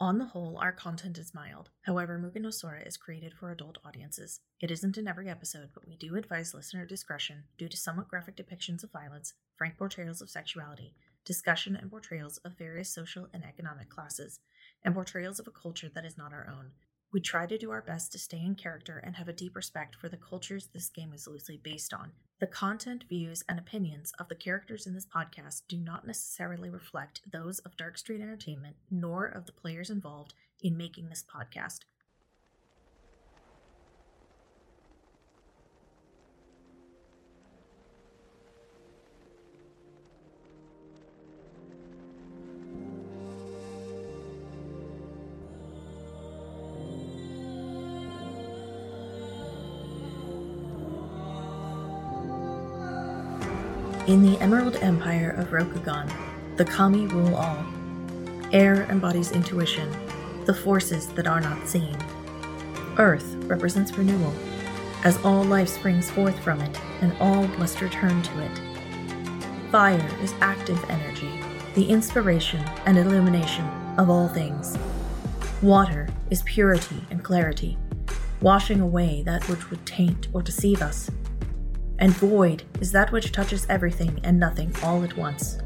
On the whole, our content is mild. However, Mugen no is created for adult audiences. It isn't in every episode, but we do advise listener discretion due to somewhat graphic depictions of violence, frank portrayals of sexuality, discussion and portrayals of various social and economic classes, and portrayals of a culture that is not our own. We try to do our best to stay in character and have a deep respect for the cultures this game is loosely based on. The content, views, and opinions of the characters in this podcast do not necessarily reflect those of Dark Street Entertainment nor of the players involved in making this podcast. In the Emerald Empire of Rokugan, the Kami rule all. Air embodies intuition, the forces that are not seen. Earth represents renewal, as all life springs forth from it, and all must return to it. Fire is active energy, the inspiration and illumination of all things. Water is purity and clarity, washing away that which would taint or deceive us and void is that which touches everything and nothing all at once.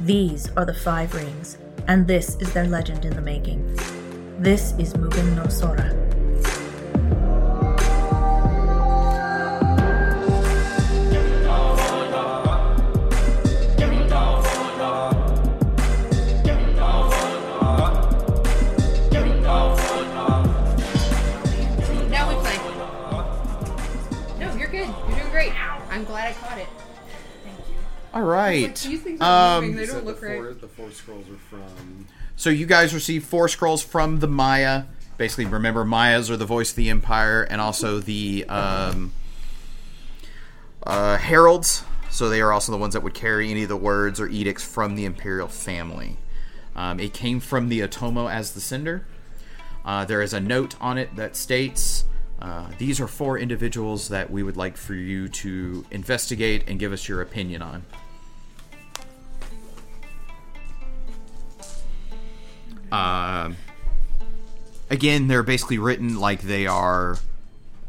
These are the five rings, and this is their legend in the making. This is Mugen no Sora. All right. These things are moving. Um, They So don't the four, right. The four scrolls are from. so you guys receive four scrolls from the Miya. Basically, remember Miyas are the voice of the Empire, and also the um, uh, heralds. So they are also the ones that would carry any of the words or edicts from the imperial family. Um, it came from the Otomo as the sender. Uh, there is a note on it that states uh, these are four individuals that we would like for you to investigate and give us your opinion on. Um, again, they're basically written like they are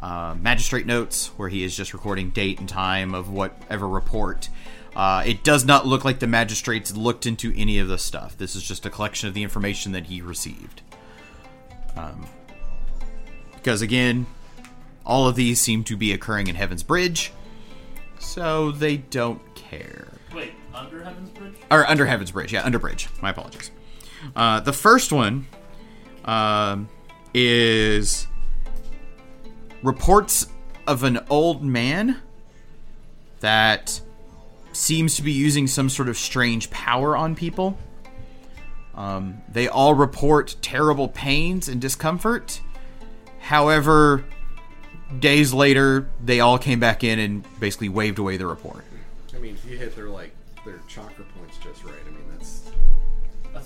uh, magistrate notes, where he is just recording date and time of whatever report. Uh, it does not look like the magistrates looked into any of the stuff. This is just a collection of the information that he received. Um, because again, all of these seem to be occurring in Heaven's Bridge, so they don't care Wait, under Heaven's Bridge? or under Heaven's Bridge. Yeah, under Bridge. My apologies. Uh, the first one um, is reports of an old man that seems to be using some sort of strange power on people. Um, they all report terrible pains and discomfort. However, days later, they all came back in and basically waved away the report. I mean, if you hit their like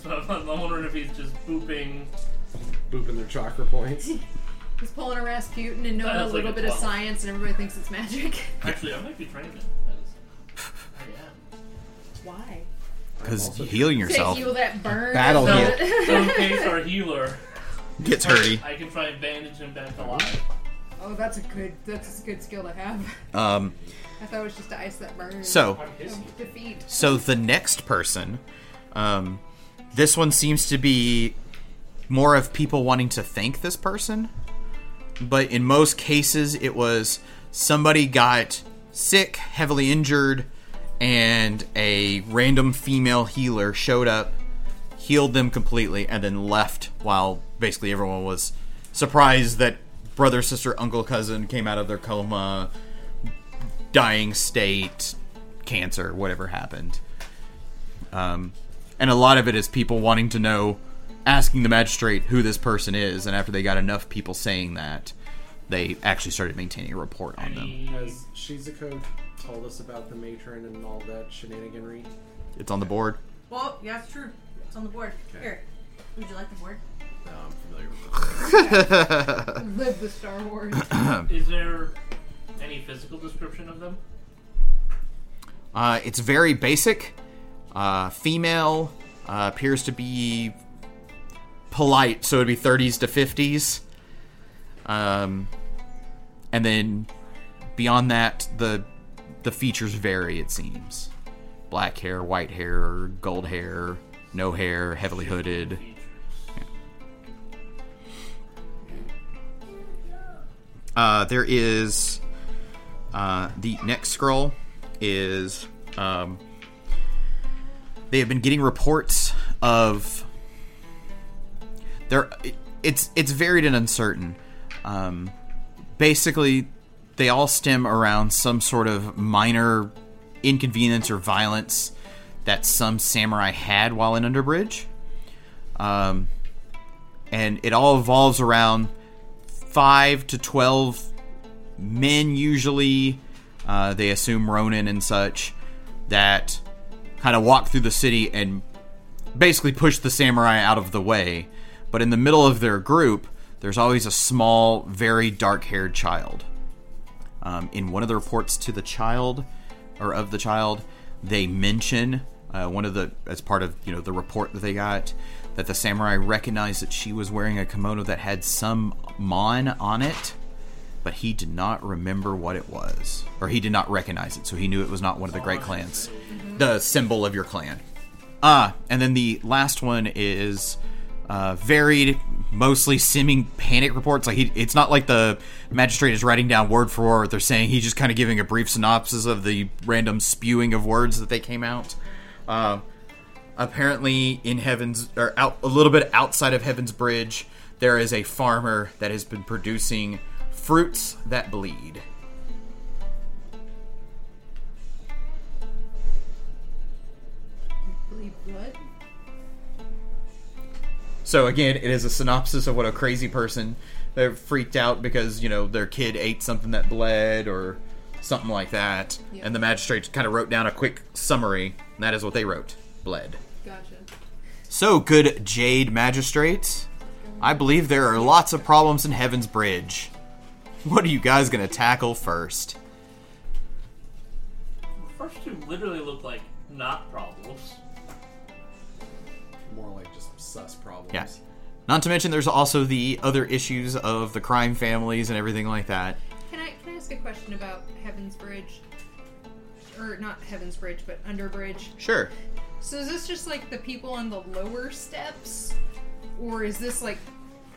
That's what I'm, I'm wondering if he's just booping. booping their chakra points. He's pulling a Rasputin and knowing a That's like little a bit of 12. science, and everybody thinks it's magic. Actually, I might be training him. As, I am. Why? Because healing To yourself heal that burn. Battle so heal. that- So in case our healer, gets hurty. I can try and bandage him back alive. oh, that's a good. That's a good skill to have. Um, I thought it was just to ice that burn. so I'm defeat. So the next person, um, this one seems to be more of people wanting to thank this person, but in most cases, it was somebody got sick, heavily injured, and a random female healer showed up, healed them completely, and then left while basically everyone was surprised that brother, sister, uncle, cousin came out of their coma, dying state, cancer, whatever happened. Um, and a lot of it is people wanting to know, asking the magistrate who this person is, and after they got enough people saying that, they actually started maintaining a report on them. Any- Has Shizuko told us about the matron and all that shenaniganry? It's on the board. Well, yeah, it's true. It's on the board. Here. Would you like the board? No, I'm familiar with it. Live the Star Wars. Is there any physical description of them? Uh, it's very basic. Uh, female uh, appears to be polite, so it'd be 30s to 50s. Um, and then beyond that, the the features vary. It seems black hair, white hair, gold hair, no hair, heavily hooded. Uh, there is uh, the next scroll is um, they have been getting reports of there it's it's varied and uncertain. Um, basically they all stem around some sort of minor inconvenience or violence that some samurai had while in underbridge. Um, and it all evolves around 5 to 12 men usually. Uh, they assume ronin and such that kind of walk through the city and basically push the samurai out of the way. But in the middle of their group there's always a small very dark-haired child. Um, in one of the reports to the child or of the child they mention uh, one of the as part of you know the report that they got that the samurai recognized that she was wearing a kimono that had some mon on it but he did not remember what it was or he did not recognize it so he knew it was not one of the great clans. The symbol of your clan. Ah and then the last one is uh, varied mostly seeming panic reports. Like he, it's not like the magistrate is writing down word for word. What they're saying he's just kind of giving a brief synopsis of the random spewing of words that they came out. Uh, apparently in heaven's or out a little bit outside of heaven's bridge there is a farmer that has been producing fruits that bleed Bleed blood? so again it is a synopsis of what a crazy person they're freaked out because you know their kid ate something that bled or something like that Yeah. and the magistrate kind of wrote down a quick summary and that is what they wrote bled Gotcha. So, good Jade Magistrates, I believe there are lots of problems in Heaven's Bridge. What are you guys gonna tackle first? The first two literally look like not problems. More like just sus problems. Yeah. Not to mention, there's also the other issues of the crime families and everything like that. Can I can I ask a question about Heaven's Bridge? Or not Heaven's Bridge, but Underbridge. Sure. So is this just like the people on the lower steps? Or is this like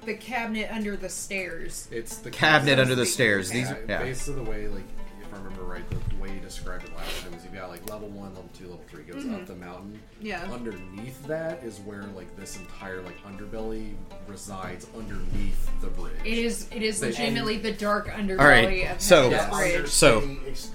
the cabinet under the stairs? It's the Cabinet under the stairs. of These, Yeah, yeah. based on the way, like, if I remember right, the way you described it last time is you've got like level one, level two, level three goes Mm-hmm. up the mountain. Yeah. Underneath that is where like this entire like underbelly resides underneath the bridge. It is it is They- legitimately the dark underbelly All right, of so- Heaven's Yes. Bridge. So,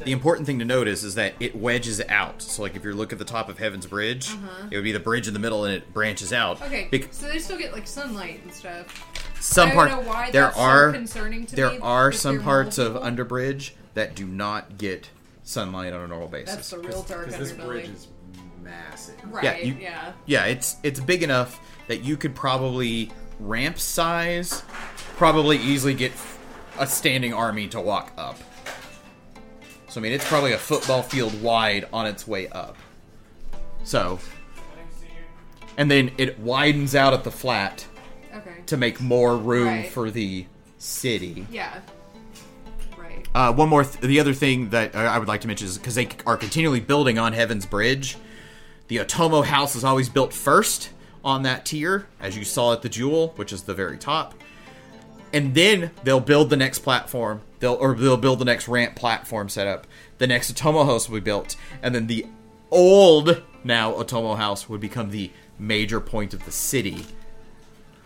the important thing to notice is that it wedges out. So, like, if you look at the top of Heaven's Bridge, it would be the bridge in the middle and it branches out. Uh-huh. Okay, Bec- so they still get like sunlight and stuff. some I part don't know why there that's so are concerning to there me are some they're parts of underbridge that do not get sunlight on a normal basis. That's the real dark because this underbelly. bridge is massive. right? Yeah, Yeah, yeah, it's it's big enough that you could probably ramp size, probably easily get a standing army to walk up. So I mean, it's probably a football field wide on its way up. So, and then it widens out at the flat Okay. to make more room Right. for the city. Yeah. Uh, one more, th- the other thing that I would like to mention is because they are continually building on Heaven's Bridge, the Otomo house is always built first on that tier, as you saw at the Jewel, which is the very top. And then they'll build the next platform, they'll or they'll build the next ramp platform setup. The next Otomo house will be built, and then the old now Otomo house would become the major point of the city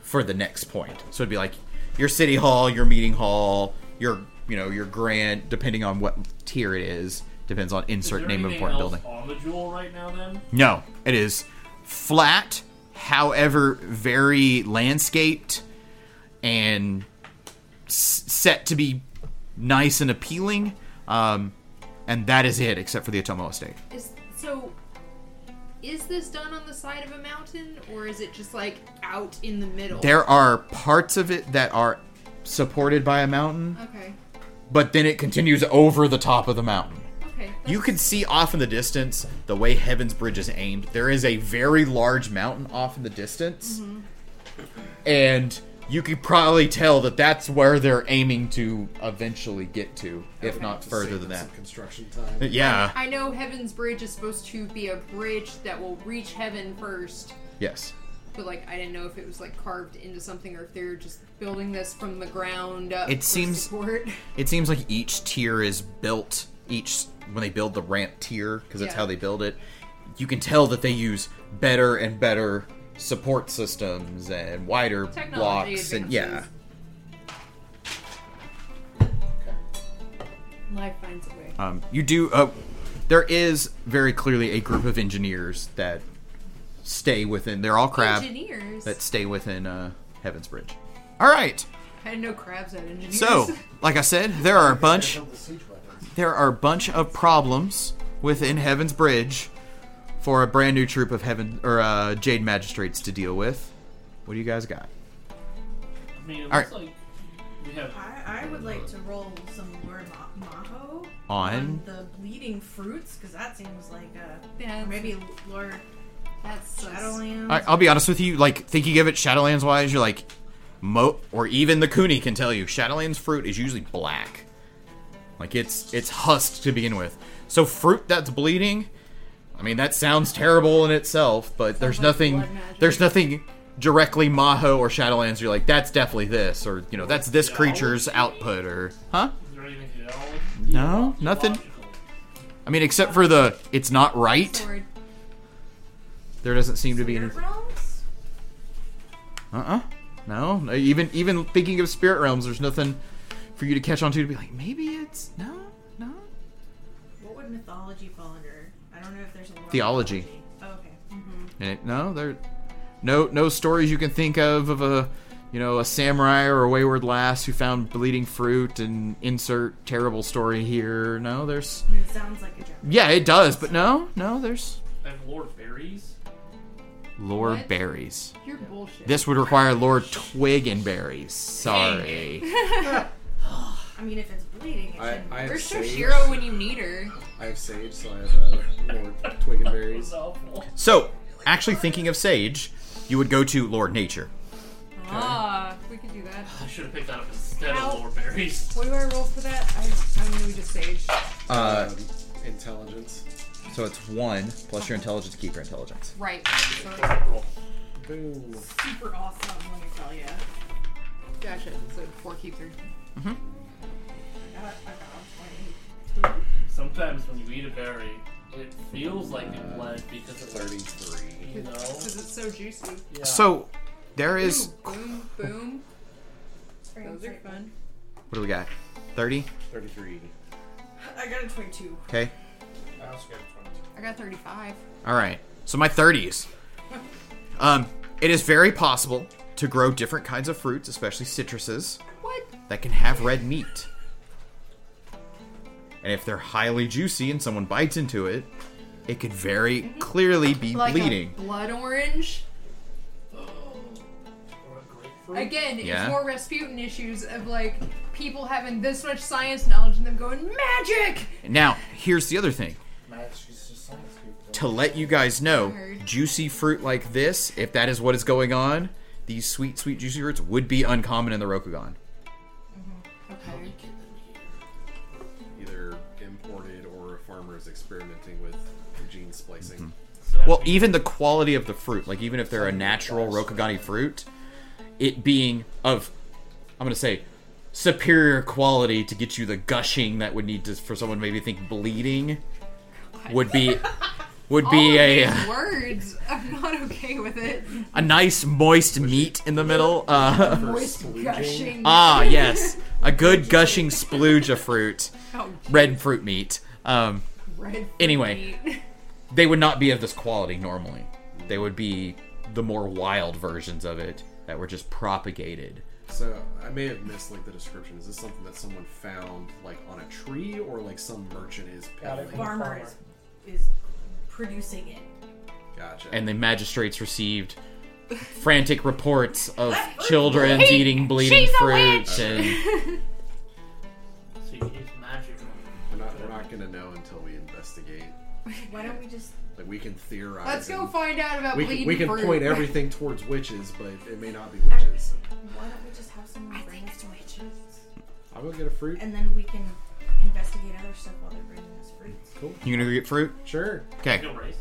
for the next point. So it'd be like your city hall, your meeting hall, your you know your grand, depending on what tier it is, depends on insert there name of important else building. on the jewel right now? Then No, it is flat, however, very landscaped and s- set to be nice and appealing. Um, and that is it, except for the Otomo estate. Is so. Is this done on the side of a mountain, or is it just like out in the middle? There are parts of it that are supported by a mountain, Okay. But then it continues over the top of the mountain. Okay. You can see off in the distance the way Heaven's Bridge is aimed. There is a very large mountain off in the distance. Mm-hmm. and you could probably tell that that's where they're aiming to eventually get to, if not To further than that. some construction time. Yeah. I know Heaven's Bridge is supposed to be a bridge that will reach heaven first. Yes. But like, I didn't know if it was like carved into something or if they're just building this from the ground up. It seems- support. It seems like each tier is built each when they build the ramp tier because that's Yeah. how they build it. You can tell that they use better and better support systems and wider Technology blocks and yeah. Life finds a way. Um, you do. Uh, there is very clearly a group of engineers that stay within. They're all crab Engineers. that stay within uh, Heaven's Bridge. All right. I didn't know crabs had engineers. So, like I said, there are a bunch. Build the siege weapons. There are a bunch of problems within Heaven's Bridge for a brand new troop of Heaven or uh, Jade Magistrates to deal with. What do you guys got? I mean, it All looks like we have. I, I would like to roll some Lore Ma- Maho On the bleeding fruits because that seems like a Yeah, maybe Lore that's Shadowlands. I, I'll be honest with you. Like thinking of it Shadowlands wise, you're like, Mo or even the Kuni can tell you Shadowlands fruit is usually black. Like it's it's husked to begin with. So fruit that's bleeding. I mean that sounds terrible in itself, but there's like nothing there's nothing directly Maho or Shadowlands. You're like that's definitely this or you know that's this creature's output or huh? Is there anything else? No, nothing. I mean except for the it's not right. Sword. There doesn't seem to be any. Spirit realms? Uh-uh. No, no, even even thinking of spirit realms, there's nothing for you to catch on to to be like, maybe it's no, no. What would mythology fall under? I don't know if there's a Lore Theology. mythology. Oh, okay. And it, no, there, no, no stories you can think of of a, you know, a samurai or a wayward lass who found bleeding fruit and insert terrible story here. No, there's, I mean, it sounds like a joke. yeah, it does, but no, no, there's And have Lore Berries. Lore What? Berries. You're bullshit. This would require Lore Twig and Berries. Sorry. I mean, if it's bleeding, it I, shouldn't. I have Where's sage. Toshiro when you need her? I have sage, so I have uh, Lore Twig and Berries. So, actually thinking of Sage, you would go to Lore Nature. Ah, we could do that. I should have picked that up instead How- of Lore Berries. What do I roll for that? I, I mean, we just sage. Uh, Um, intelligence. So it's one plus your intelligence to keep your intelligence. Right. So, Roll. Boom. super awesome, let me tell you. gotcha. So four keeps her. I got, I got 22. Sometimes when you eat a berry, it feels like it bled because it's Thirty-three. you know. Because it's so juicy. Yeah. So there is Ooh, boom, boom. Those are fun. what do we got? Thirty. Thirty-three. I got a 22. Okay. I also got a 22. I got 35. All right. So my thirties. Um, it is very possible to grow different kinds of fruits, especially citruses, What? that can have red meat. And if they're highly juicy and someone bites into it, it could very clearly be Like bleeding. a blood orange? Or a grapefruit. Again, Yeah. it's more Rasputin issues of like people having this much science knowledge and them going magic. Now, here's the other thing. Max, she's just science people. to let you guys know, juicy fruit like this, if that is what is going on, these sweet, sweet juicy fruits would be uncommon in the Rokugan. Mm-hmm. Okay. Either imported or a farmer is experimenting with gene splicing. Mm-hmm. So that Well, means- even the quality of the fruit, like even if they're a natural Rokugani fruit, it being of, I'm gonna say, superior quality to get you the gushing that would need to for someone maybe think bleeding would be would All be of a these words, I'm not okay with it. a nice moist meat in the middle. Uh, Moist gushing. ah, yes, a good gushing splooge of fruit. Oh, red fruit meat. Um, red fruit Anyway. meat. they would not be of this quality normally. They would be the more wild versions of it that were just propagated. So I may have missed like the description. Is this something that someone found like on a tree, or like some merchant is Got it. peddling? Farmer Farmer. is, is producing it. Gotcha. And the magistrates received frantic reports of children Hey, eating bleeding she's a fruit witch! and See, it's magical. we're not we're not gonna know until we investigate. Why don't we just Like we can theorize. Let's go and- find out about We bleeding can, we can fruit. point everything towards witches, but it may not be witches. Why don't we just have someone bring us some witches? I'll go get a fruit. And then we can investigate other stuff while they're bringing us fruits. Cool. You gonna go get fruit? Sure. Okay. Go race.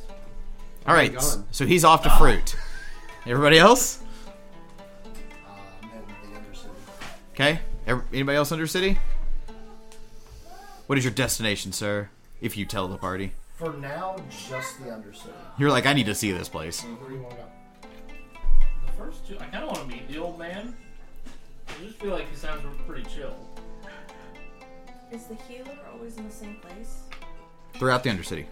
All right. gone. So he's off to fruit. Everybody else? Uh, I'm heading to the Undercity. Okay. Ev- Anybody else under city? What is your destination, sir? If you tell the party, For now, just the Undercity. you're like, I need to see this place. Where do you want to go? The first two, I kind of want to meet the old man. I just feel like he sounds pretty chill. Is the healer always in the same place? Throughout the Undercity.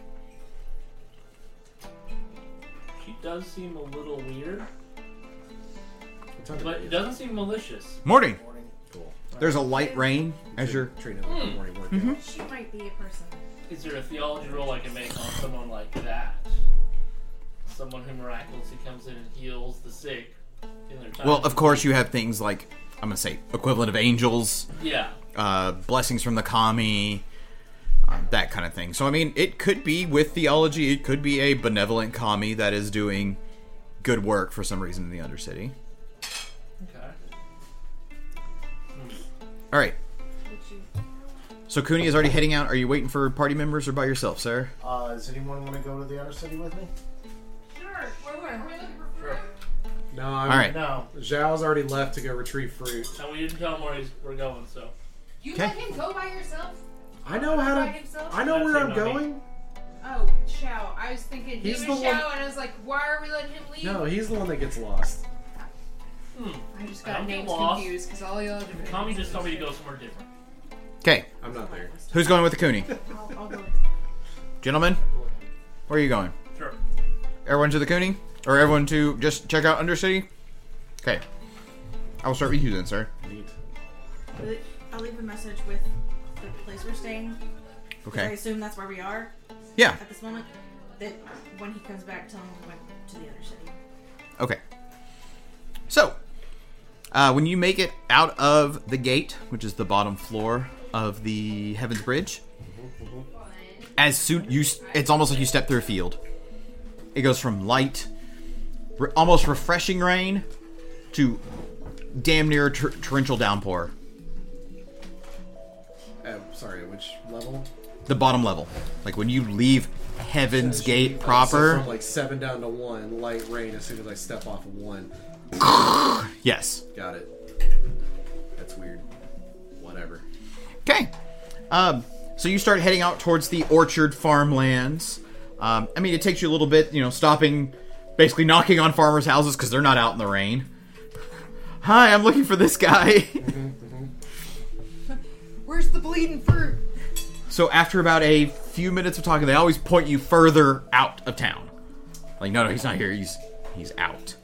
She does seem a little weird, What time but it it? doesn't seem malicious. Morning. Morning. Cool. There's a light rain as you're. Treat it like a morning workout. Mm-hmm. She might be a person. Is there a theology roll I can make on someone like that? Someone who miraculously comes in and heals the sick in their time. Well, of course, you have things like I'm gonna say equivalent of angels, Yeah. Uh, blessings from the kami, uh, that kind of thing. So I mean, it could be with theology. It could be a benevolent kami that is doing good work for some reason in the Undercity. Okay. All right. So Kuni is already heading out. Are you waiting for party members or by yourself, sir? Uh, does anyone want to go to the Undercity with me? Sure. Where, where, are we looking for fruit? No, I'm, All right. No. Zhao's already left to go retrieve fruit. And we didn't tell him where he's, we're going, so. You Okay. let him go by yourself? I know how By to. himself? I know where I'm That's it, me. going. Oh, Shao. I was thinking He's he the was one- Shao, and I was like, why are we letting him leave? No, he's the one that gets lost. Hmm. I just I got don't get names lost. confused because all y'all different. Tommy just told me to go somewhere different. Okay. I'm not there. Who's going with the Kuni? I'll, I'll go Gentlemen, where are you going? Sure. Everyone to the Kuni? Or everyone to just check out Undercity? Okay. I will start with you then, sir. Neat. I'll leave a message with the place we're staying. 'cause I Okay. assume that's where we are Yeah. at this moment. That when he comes back, tell him we went to the other city. Okay. So, uh, when you make it out of the gate, which is the bottom floor of the Heaven's Bridge, as soon you, it's almost like you step through a field. It goes from light, re- almost refreshing rain, to damn near tor- torrential downpour. Sorry, which level? The bottom level, like when you leave Heaven's Gate proper. from like seven down to one, light rain. As soon as I step off of one, yes. got it. That's weird. Whatever. Okay. Um, so you start heading out towards the orchard farmlands. Um, I mean, it takes you a little bit, you know, stopping, basically knocking on farmers' houses because they're not out in the rain. Hi, I'm looking for this guy. Where's the bleeding fruit? so after about a few minutes of talking, they always point you further out of town. Like, no, no, he's not here. He's he's out.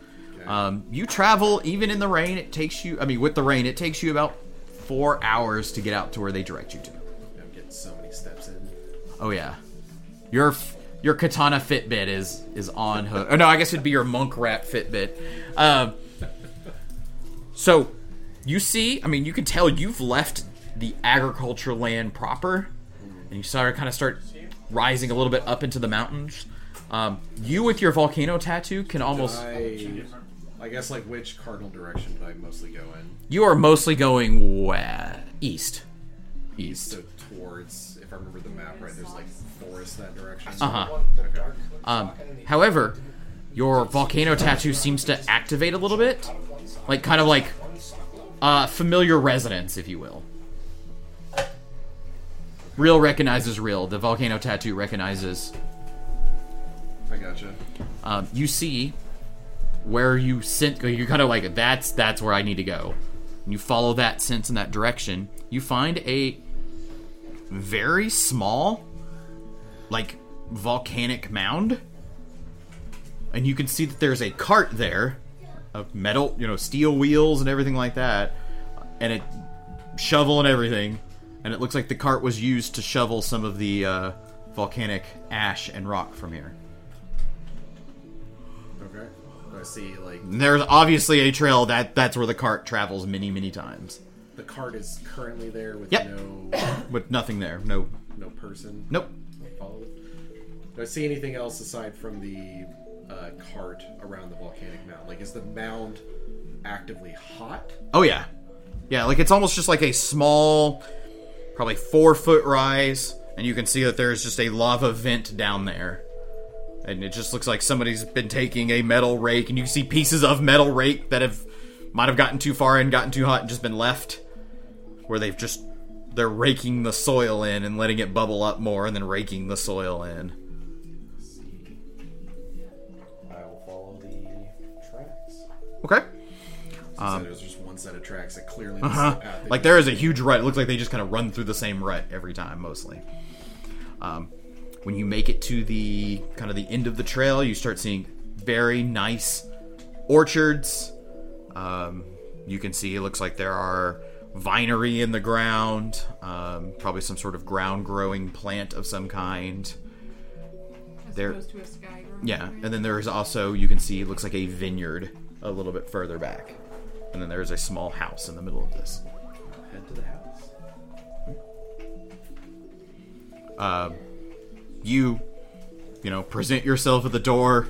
Um, you travel even in the rain. It takes you. I mean, with the rain, it takes you about four hours to get out to where they direct you to. I'm getting so many steps in. Oh yeah, your your katana Fitbit is is on hook. Oh no, I guess it'd be your monk rat Fitbit. Um, so you see, I mean, you can tell you've left the agriculture land proper, and you start kind of start rising a little bit up into the mountains. Um, you with your volcano tattoo can almost. I, I guess like which cardinal direction did I mostly go in? You are mostly going west, east, east. So towards, if I remember the map right, there's like forest that direction. Uh huh. One- the dark clicks Um, walking in the- however, your volcano tattoo seems to activate a little bit, like kind of like uh, familiar resonance, if you will. Real recognizes real. The volcano tattoo recognizes. I gotcha. Um, you see where you sent. You're kind of like that's that's where I need to go. And you follow that sense in that direction. You find a very small, like volcanic mound, and you can see that there's a cart there of metal, you know, steel wheels and everything like that, and a shovel and everything. And it looks like the cart was used to shovel some of the uh, volcanic ash and rock from here. Okay. I see like There's obviously a trail that that's where the cart travels many many times, the cart is currently there with Yep. no with nothing there. No, no person. nope. Followed. Do I see anything else aside from the uh, cart around the volcanic mound? Like, is the mound actively hot? Oh yeah, yeah. Like it's almost just like a small, probably four foot rise, and you can see that there's just a lava vent down there, and it just looks like somebody's been taking a metal rake, and you can see pieces of metal rake that have might have gotten too far and gotten too hot and just been left, where they've just they're raking the soil in and letting it bubble up more, and then raking the soil in. I will follow the tracks. Okay. Um, there's just one set of tracks that clearly Uh-huh. the path that Like there is a huge rut. It looks like they just kind of run through the same rut every time, mostly. Um, when you make it to the kind of the end of the trail, you start seeing very nice orchards. Um, you can see it looks like there are vinery in the ground, um, probably some sort of ground growing plant of some kind. As There- opposed to a sky Yeah, tree. and then there is also you can see it looks like a vineyard a little bit further back, and then there is a small house in the middle of this. head to the house. you you know present yourself at the door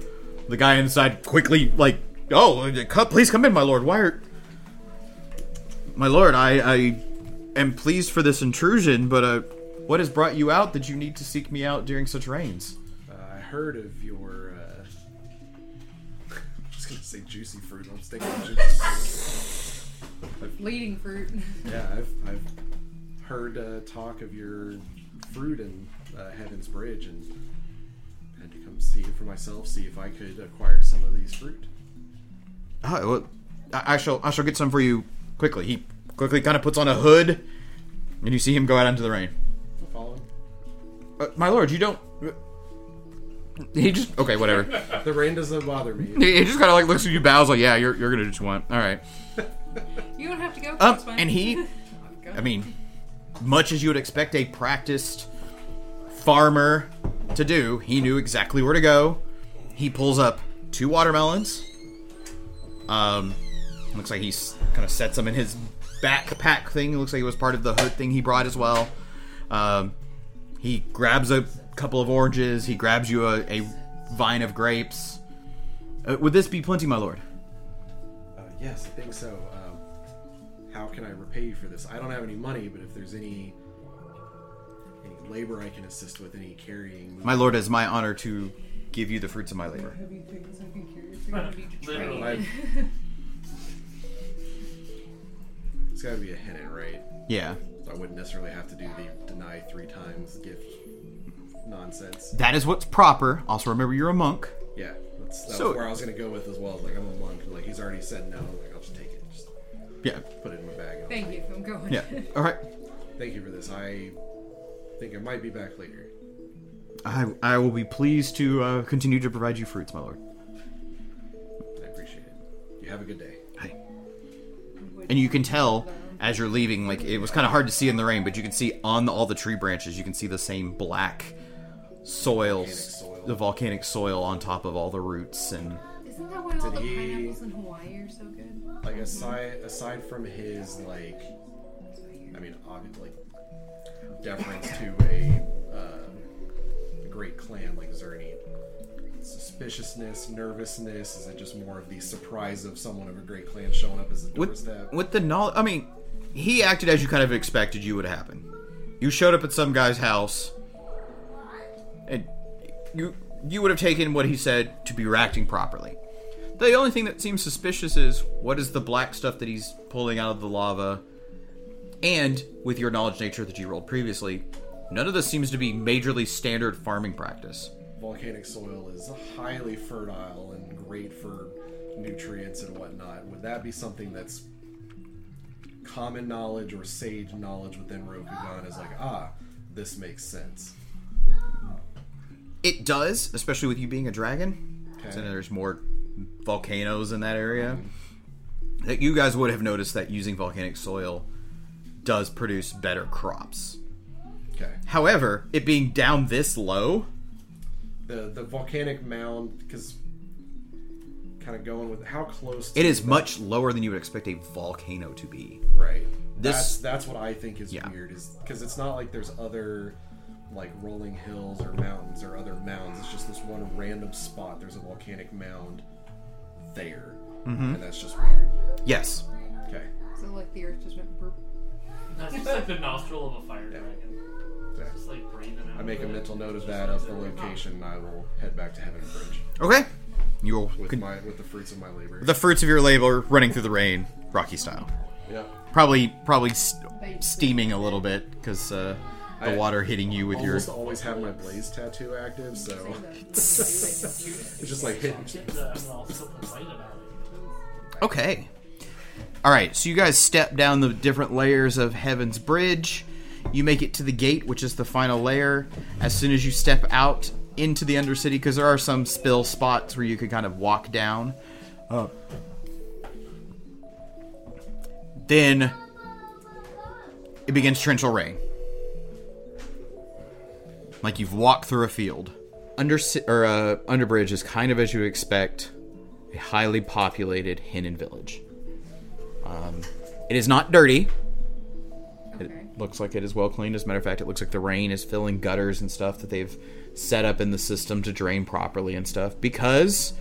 the guy inside quickly like oh please come in my lord why are my lord i i am pleased for this intrusion but uh what has brought you out that you need to seek me out during such rains Uh, I heard of your. Say juicy fruit. I'm sticking with juicy fruit. Bleeding fruit. Yeah, I've, I've heard uh, talk of your fruit in uh, Heaven's Bridge and had to come see it for myself, see if I could acquire some of these fruit. oh, well, I, I shall i shall get some for you quickly he quickly kind of puts on a hood and you see him go out into the rain Follow? uh, my lord you don't he just okay whatever The rain doesn't bother me. he just kind of like looks at you bows like yeah you're, you're gonna just want all right You don't have to go. Um, it's fine. and he, I mean, much as you would expect a practiced farmer to do, he knew exactly where to go. He pulls up two watermelons. Um, looks like he's kind of sets them in his backpack thing. It looks like it was part of the hood thing he brought as well. Um, he grabs a couple of oranges. He grabs you a, a vine of grapes. Uh, would this be plenty, my lord? Uh, yes, I think so. Um, how can I repay you for this? I don't have any money, but if there's any any labor I can assist with, any carrying, My lord, it is my honor to give you the fruits of my labor. Heavy things I can carry. You're gonna be Literally. betrayed. It's got to be a hidden, right? Yeah. So I wouldn't necessarily have to do the deny three times gift nonsense. That is what's proper. Also, remember you're a monk. Yeah, that's, that So- where I was gonna go with as well. Like I'm a monk. Like he's already said no. Like I'll just take it. Just Yeah. put it in my bag. and I'll Thank you. I'm going. Yeah. All right. Thank you for this. I think I might be back later. I I will be pleased to uh, continue to provide you fruits, my lord. I appreciate it. You have a good day. Hi. And you can tell as you're leaving, like it was kind of hard to see in the rain, but you can see on the, all the tree branches, you can see the same black soils, Volcanic soil. the volcanic soil on top of all the roots, and Isn't that why all the he- pineapples in Hawaii are so good? Like aside aside from his like, I mean, obviously, like deference to a, uh, a great clan like Zerny. Suspiciousness, nervousness. Is it just more of the surprise of someone of a great clan showing up as a with doorstep? with the knowledge. I mean, he acted as you kind of expected you would happen. You showed up at some guy's house, and you you would have taken what he said to be reacting properly. The only thing that seems suspicious is what is the black stuff that he's pulling out of the lava, and with your knowledge nature that you rolled previously, none of this seems to be majorly standard farming practice. volcanic soil is highly fertile and great for nutrients and whatnot. Would that be something that's common knowledge or sage knowledge within Rokugan? Is like, ah, this makes sense. It does, especially with you being a dragon. Okay. So there's more volcanoes in that area. That you guys would have noticed that using volcanic soil does produce better crops. Okay. However, it being down this low, The the volcanic mound, because kind of going with how close it is that- much lower than you would expect a volcano to be. right. This- that's that's what I think is Yeah. weird is because it's not like there's other like rolling hills or mountains or other mounds. It's just this one random spot. There's a volcanic mound there, Mm-hmm. and that's just weird. Yes. Okay. So like the earth just went burp. That's just like the nostril of a fire dragon. Okay. Just like. I make a mental note of that of the location. and I will head back to Heaven Bridge Okay. You'll with con- my with the fruits of my labor. the fruits of your labor running through the rain, Rocky style. yeah. Probably, probly st- steaming a little bit because uh, the I- water hitting you with your. Almost always have my blaze tattoo active, so it's just like hitting. Get the- I'm all so polite about it. Okay. All right. So you guys step down the different layers of Heaven's Bridge. You make it to the gate, which is the final layer. As soon as you step out into the Undercity, because there are some spill spots where you could kind of walk down. Uh, then it begins torrential rain. Like you've walked through a field. Under or uh, Underbridge is kind of as you expect, a highly populated Heimin village. Um, it is not dirty. Okay. It looks like it is well cleaned. As a matter of fact, it looks like the rain is filling gutters and stuff that they've set up in the system to drain properly and stuff because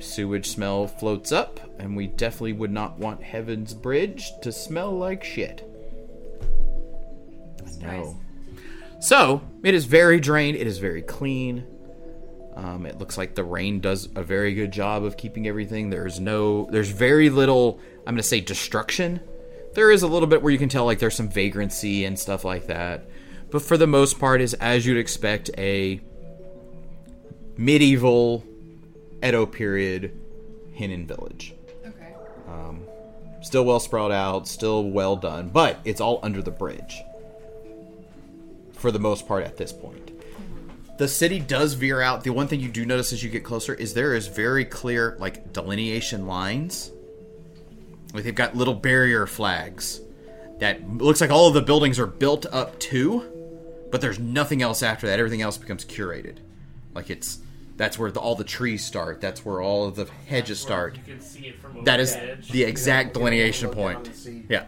sewage smell floats up, and we definitely would not want Heaven's Bridge to smell like shit. I No. So it is very drained. It is very clean. Um, it looks like the rain does a very good job of keeping everything. There's no, there's very little. I'm gonna say destruction. There is a little bit where you can tell like there's some vagrancy and stuff like that, but for the most part, is as you'd expect a medieval Edo period Heimin village. Okay. Still well sprawled out, still well done, but it's all under the bridge. For the most part at this point. The city does veer out. The one thing you do notice as you get closer is there is very clear like delineation lines. Like they've got little barrier flags that looks like all of the buildings are built up to, but there's nothing else after that. Everything else becomes curated. Like it's that's where the, all the trees start. That's where all of the hedges start. You can see it from over That is the edge. the exact delineation point. Yeah.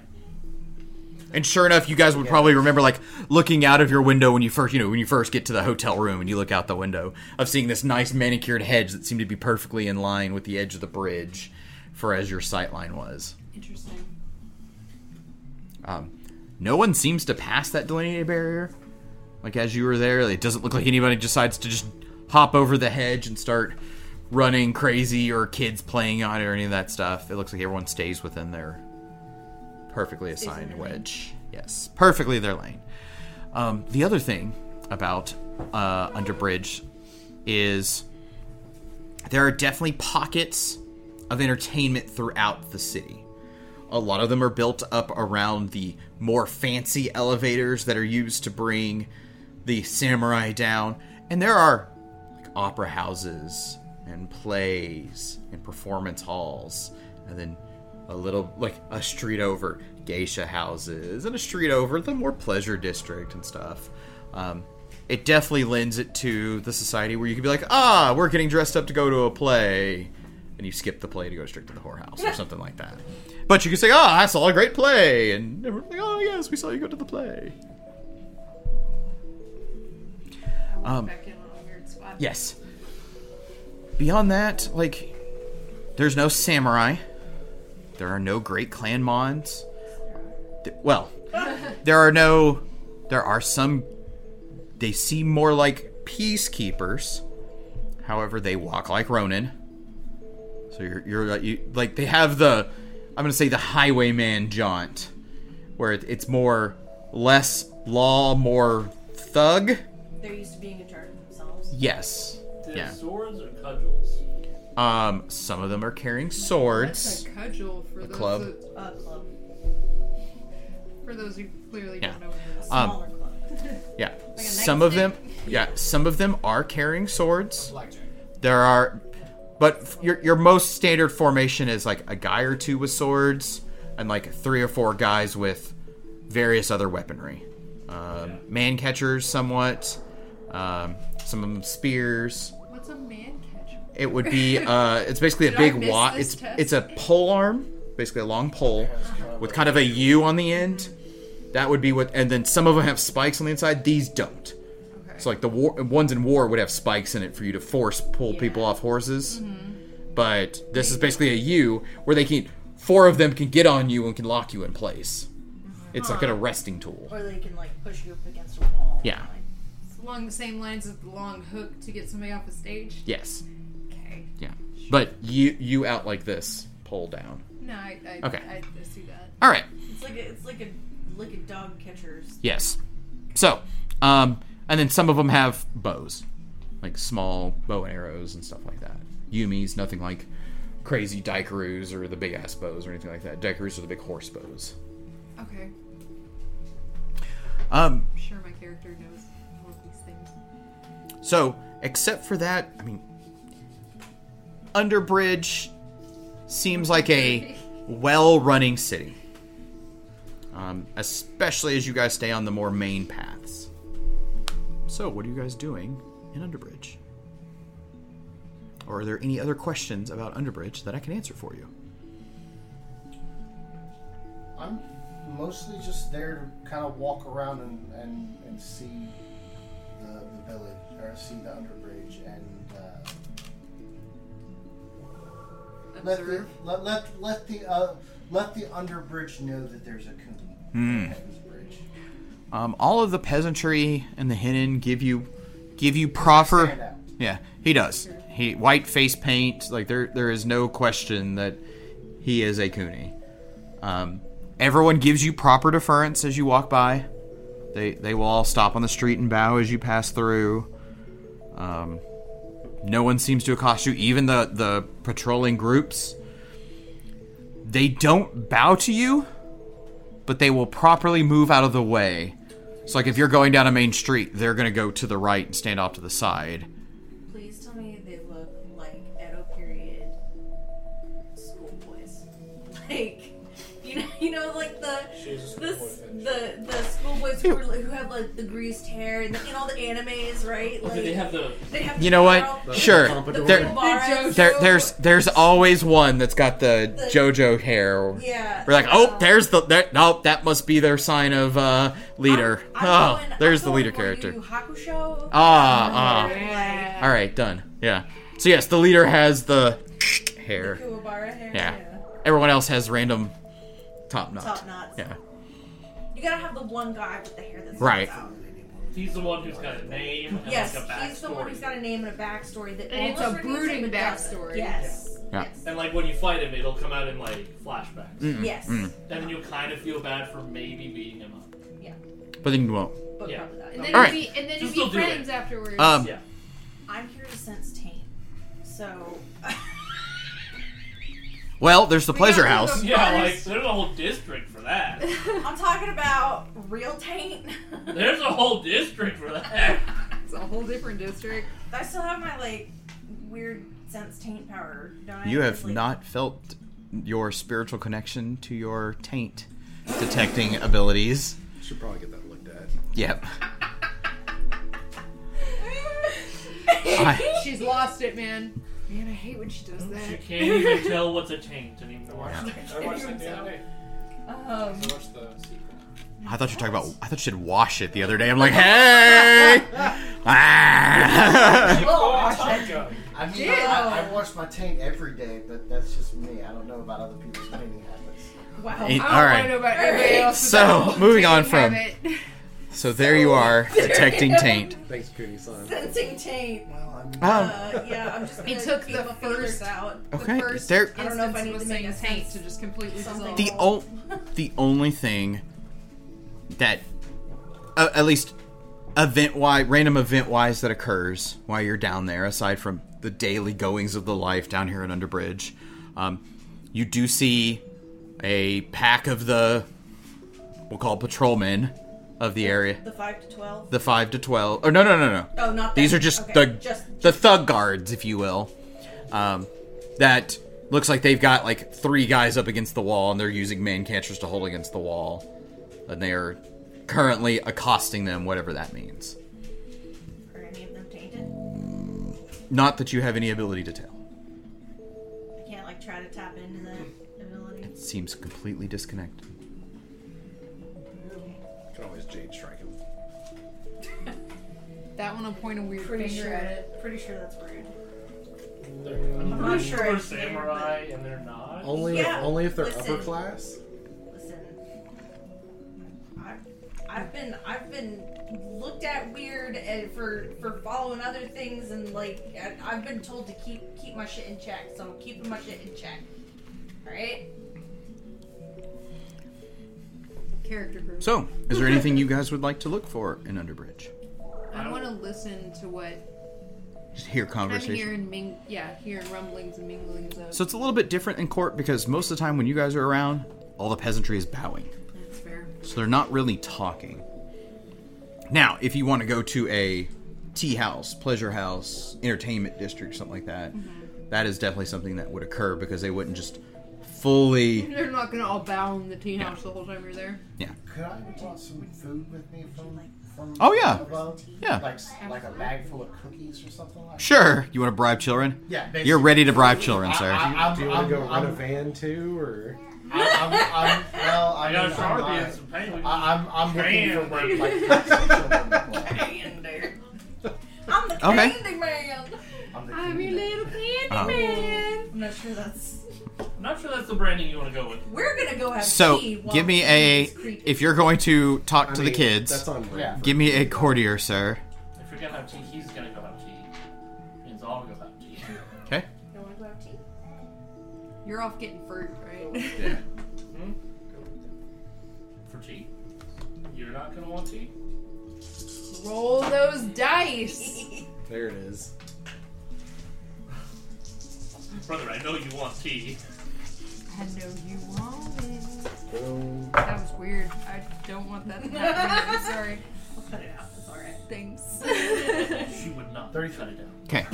And sure enough, you guys would probably remember like looking out of your window when you first, you know, when you first get to the hotel room and you look out the window of seeing this nice manicured hedge that seemed to be perfectly in line with the edge of the bridge for as your sight line was. Interesting. Um, no one seems to pass that delineated barrier. Like as you were there, it doesn't look like anybody decides to just hop over the hedge and start running crazy or kids playing on it or any of that stuff. It looks like everyone stays within their perfectly assigned wedge. Yes, perfectly their lane. Um, the other thing about uh, Underbridge is there are definitely pockets of entertainment throughout the city. A lot of them are built up around the more fancy elevators that are used to bring the samurai down. And there are like, opera houses and plays and performance halls. And then a little, like a street over, geisha houses. And a street over, the more pleasure district and stuff. Um, it definitely lends it to the society where you can be like, ah, we're getting dressed up to go to a play. And you skip the play to go straight to the whorehouse or something like that. But you can say, oh, I saw a great play. And everyone's like, oh, yes, we saw you go to the play. Um, Back in on a weird spot. Yes. Beyond that, like, there's no samurai. There are no great clan mons. Th- Well, there are no. There are some. They seem more like peacekeepers. However, they walk like Ronin. So you're you're you, like they have the. I'm gonna say the highwayman jaunt, where it, it's more less law, more thug. They're used to being in charge of themselves. Yes. Is Yeah. swords or cudgels? Um, some of them are carrying swords. That's a cudgel for those club. that- Uh, club. for those who clearly Yeah. don't know what it is. Um, Smaller club. Yeah, a some of them. Yeah, some of them are carrying swords. There are, but f- your your most standard formation is like a guy or two with swords, and like three or four guys with various other weaponry. Um, man catchers, somewhat. Um, some of them spears. It would be. Uh, it's basically a big miss wad. It's test? it's a pole arm, basically a long pole with kind of a U on the end. That would be what. And then some of them have spikes on the inside. These don't. So like the war ones in war would have spikes in it for you to force pull people off horses. But this is basically a U where they can four of them can get on you and can lock you in place. It's like an arresting tool. Or they can like push you up against a wall. Yeah. Like, along the same lines as the long hook to get somebody off a stage. Yes. Okay. Yeah. But you you out like this, pull down. No, I, I, Okay. I, I see that. All right. it's like a, it's like a like a dog catcher's. Yes. So, um, and then some of them have bows, like small bow and arrows and stuff like that. Yumi's nothing like crazy daikaroos or the big ass bows or anything like that. Daikaroos are the big horse bows. Okay. Um, I'm sure my character knows all of these things. so except for that, I mean, Underbridge seems like a well-running city. Um, especially as you guys stay on the more main paths. So, what are you guys doing in Underbridge? Or are there any other questions about Underbridge that I can answer for you? I'm mostly just there to kind of walk around and, and, and see the, the village, or see the underbridge, and let the let let, let the uh, let the underbridge know that there's a Kuni at this bridge. Um, all of the peasantry and the Heimin give you give you proper. Yeah, he does. He white face paint. Like there, there is no question that he is a Kuni. Um, everyone gives you proper deference as you walk by. They they will all stop on the street and bow as you pass through. Um, no one seems to accost you. Even the the patrolling groups. They don't bow to you, but they will properly move out of the way. So like if you're going down a main street, they're gonna go to the right and stand off to the side. Please tell me they look like Edo period schoolboys. Like you know, you know, like the the the the schoolboys who, are, who have like the greased hair and in all the animes, right? Like Okay, they have the they have You know what? Taro, Sure. The There- There, there's there's always one that's got the The- JoJo hair. Yeah. We're like, oh, um, there's the there, no, that must be their sign of uh, leader. I'm- I'm oh, going- there's I'm the leader character. Yu Yu Hakusho. Ah, ah. Like, All right, done. Yeah. So yes, the leader has the hair. Kuwabara hair. Yeah. Everyone else has random top knot. Top knots. Yeah. You gotta have the one guy with the hair that's Right. out. he's the one who's got a name and Yes, like a backstory. he's the one who's got a name and a backstory that And it's a brooding him, but doesn't. backstory. Yes. Yeah. Yes. And like when you fight him, it'll come out in like flashbacks. Mm. Yes. And then you'll kind of feel bad for maybe beating him up. Yeah. But then you won't. But Yeah. probably not. And then All you right. be and then you Just be don't do it. friends afterwards. Um, Yeah. I'm here to sense taint. So Well, there's the We pleasure gotta house. leave Yeah, like there's a whole district for that. I'm talking about real taint. There's a whole district for that. it's a whole different district. I still have my like weird sense taint power. Don't I? You have It's, like- not felt your spiritual connection to your taint detecting abilities. Should probably get that looked at. Yep. I- She's lost it, man. Man, I hate when she does that. She can't even tell what's a taint anymore. I watched it the other day. Um, I watched the sequel. I thought you were talking about. I thought you said wash it the other day. I'm like, hey. ah. Oh, I mean, Dude. I, I wash my taint every day, but that's just me. I don't know about other people's cleaning habits. wow. Hey, I don't All want right. to know about anybody else. So, moving on from- So there you are, detecting taint. Thanks, Kuni-san. Sensing taint. Well, I'm. Um, Uh, yeah, I'm just gonna It took keep the my feelers first- out. okay. The first There. I don't know if I need was to make saying a taint sense- to just completely dissolve. The o- the only thing that, uh, at least event wise, random event wise, that occurs while you're down there, aside from the daily goings of the life down here in Underbridge, um, you do see a pack of the we'll call patrolmen of the area, The five to twelve. the five to twelve. Or no, no, no, no. Oh, not These them. are just Okay, the just the thug guards, if you will. Um, that looks like they've got like three guys up against the wall, and they're using man catchers to hold against the wall, and they are currently accosting them, whatever that means. Are any of them tainted? Not that you have any ability to tell. I can't like try to tap into that ability. It seems completely disconnected. That one will point a weird Pretty finger sure. at it. Pretty sure that's rude. I'm not pretty sure sure I they're samurai and they're not. Only Yeah, if only if they're listen. upper class. Listen, I, I've been I've been looked at weird and for for following other things and like I, I've been told to keep keep my shit in check, so I'm keeping my shit in check. All right. Character group. So, is there anything you guys would like to look for in Underbridge? I want to listen to what Just hear I'm conversation. hearing. Ming- yeah, hearing rumblings and minglings of. So it's a little bit different in court because most of the time when you guys are around, all the peasantry is bowing. That's fair. So they're not really talking. Now, if you want to go to a tea house, pleasure house, entertainment district, something like that, mm-hmm. that is definitely something that would occur because they wouldn't just fully. They're not gonna all bow in the tea house the whole time you're there. Yeah. Could I brought some food with me from from? Oh, yeah. above? Yeah. Like like a bag full of cookies or something like. Sure, you want to bribe children? Yeah. Basically. You're ready to bribe children, I- sir. I- I'm- Do you want to go I'm- run a van too, or I'm, I'm, I'm, well, I I got mean, a I'm, sharpie not- some paint. I, I'm, I'm looking for Candy. where like children play. Candy. I'm the Okay. candy man. I'm the I'm your king. little candy Oh. man. I'm not sure that's. I'm not sure that's the branding you want to go with. We're gonna go have So, tea. while give me a. this creepy- If you're going to talk I to the mean, kids, That's on brand. Yeah. give me a courtier, sir. If you're gonna have tea, he's gonna go have tea. Means I'll go have tea. Okay. You wanna go have tea? You're off getting fruit, right? Yeah. Hmm? For tea? You're not gonna want tea? Roll those dice. There it is. Brother, I know you want tea. I know you want it. Boom. That was weird. I don't want that to happen. I'm sorry. I'll cut it out. It's alright. Thanks. She would not. Thirty- cut it down. Okay.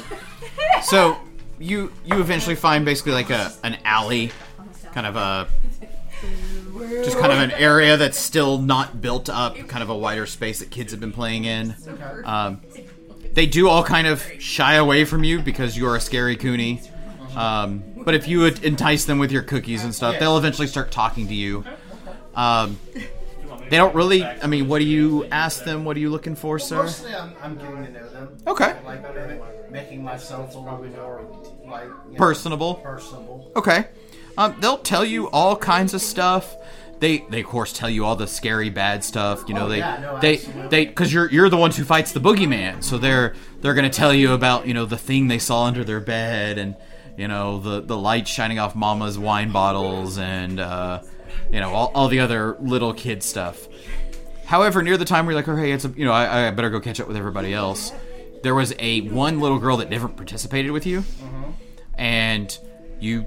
So you you eventually find basically like a an alley, kind of a just kind of an area that's still not built up, kind of a wider space that kids have been playing in. Um, they do all kind of shy away from you because you are a scary Kuni. Um, but if you would entice them with your cookies and stuff, they'll eventually start talking to you. Um, Do you want me to they don't really. I mean, what do you ask them? What are you looking for, sir? Mostly, I'm, I'm getting to know them. Okay. Like making myself a little more like you know, Personable. Personable. Okay. Um, they'll tell you all kinds of stuff. They, they of course tell you all the scary bad stuff. You know Oh, they yeah, no, they absolutely. they because you're you're the ones who fights the boogeyman. So they're they're gonna tell you about you know the thing they saw under their bed and you know the the light shining off Mama's wine bottles and uh, you know all, all the other little kid stuff. However, near the time where you're like, oh hey, it's a, you know I, I better go catch up with everybody else. There was a one little girl that never participated with you, and you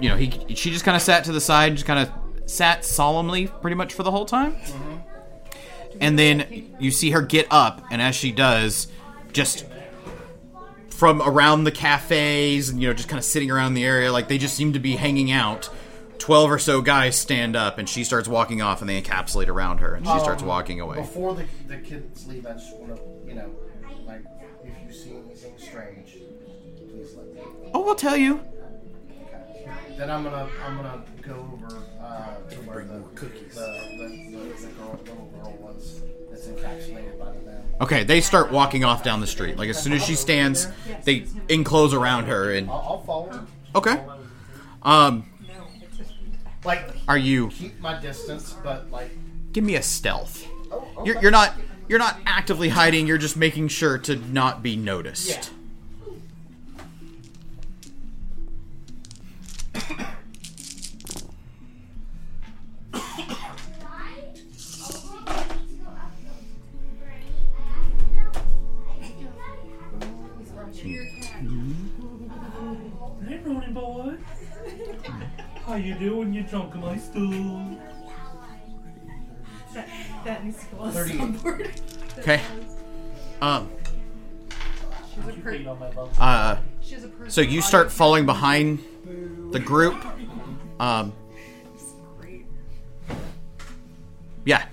you know, he she just kind of sat to the side, just kind of sat solemnly, pretty much for the whole time. And then you see her get up, and as she does, just from around the cafes and you know, just kind of sitting around the area, like they just seem to be hanging out. Twelve or so guys stand up, and she starts walking off, and they encapsulate around her, and she starts Um, walking away. Before the, the kids leave, I just want to, you know, like, if you see anything strange, please let me know. Oh, we'll tell you. Okay. Then I'm gonna, I'm gonna go over uh, to where the cookies. the, the, the, the girl, little girl was that's encapsulated by the. Okay, they start walking off down the street. Like as soon as she stands, they enclose around her, and I'll, I'll follow her. okay. Um, Like, are you? keep my distance, but like, Give me a stealth. oh, okay. You're, you're not you're not actively hiding. You're just making sure to not be noticed. Yeah. How you doing, you drunk in my stool? That, that needs to go on 38. soundboard. Okay. Um. She's a, You per- on my bum. Uh. she's a person. So you start falling behind the group. Um. Yeah.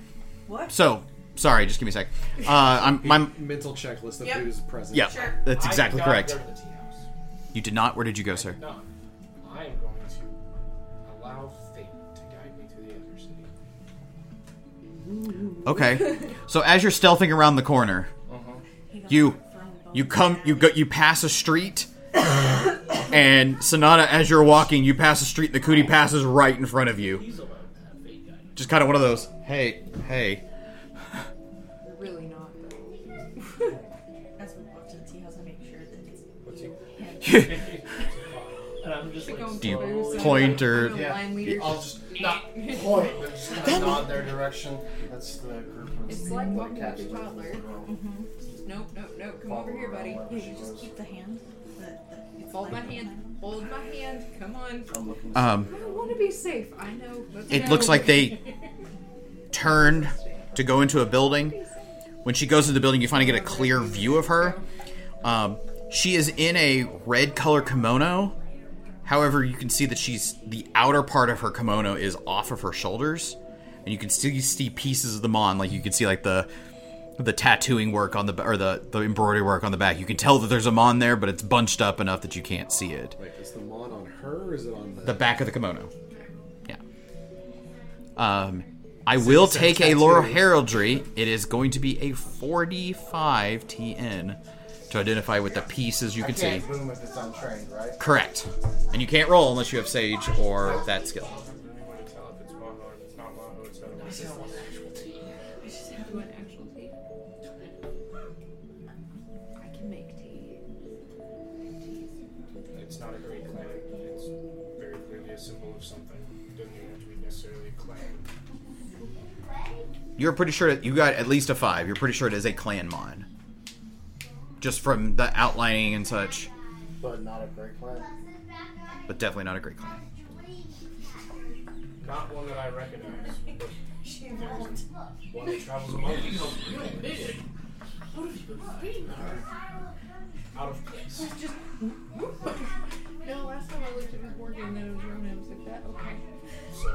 What? So sorry. Just give me a sec. Uh. I'm. My. Mental checklist of Yep. who's present. Yeah. Sure. That's exactly I did not correct. Go to the tea house. You did not. Where did you go, sir? No, Okay. So as you're stealthing around the corner, He You you come you go you pass a street and Sonata as you're walking, you pass a street, the cootie passes right in front of you. He's allowed to have fake guidance. Just kind of one of those, hey, hey. Really not, though. As we watch it, he has to make sure that it's. What's he? And I'm just like, Going Do you through, point or- Yeah. line leader. I'll just not point, but just kind of nod their direction. That's the group. of It's like boy walking with your toddler. the girl. Nope, nope, nope. Come over here, buddy. Yeah, you just keep the hand. The, the, it's Hold my like- hand. Hold my hand. Come on. I'm looking. Um I want to be safe. I know. Let's it go. looks like they turned to go into a building. When she goes into the building, you finally get a clear view of her. Um, she is in a red color kimono. However, you can see that she's the outer part of her kimono is off of her shoulders, and you can still see pieces of them on. Like you can see like the the tattooing work on the or the the embroidery work on the back. You can tell that there's a mon there, but it's bunched up enough that you can't see it. Wait, is the mon on her or is it on the? The back of the kimono. Yeah. Um, I will take a Lore Heraldry. It is going to be a 45 TN to identify with the pieces you can see. can't boom if it's untrained, right? Correct. And you can't roll unless you have Sage or that skill. Anyone to tell if it's mono or if it's not mono, it's not I just want actual tea. I just have one actual tea. I can make tea. It's not a great clan. It's very clearly a symbol of something. It doesn't even have to be necessarily a clan. You're pretty sure that you got at least a five. You're pretty sure it is a clan mon. Just from the outlining and such, But not a great clan. but definitely not a great clan. Not one that I recognize, She won't. one that travels among us. Real big. What have you been her? Out of place. No, last time I looked at his board game, then it was Rona. I was like, that okay. So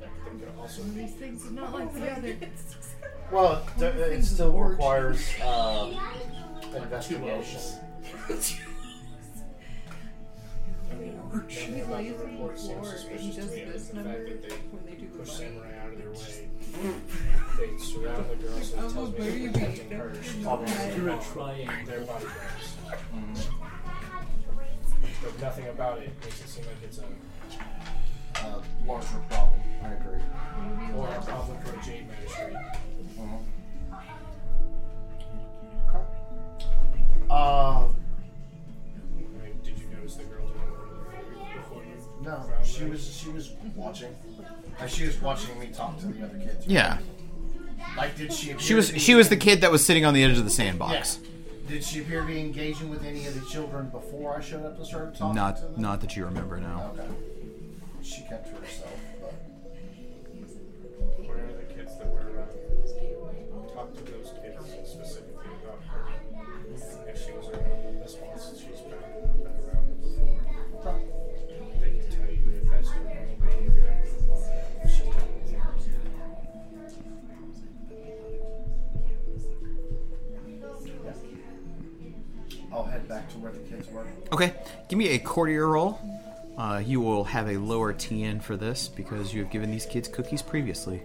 that could also One of be these things is not like the other. Well, it, it still requires uh, investigation. He lays on the report seems floor and he suspicious does this number they when they do the push fight. samurai out of their way. they surround the girl, so I'm it tells a me they're protecting her. you know Obviously. You're a that? triangle. Their bodyguards. But nothing about it makes it seem like it's a Uh, larger problem. I agree. Or a problem for a jade magistrate. Uh, Um, I mean, did you notice the girl doing it before you? no, she was she was watching. Like she was watching me talk to the other kids. Yeah, Like, did she? Appear she was to be- she was the kid that was sitting on the edge of the sandbox. Yes. Did she appear to be engaging with any of the children before I showed up to started talking to Not them? not that you remember now. Okay. She kept to herself, give me a courtier roll. Uh, you will have a lower TN for this because you have given these kids cookies previously.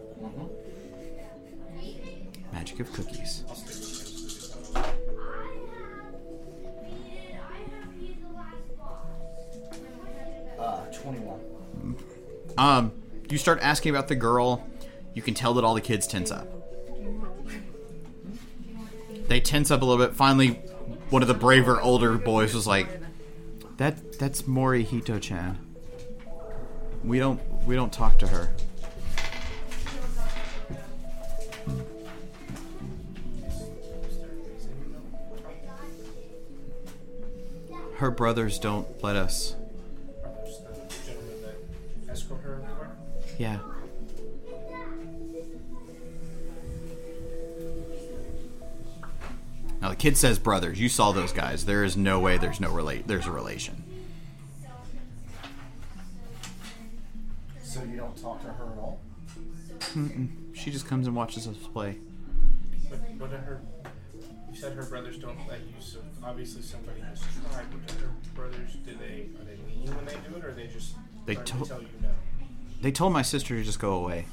Magic of cookies. I'll stick with him. Uh, 21. Um, you start asking about the girl. You can tell that all the kids tense up. They tense up a little bit. Finally, one of the braver older boys was like, "That that's Morihito-chan. We don't we don't talk to her." Her brothers don't let us. Are Now the kid says brothers. You saw those guys. There is no way there's no relate. There's a relation. So you don't talk to her at all? She just comes and watches us play. But what are her? You said her brothers don't let you. So obviously somebody has tried. But are her brothers? Do they? Are they mean when they do it, or are they just? They to- to tell you no. They told my sister to just go away.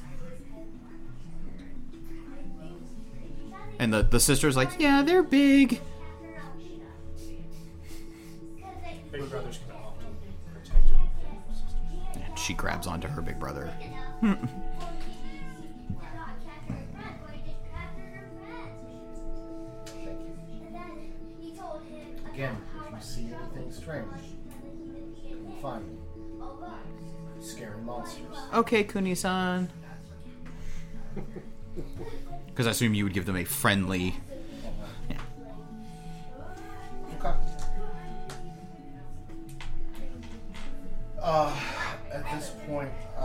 And the, the sister's like, yeah, they're big. Big brother's gonna often protect her. And she grabs onto her big brother. Again, if you see anything strange, come find me. Scary monsters. Okay, Kuni-san. Because I assume you would give them a friendly. Okay. Uh, at this point, uh,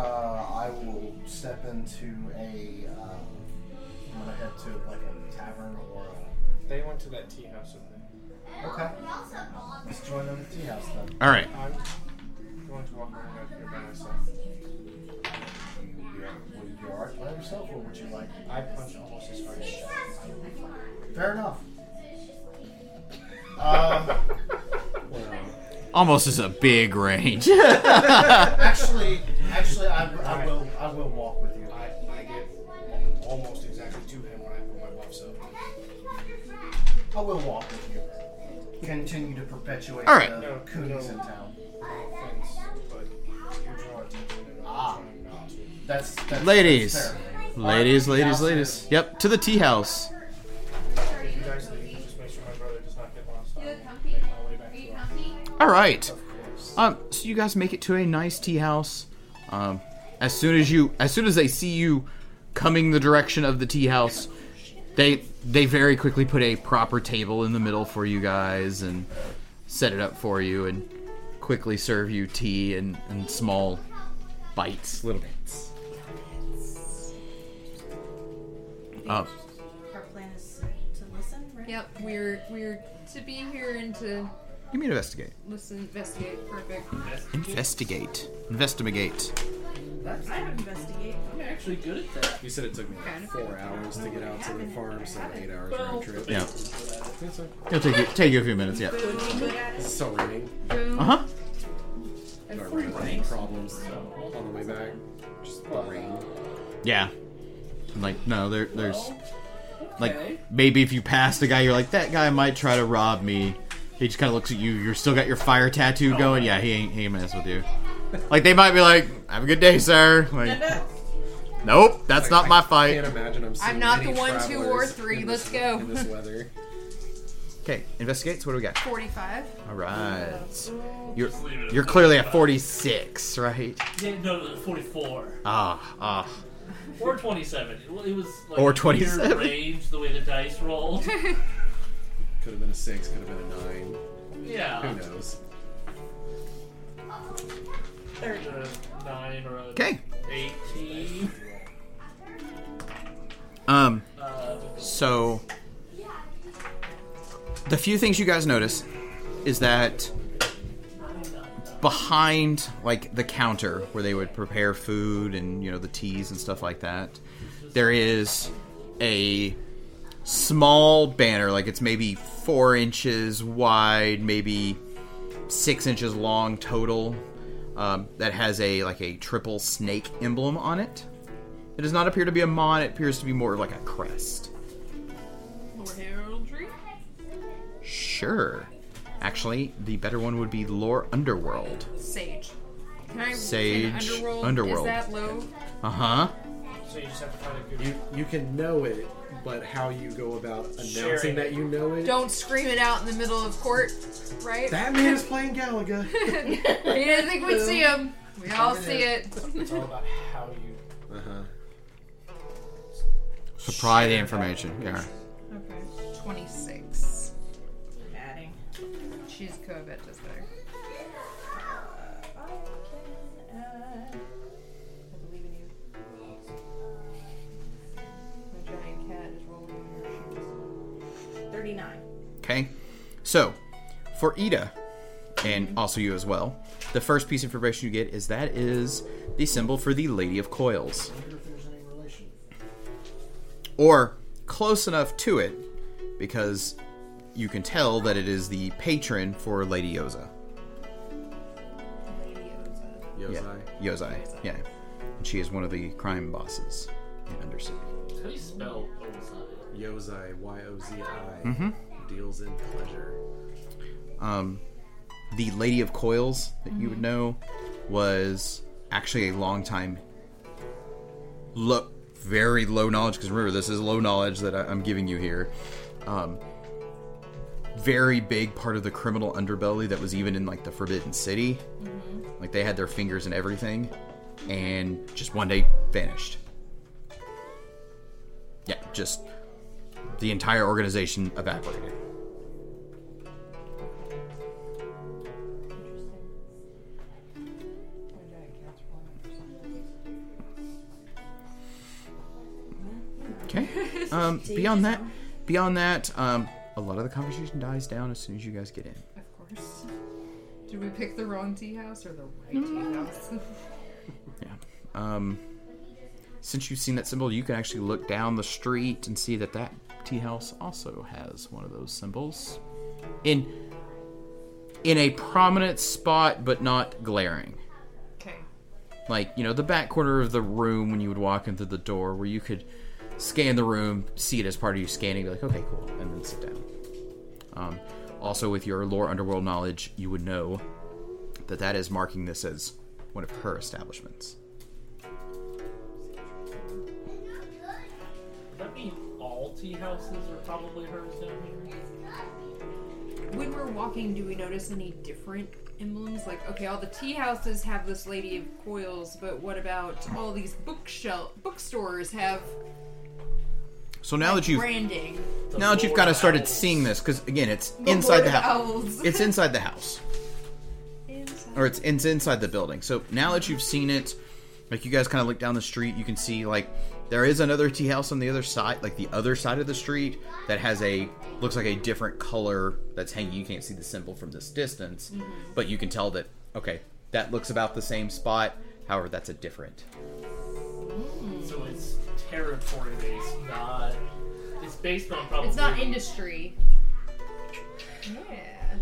I will step into a. Um, I'm gonna head to like a tavern or a. They went to that tea house over there. Okay. Let's join them at the tea house then. All right. I'm going to walk around out here by myself. You, you, will you be alright by yourself, or would you like? I punch almost as hard as she does. Fair enough. Uh, Almost is a big range. actually, actually, I, I will. I will walk with you. I, I get almost exactly to him when I put my buffs up. I will walk with you. Continue to perpetuate All right. the No, Kunis no. in town. No offense, but you draw attention and Ah. That's, that's ladies. That's. Ladies, Alright, ladies, ladies. Yep, to the tea house. If you guys leave, just make sure my brother does not get lost. I will make my way back to the office. All right. Um, so you guys make it to a nice tea house. Um, as soon as you, as soon as they see you coming the direction of the tea house, they they very quickly put a proper table in the middle for you guys and set it up for you and quickly serve you tea and, and small bites, little bits. Uh, Our plan is to listen, right? Yep, we're we're to be here and to give me an investigate. listen, investigate. Perfect. Investigate. Investigate. I would investigate. I'm actually good at that. You said it took me like four hours to get out to the farm, so eight hours round trip. Yeah. It's like, It'll take you take you a few minutes. Yeah. Would good at it. still raining. Boom. Uh huh. And Our rain problems on the way back. Just the rain. Yeah. Like no, there there's Okay. like maybe if you pass the guy, you're like that guy might try to rob me. He just kind of looks at you. You're still got your fire tattoo going. Yeah, he ain't he ain't mess with you. Like they might be like, "Have a good day, sir." Like, nope, that's not my I fight. can't imagine I'm. seeing not any the one, two, or travelers three. in Let's this- go. In this weather. Okay, investigates. What do we got? Forty-five. All right. You're Just leave it at you're clearly at 46, right? Yeah, no, no, 44. Ah, ah. Or 27. It, it was like Or a weird 27. range the way the dice rolled. Could have been a six. Could have been a nine. yeah. Who knows? A 9 or a Okay. 18. Um. Uh, So, the few things you guys notice is that behind, like, the counter where they would prepare food and, you know, the teas and stuff like that, there is a small banner, like, it's maybe four inches wide, maybe six inches long total, um, that has a, like, a triple snake emblem on it. It does not appear to be a mon, it appears to be more of like a crest. Lore Heraldry. Sure. Actually, the better one would be Lore Underworld. Sage. Can I? Sage, can underworld. Underworld. Is that low? Uh huh. So you just have to find a good. You you can know it, but how you go about announcing Sharing. that you know it. Don't scream it out in the middle of court, right? That man is playing Galaga. you didn't think we'd see him. We all see it. It's all about how you. uh huh. Supply the information. Yeah. Okay. Twenty-six. Adding. In her shoes. 39. Okay. So, for Ida, and also you as well, the first piece of information you get is that is the symbol for the Lady of Coils. I wonder if there's any relation. Or close enough to it, because you can tell that it is the patron for Lady Yoza. Lady Oza. Yeah. Yozai. Yozai. Yeah. And she is one of the crime bosses. in Undercity. How do you spell Ozai? Yozai, Y O Z I, Mhm. deals in pleasure. Um, the Lady of Coils that you would know was actually a long time, look very low knowledge. Because remember, this is low knowledge that I, I'm giving you here. Um, very big part of the criminal underbelly that was even in like the Forbidden City. Like they had their fingers in everything, and just one day vanished. Yeah, just the entire organization evaporated. Okay. Um, beyond that, beyond that, um, a lot of the conversation dies down as soon as you guys get in. Of course. Did we pick the wrong tea house or the right tea house? Yeah. Um, since you've seen that symbol, you can actually look down the street and see that that tea house also has one of those symbols in in a prominent spot, but not glaring. okay. Like you know, the back corner of the room when you would walk into the door, where you could scan the room, see it as part of you scanning, be like, okay, cool, and then sit down. Um, also, with your lore underworld knowledge, you would know that that is marking this as one of her establishments. Does that mean all tea houses are probably hers down here? When we're walking, do we notice any different emblems? Like, okay, all the tea houses have this Lady of Coils, but what about all these bookshelf bookstores have So now that you've branding? The now that you've kind of of started Owls. seeing this, because again, it's The inside Lord the house. Owls. It's inside the house, Inside. or it's, it's inside the building. So now that you've seen it, like you guys kind of look down the street, you can see like there is another tea house on the other side, like the other side of the street that has a looks like a different color that's hanging. You can't see the symbol from this distance, mm-hmm. but you can tell that okay, that looks about the same spot. However, that's a different. So it's territory based, not. It's based on probably. It's not industry. Yeah.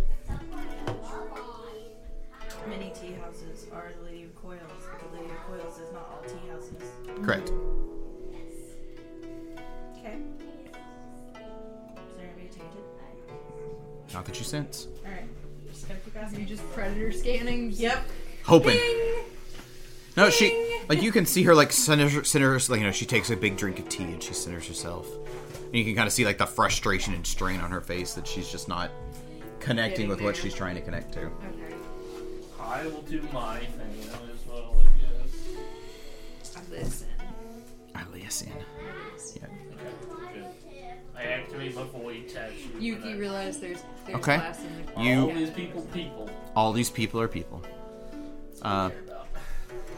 Many tea houses are the Lady of Coils, but the Lady of Coils is not all tea houses. Correct. Okay. Is there anybody tainted? Not that you sense. Alright. Just gotta keep You just predator scanning. Yep. Hoping. No, she like you can see her like center, center like you know she takes a big drink of tea and she centers herself, and you can kind of see like the frustration and strain on her face that she's just not connecting Getting with what there. she's trying to connect to. Okay. I will do my thing as well, I guess. I listen. I listen. Yeah. Okay, good. I activate my void tattoo. Yuki and I- realized there's there's Okay. glass in the All You these people, people. all these people are people. Uh, care about.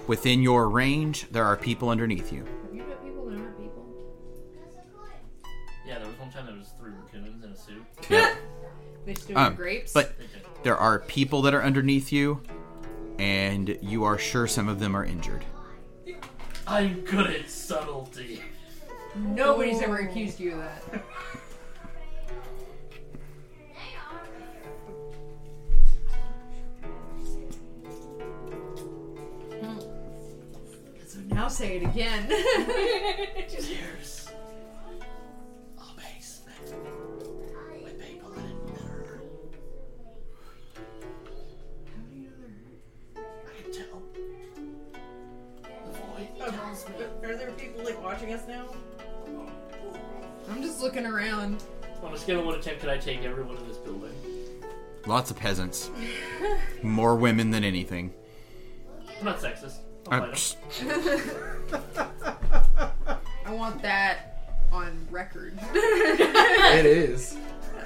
Within your range, there are people underneath you. Have you met people that aren't people? Yeah, there was one time there was three raccoons in a suit. Yeah. They still Um, grapes. but there are people that are underneath you, and you are sure some of them are injured. I'm good at subtlety. nobody's ever accused you of that. now say it again. Cheers. A basement with people in there. I can tell. The void tells me. Are there people like watching us now? I'm just looking around. On a scale of 1 to 10, could I take everyone in this building? Lots of peasants. More women than anything. I'm not sexist. I'll fight 'em. I want that on record. It is.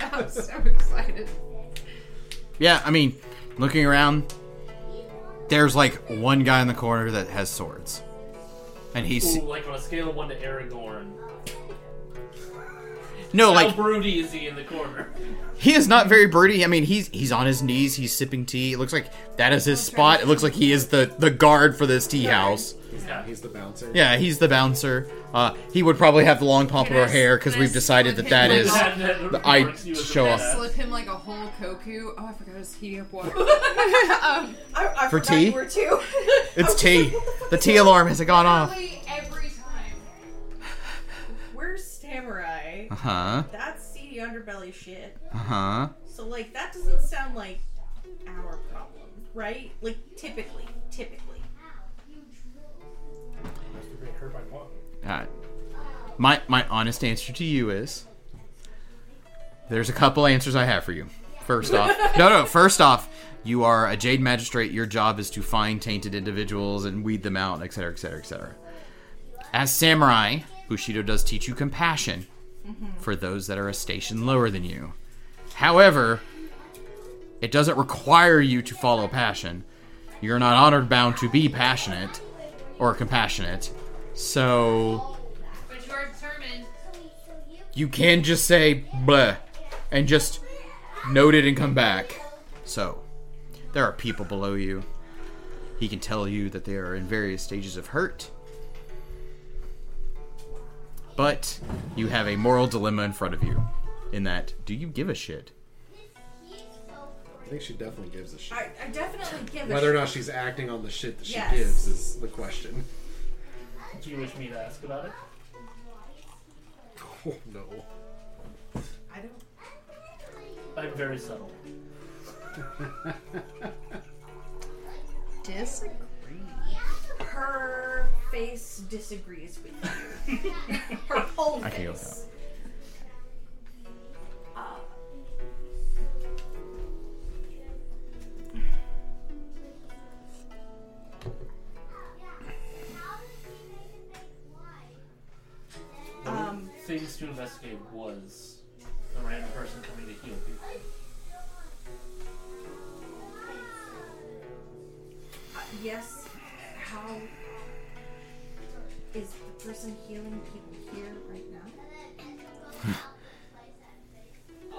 I'm so excited. Yeah, I mean, looking around, there's like one guy in the corner that has swords. And he's Ooh, like on a scale of 1 to Aragorn. No How like broody is he in the corner? he is not very broody. I mean, he's he's on his knees, he's sipping tea. It looks like that is his spot. It looks like he is the the guard for this tea house. Yeah. He's the bouncer. Yeah, he's the bouncer. Uh, he would probably have the long pompadour I- hair because we've decided that that is him is. like That- that I marks you as a show off. Slip him like a whole koku. Oh, I forgot I was heating up water. um, I, I For tea? You were too. It's tea. The tea alarm has it gone off. Literally every time. Huh. That's seedy underbelly shit. Uh huh. So like that doesn't sound like our problem, right? Like typically, typically. Masturbate her by what? Uh, my my honest answer to you is there's a couple answers I have for you. First off, no, no. First off, you are a jade magistrate. Your job is to find tainted individuals and weed them out, etc., etc., etc. As samurai, Bushido does teach you compassion for those that are a station lower than you. However, it doesn't require you to follow passion. You're not honored bound to be passionate or compassionate. So But you are determined. you can just say bleh and just note it and come back. So, there are people below you. He can tell you that they are in various stages of hurt. But you have a moral dilemma in front of you. In that, do you give a shit? I think she definitely gives a shit. I, I definitely give a Whether or not she's acting on the shit that she Yes. gives is the question. Do you wish me to ask about it? Oh no. I don't. I'm very subtle. Disagree. Her face disagrees with you. Her whole I can go face. Uh, One of Um, things to investigate was a random person coming to heal people. uh, yes. How is the person healing people here right now?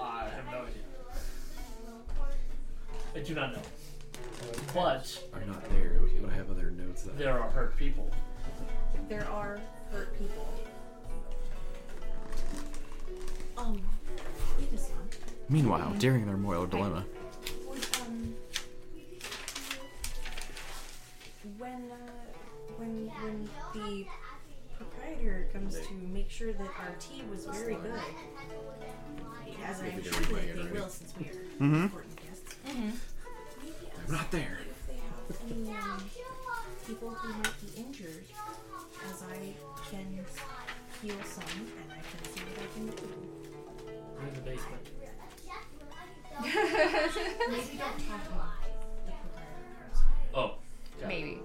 I have no idea. I do not know. But I'm not there. We would have other notes that there are hurt people. There are hurt people. Um, wait a second. Meanwhile, during their moral dilemma, Would, um, when uh, when when the proprietor comes to make sure that our tea was very good, as I'm sure that they will since we are important guests. I'm not there. If they have any um, people who might be injured, as I can heal some and I can see what I can do. I'm in the basement. Maybe don't talk about the proprietor. Oh. Maybe.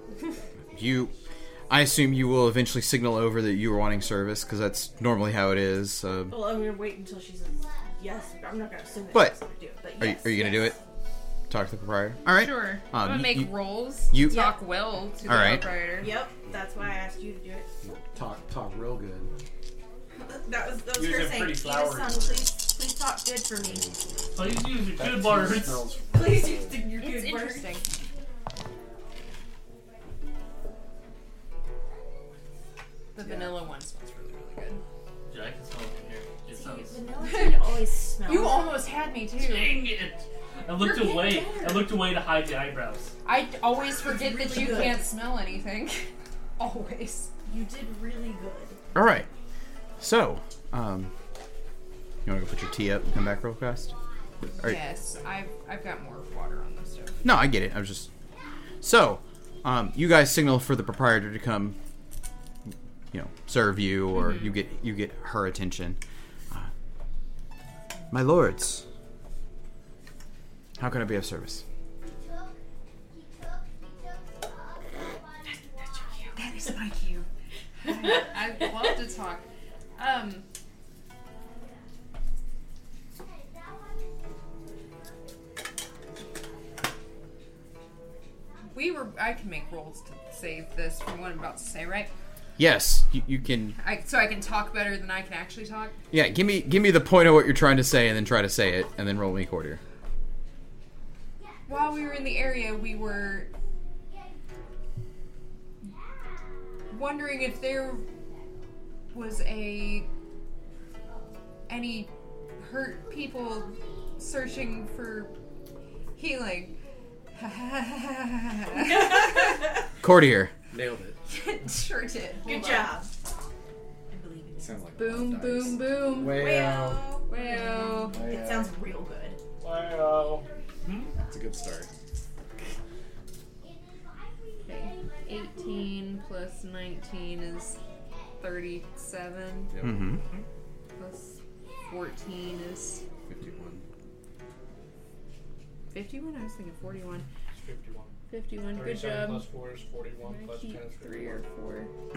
you. I assume you will eventually signal over that you are wanting service, because that's normally how it is. Uh, Well, I'm gonna wait until she says yes. I'm not gonna assume that But- she's gonna do it. But are you, are you gonna do it? Talk to the proprietor. All right. Sure. Um, I'm gonna you- make you- rolls. you- talk well to the All right. operator. Yep, that's why I asked you to do it. Talk talk real good. That was that was Yours her saying, pretty son, please, please talk good for me. Please use your good That words. Please use the- your It's good words." interesting. The vanilla one smells really, really good. Yeah, I can smell it from here. It sounds. Vanilla always smells. You almost had me too. Dang it! I looked You're away. I looked away to hide the eyebrows. I always forget that you good. can't smell anything. always. You did really good. All right. So, um, you want to go put your tea up and come back real fast? Are- Yes, I've I've got more water on the stove. No, I get it. I was just so. Um, you guys signal for the proprietor to come, you know, serve you, or you get you get her attention. Uh, my lords, how can I be of service? That is my cue. I'd love to talk. Um. We were. I can make rolls to save this from what I'm about to say, right? Yes, you, you can. I, so I can talk better than I can actually talk. Yeah, give me give me the point of what you're trying to say, and then try to say it, and then roll me a quarter. While we were in the area, we were wondering if there was a any hurt people searching for healing. Courtier, Nailed it. sure did. Good Hold job. I believe in sounds like a Boom, dice. boom, boom. Wow. Wow. It sounds real good. Wow. That's a good start. Okay. 18 plus 19 is 37. Yep. Mm-hmm. Plus 14 is 51. 51? I was thinking 41. It's 51. 51. Good job. plus 4 is 41. Plus 10 is three or four.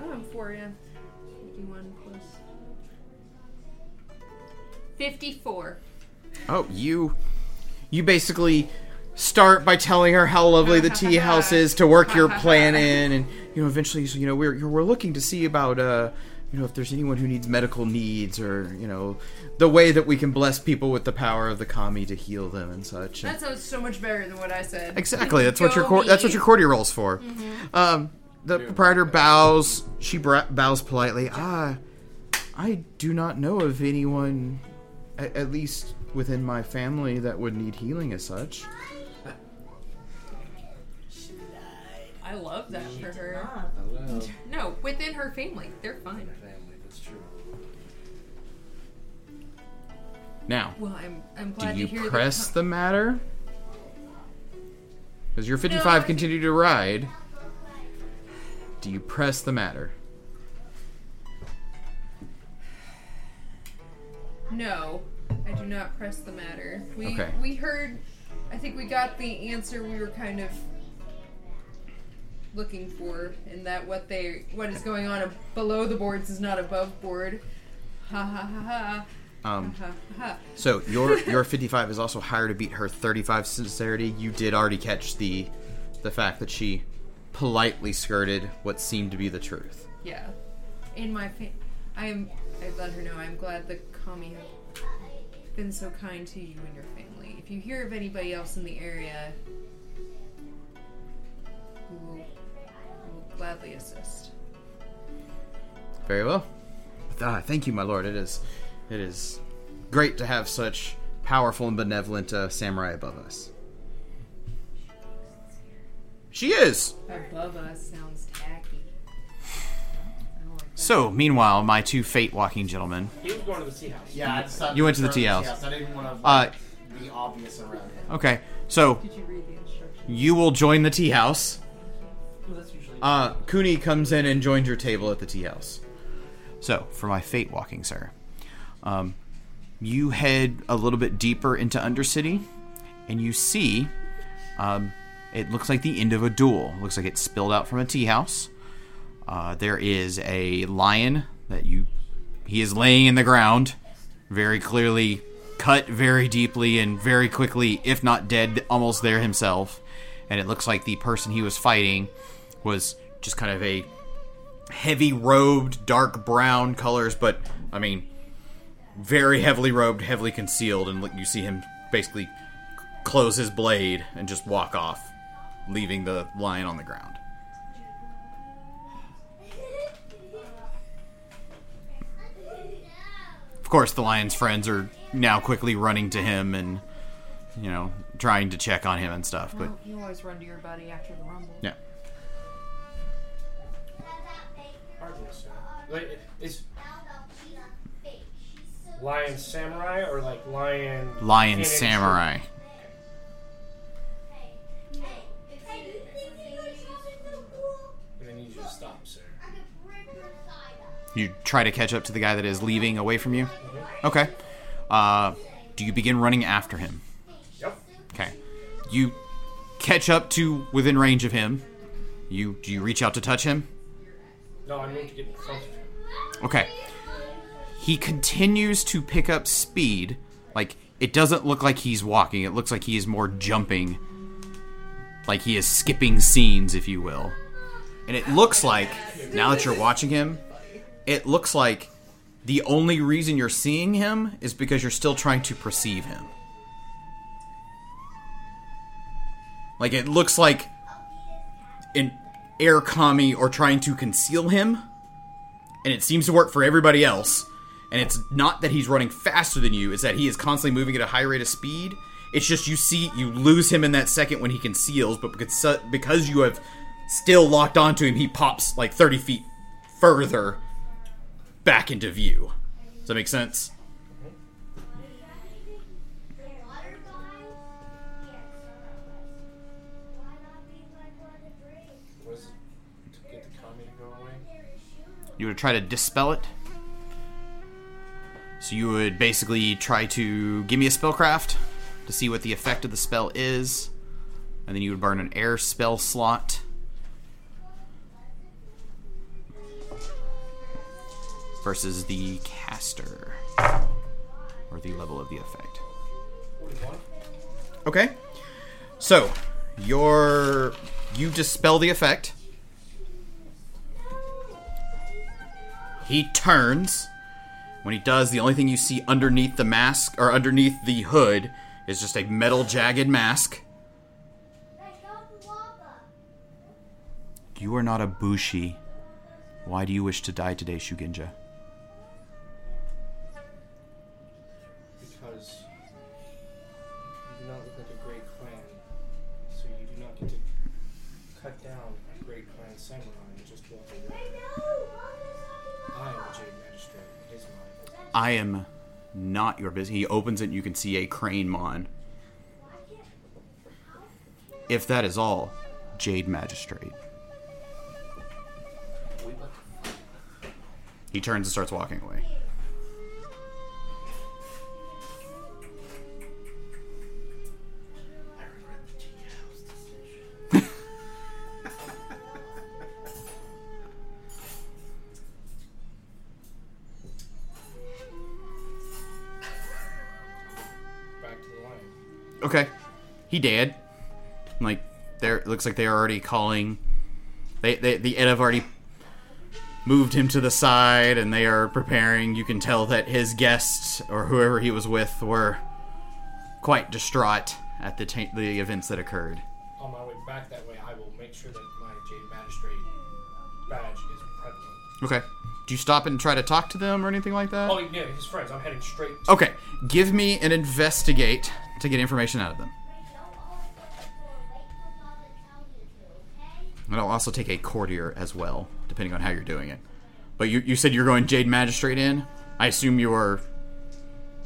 oh, I'm four, yeah. 51 plus. 54. Oh, you you basically start by telling her how lovely the tea house is to work your plan in, and you know eventually you you know we're we're looking to see about uh you know if there's anyone who needs medical needs or you know the way that we can bless people with the power of the kami to heal them and such. That sounds so much better than what I said. Exactly. That's what your Go cour- that's what your courtier rolls for. Um, the proprietor bows. She bra- bows politely. Ah, I do not know of anyone, at, at least within my family, that would need healing as such. I love that for her. Ah, Hello. No, within her family. They're fine. Family, that's true. Now, Well, I'm, I'm do glad you to hear press that. the matter? Does your fifty-five think- continue to ride? Do you press the matter? No, I do not press the matter. We Okay. we heard. I think we got the answer we were kind of looking for, and that what they what is going on below the boards is not above board. Ha ha ha ha. Um, Ha ha ha. So your your 55 is also higher to beat her 35 sincerity. You did already catch the the fact that she politely skirted what seemed to be the truth. Yeah. In my fa- I am. I've let her know. I'm glad the kami have been so kind to you and your family. If you hear of anybody else in the area, will gladly assist. Very well. Ah, thank you, my lord. It is it is great to have such powerful and benevolent uh, samurai above us. She is. Above us sounds tacky. I like. So, meanwhile, my two fate walking gentlemen. He was going to the tea house. Yeah, I decided You went to the tea house. I didn't want to Uh, be obvious around him. Okay, so Did you read the instructions? you will join the tea house. Uh, Kuni comes in and joins your table at the tea house. So, for my fate walking, sir, um, you head a little bit deeper into Undercity, and you see, um, it looks like the end of a duel. Looks like it spilled out from a tea house. Uh, there is a lion that you, he is laying in the ground, very clearly cut very deeply and very quickly, if not dead, almost there himself. And it looks like the person he was fighting was just kind of a heavy robed, dark brown colors, but I mean, very heavily robed, heavily concealed, and you see him basically close his blade and just walk off, leaving the lion on the ground. Of course, the lion's friends are now quickly running to him and, you know, trying to check on him and stuff. But Well, you always run to your buddy after the rumble. yeah, Like, is lion samurai or like lion? lion samurai. tree? You stop. You try to catch up to the guy that is leaving away from you. Okay. Uh, do you begin running after him? Yep. Okay. You catch up to within range of him. You do you reach out to touch him? No, I need to get in front of him. Okay. He continues to pick up speed. Like it doesn't look like he's walking. It looks like he is more jumping. Like he is skipping scenes, if you will. And it looks like now that you're watching him, it looks like the only reason you're seeing him is because you're still trying to perceive him. Like it looks like an air kami or trying to conceal him and it seems to work for everybody else. And it's not that he's running faster than you; it's that he is constantly moving at a high rate of speed. It's just you see you lose him in that second when he conceals, but because you have still locked onto him, he pops like thirty feet further back into view. Does that make sense? You would try to dispel it. So you would basically try to give me a spellcraft to see what the effect of the spell is, and then you would burn an air spell slot. Versus the caster, or the level of the effect. Okay. So, your you dispel the effect. He turns. When he does, the only thing you see underneath the mask or underneath the hood is just a metal jagged mask. You are not a bushi. Why do you wish to die today, Shugenja? I am not your business. He opens it and you can see a crane mon. If that is all, Jade Magistrate. He turns and starts walking away. Okay. He did. Like there looks like they're already calling they, they the Ed have already moved him to the side and they are preparing. You can tell that his guests or whoever he was with were quite distraught at the ta- the events that occurred. On my way back that way, I will make sure that my Jade Magistrate badge is prevalent. Okay. Do you stop and try to talk to them or anything like that? Oh, yeah, his friends. I'm heading straight to Okay. Give me an investigate to get information out of them. And I'll also take a courtier as well, depending on how you're doing it. But you, you said you're going Jade Magistrate in? I assume you're.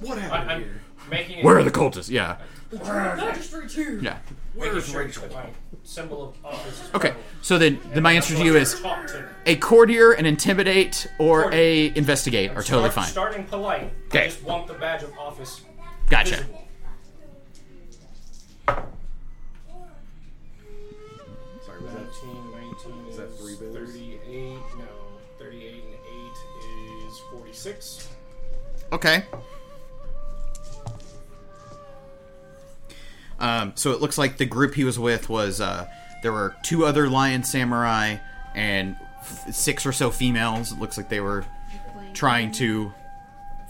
What happened I'm here? making. Where are the cultists? Yeah. Magistrate's here. Yeah. making sure that my symbol of office is Okay. So then, then my answer to you is Talk to me. a courtier, an intimidate, or a investigate are totally Start- fine. Starting polite. Okay. I just want the badge of office. Gotcha. visible. Sorry, was that 19, 19 Is that three bills? 38. No, 38 and 8 is 46. Okay. Um, so it looks like the group he was with was uh, there were two other lion samurai and f- six or so females. It looks like they were trying to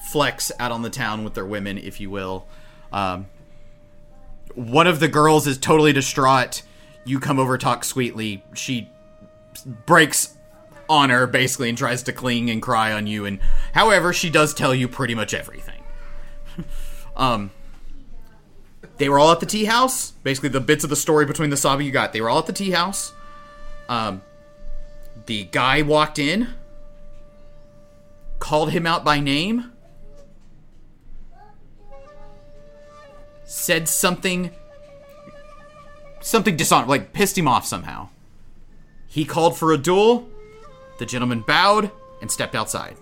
flex out on the town with their women, if you will. Um, one of the girls is totally distraught. You come over, talk sweetly. She breaks on her basically and tries to cling and cry on you and however she does tell you pretty much everything um they were all at the tea house basically the bits of the story between the saga you got they were all at the tea house um the guy walked in called him out by name said something something dishonorable like pissed him off somehow he called for a duel the gentleman bowed and stepped outside.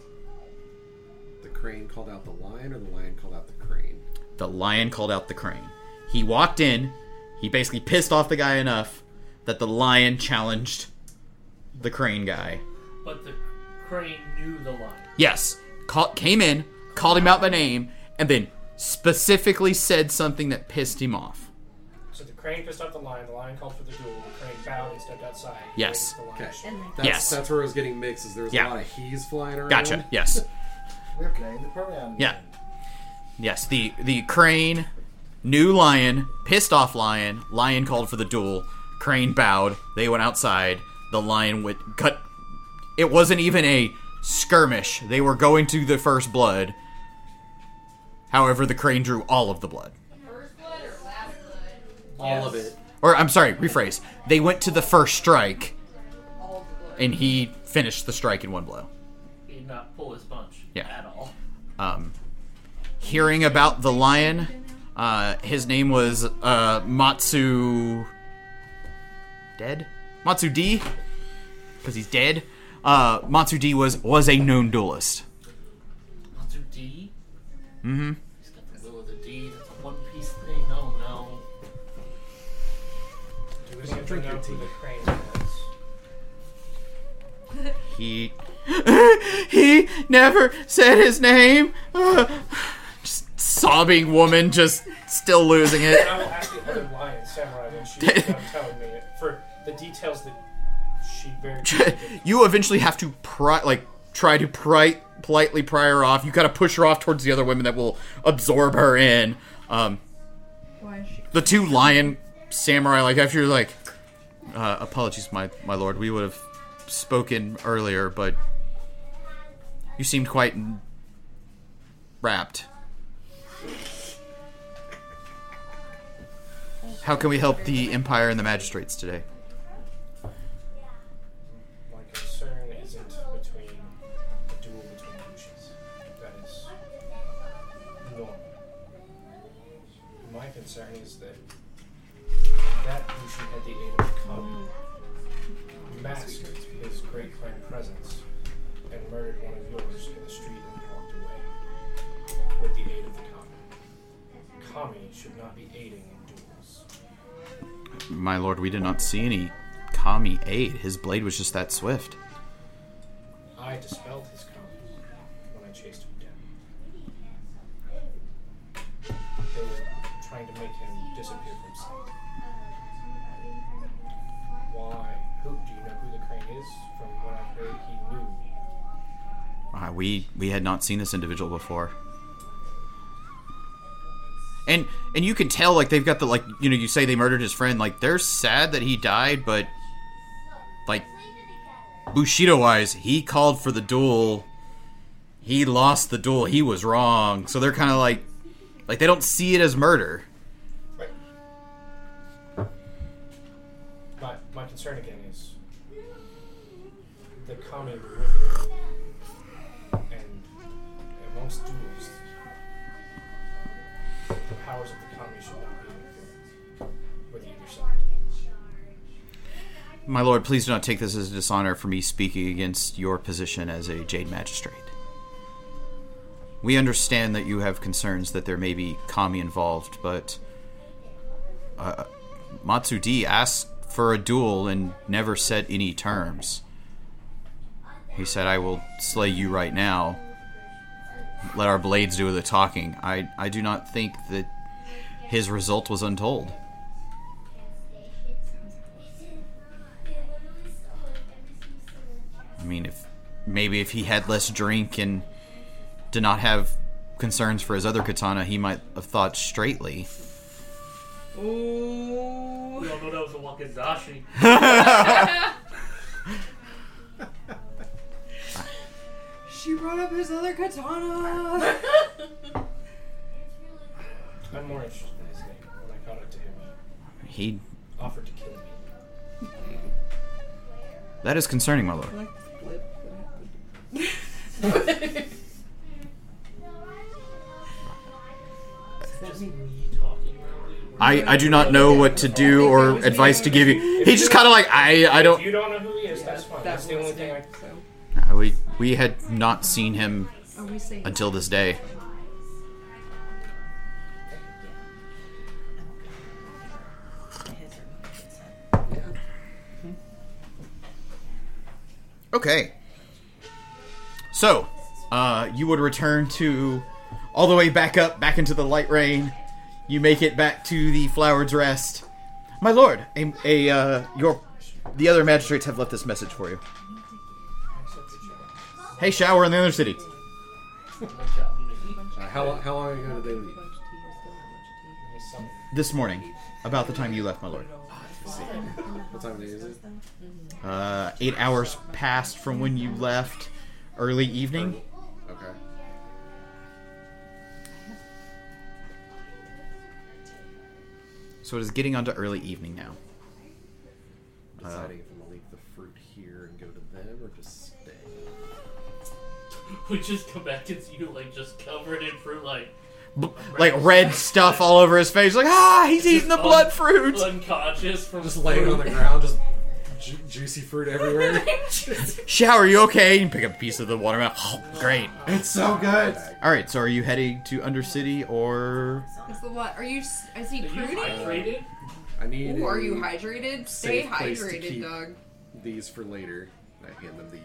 the crane called out the lion, or the lion called out the crane? The lion called out the crane. He walked in. He basically pissed off the guy enough that the lion challenged the crane guy. But the crane knew the line. Yes, call, came in, called him out by name, and then specifically said something that pissed him off. So the crane pissed off the lion. The lion called for the duel. The crane bowed and stepped outside. Yes. Waited for the lion Okay. to show up. That's, Yes. That's where I was getting mixed. Is there's Yeah. a lot of he's flying around. Gotcha. Yes. We're playing the program. Yeah. Yes, the the crane, new lion, pissed off lion. Lion called for the duel. Crane bowed. They went outside. The lion would cut. It wasn't even a skirmish. They were going to the first blood. However, the crane drew all of the blood. All of it. Or I'm sorry, rephrase. They went to the first strike. All the blood. and he finished the strike in one blow. He did not pull his punch Yeah. at all. um, hearing about the lion. Uh, his name was uh, Matsu. Dead? Matsu D? Because he's dead. Uh, Matsu D was, was a known duelist. Matsu D? Mm-hmm. He's got the will of the D. That's a one piece thing. Oh no. Do we need to know who the? He. he never said his name! just sobbing woman, just still losing it. I will ask the other lion samurai when she's done telling me it for the details that she very you eventually have to pry, like try to pry, politely pry her off. You gotta push her off towards the other women that will absorb her in. Um, Why is she? the two lion samurai, like after you're like, uh, apologies, my my lord, we would have spoken earlier, but you seemed quite wrapped. How can we help the empire and the magistrates today? My lord, we did not see any Kami aid. His blade was just that swift. I dispelled his Kami when I chased him down. They were trying to make him disappear from sight. Why? Who? Do you know who the crane is? From what I've heard, he knew. Uh, we we had not seen this individual before. And and you can tell like they've got the like you know you say they murdered his friend like they're sad that he died but like Bushido wise he called for the duel. He lost the duel. He was wrong. So they're kind of like like they don't see it as murder. My, my concern My lord, please do not take this as a dishonor for me speaking against your position as a Jade Magistrate. We understand that you have concerns that there may be Kami involved, but uh, asked for a duel and never set any terms. He said, I will slay you right now. Let our blades do the talking. I, I do not think that his result was untold. I mean, if maybe if he had less drink and did not have concerns for his other katana, he might have thought straightly. Ooh. We all know that was a wakizashi. She brought up his other katana. I'm more interested in his name. When I caught up to him, He he offered to kill me. that is concerning, my lord. I, I do not know what to do or advice to give you. He just kind of like I I don't. you don't know who he is, that's fine. That's the only thing I. So, We we had not seen him are we saying? until this day. Okay. So, uh, you would return to all the way back up, back into the light rain. You make it back to the Flower's Rest. My lord, a, a uh, your the other magistrates have left this message for you. Hey, shower in the other city. Good job, Nikki. Uh, how, how long ago did they leave? This morning, about the time you left, my lord. What time of day is it? Uh, eight hours passed from when you left. Early evening. Okay. So it is getting onto early evening now. Deciding if I'm gonna leave the fruit here and go to them or just stay. Which is come back and see you like just covered in fruit, like B- like red stuff all over his face. Like ah, he's eating the un- blood fruit. unconscious from Just laying on the ground, just ju- juicy fruit everywhere. Shower, you okay? You pick up a piece of the watermelon. Oh, great. it's so good. All right, so are you heading to Undercity or? Is the what? Are you? s- Is he Are you pruning? hydrated? I need. Ooh, are you a hydrated? Stay safe place to hydrated, keep- dog. These for later. I hand them the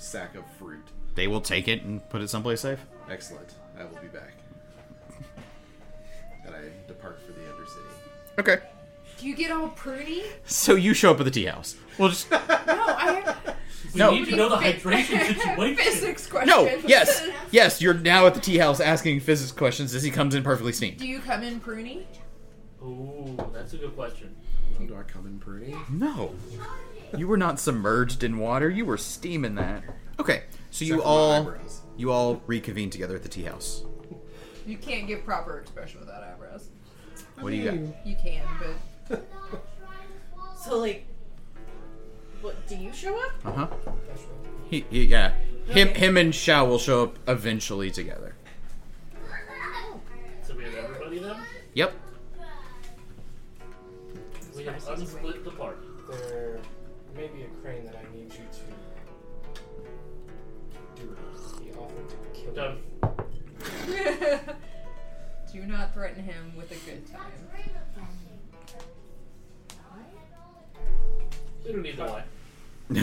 sack of fruit. They will take it and put it someplace safe. Excellent. I will be back. And I depart for the Undercity. Okay. Do you get all pruny? So you show up at the tea house. We'll just No, I. We No. need to know the hydration situation. Physics questions. no. Yes, yes. You're now at the tea house asking physics questions as he comes in perfectly steamed. Do you come in pruny? Ooh, that's a good question. Do I come in pretty? No, you were not submerged in water. You were steaming that. Okay, so you Except for my all eyebrows. you all reconvene together at the tea house. You can't give proper expression without eyebrows. What do you got? You can, but So like, what? Do you show up? Uh huh. He, he, yeah. Him, him, and Shao will show up eventually together. So we have everybody then? Yep. We have unsplit the party. There may be a crane that I need you to do. He offered to kill Done. do not threaten him with a good time. We don't need to lie. He,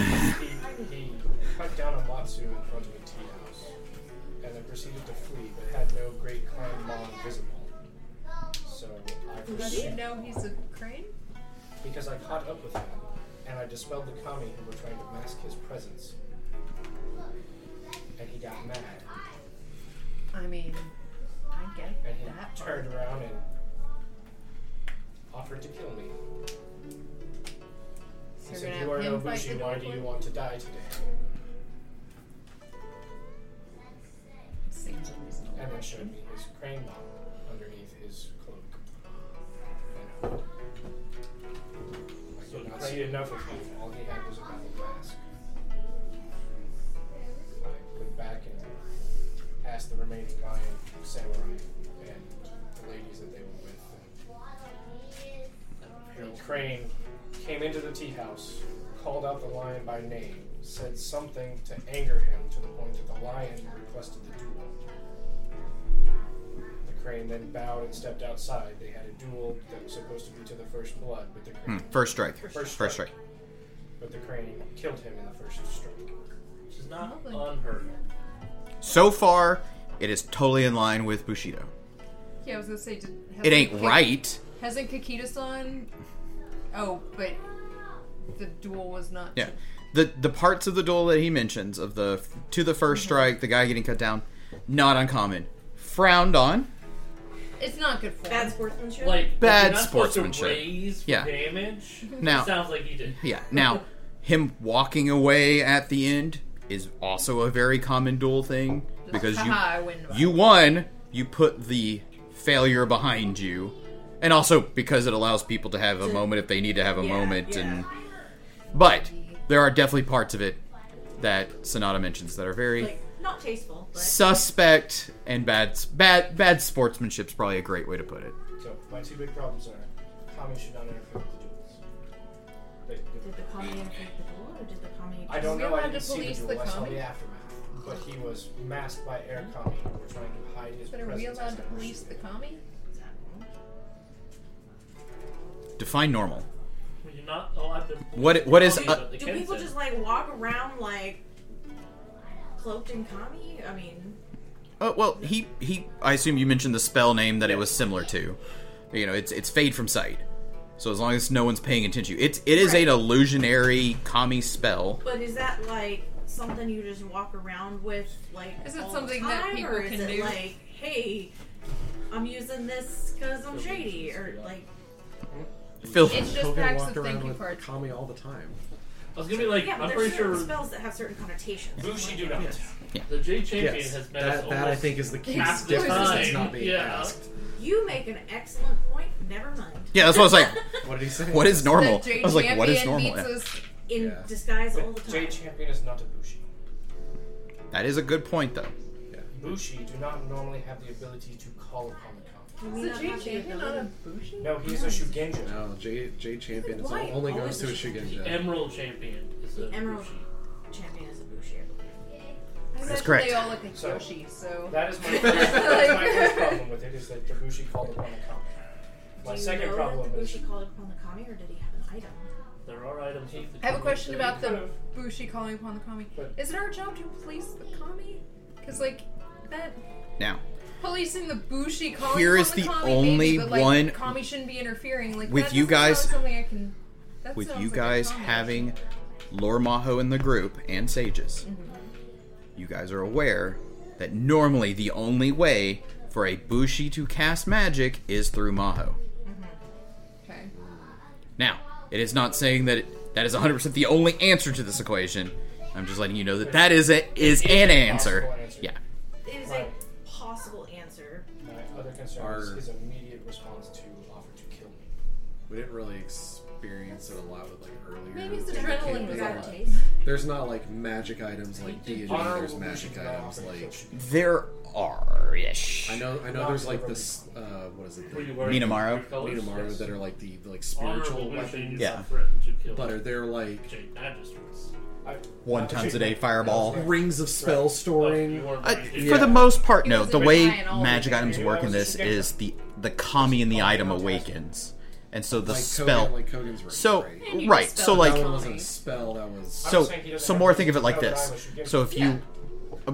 he cut down a Matsu in front of a tea house, and then proceeded to flee, but had no great clan mon visible. So I Does he pursued know he's a crane? because I caught up with him, and I dispelled the kami who were trying to mask his presence. And he got mad, I mean, I get and he that. part. turned around and offered to kill me. So He you're said, gonna "You are have him Nobushi. Why do you want to die today?" Seems unreasonable. And then showed me his crane model underneath his cloak. And. I could not see enough of him. All he had was a metal mask. I went back and asked the remaining lion samurai and the ladies that they were with. And the crane came into the tea house, called out the lion by name, said something to anger him to the point that the lion requested the duel. The crane then bowed and stepped outside. They had a duel that was supposed to be to the first blood, but the Hmm, crane, First strike. First First strike. strike. but the crane killed him in the first strike. Which is not unheard of. So far, it is totally in line with Bushido. Yeah, I was gonna say, did, It ain't Kik- right. Hasn't Kakita-san? Oh, but the duel was not. Yeah. The the parts of the duel that he mentions of the to the first mm-hmm. strike, the guy getting cut down, not uncommon. Frowned on. It's not good for Bad him. sportsmanship. Like Bad you're not supposed to sportsmanship. raise Yeah. damage. Now- it sounds like he did. Yeah. Now, him walking away at the end is also a very common duel thing because you Haha, I win. you won, you put the failure behind you, and also because it allows people to have a moment if they need to have a Yeah, moment. yeah. And but there are definitely parts of it that Sonata mentions that are very like not tasteful, but suspect and bad. Bad bad sportsmanship's probably a great way to put it. So my two big problems are Kami should not interfere with the duels. They- they- did the kami infect the duel, or did the kami? I don't know. allowed I didn't see the police duel. the I saw the aftermath. But he was masked by Air Kami who were trying to hide his But are presence. we allowed to police the mercenary. kami? Define normal. You're not allowed to. What- what is, Kami, uh, Do people just like walk around like cloaked in kami? I mean, Oh well, he he. I assume you mentioned the spell name that it was similar to. You know, it's it's fade from sight. So as long as no one's paying attention, it's it is Right. an illusionary kami spell. but is that like something you just walk around with like? Is it all something the that time, people or is can it do? Like, hey, I'm using this because I'm shady, or like, Phil, It's just Hogan packs walked of around thank you with cards. Kami all the time. I was gonna be like, yeah, but I'm there's pretty certain sure spells that have certain connotations. Bushi Like, do not. Yeah. The J champion Yes, has been us that, that I almost think is the key half difference that's time. not being Yeah. asked. You make an excellent point. Never mind. yeah, that's what I was like. What did he say? What is normal? The J I was like, what is normal? meets us- In Yeah. disguise all the time. Jade Champion is not a Bushi. That is a good point, though. Bushi do not normally have the ability to call upon the kami. Do we not have the ability- Bushi? No, he's a Shugenja. No, J J champion is Why only oh, always goes to a a Shugenja? Shugenja. Emerald champion is The Emerald Bushi. champion is a Bushi, I believe. I imagine correct. They all look like So- Yoshi, so. That is my first, that is my first problem with it, is that the Bushi called upon the kami. My Do you second know problem that the is Bushi called upon the kami, or did he have an item? There are items with the I have a question about the could- Bushi calling upon the kami. But- Is it our job to police the kami? Because, like, that. Now, Policing the Bushi calling Here upon is the, the only maybe, but, like, one- Kami shouldn't be interfering. Like, With you guys- like something I can. With you like guys kami having. Lore Maho in the group and Sages, mm-hmm. you guys are aware that normally the only way for a Bushi to cast magic is through Maho. Mm-hmm. Okay. Now, it is not saying that it, that is 100% the only answer to this equation. I'm just letting you know that that is a, is an answer. answer. Yeah. It is Right. Our- is his immediate response to offer to kill me. We didn't really experience it a lot with like earlier. Maybe it's adrenaline campaign. was Got on. taste. There's not like magic items like deity. Honorable There's magic items offer to kill like There are ish. I know. I know. There's like this. Uh, what is it? Were you The wearing Minamaru? weird colors? Minamaru Yes. that are like the, the like spiritual weapons. Yeah. not threaten to kill But are there like Jade Magistrates. I- One times a day fireball. Rings of spell storing? But Uh, For different. the most part, no. The way magic items Yeah, work in this is the the kami in the item awakens, and so the like spell. Kogan, like Kogan's ring. so right? Right, so like that wasn't a spell. That was so saying he doesn't so more think of it like this. I was Shugenja. So if you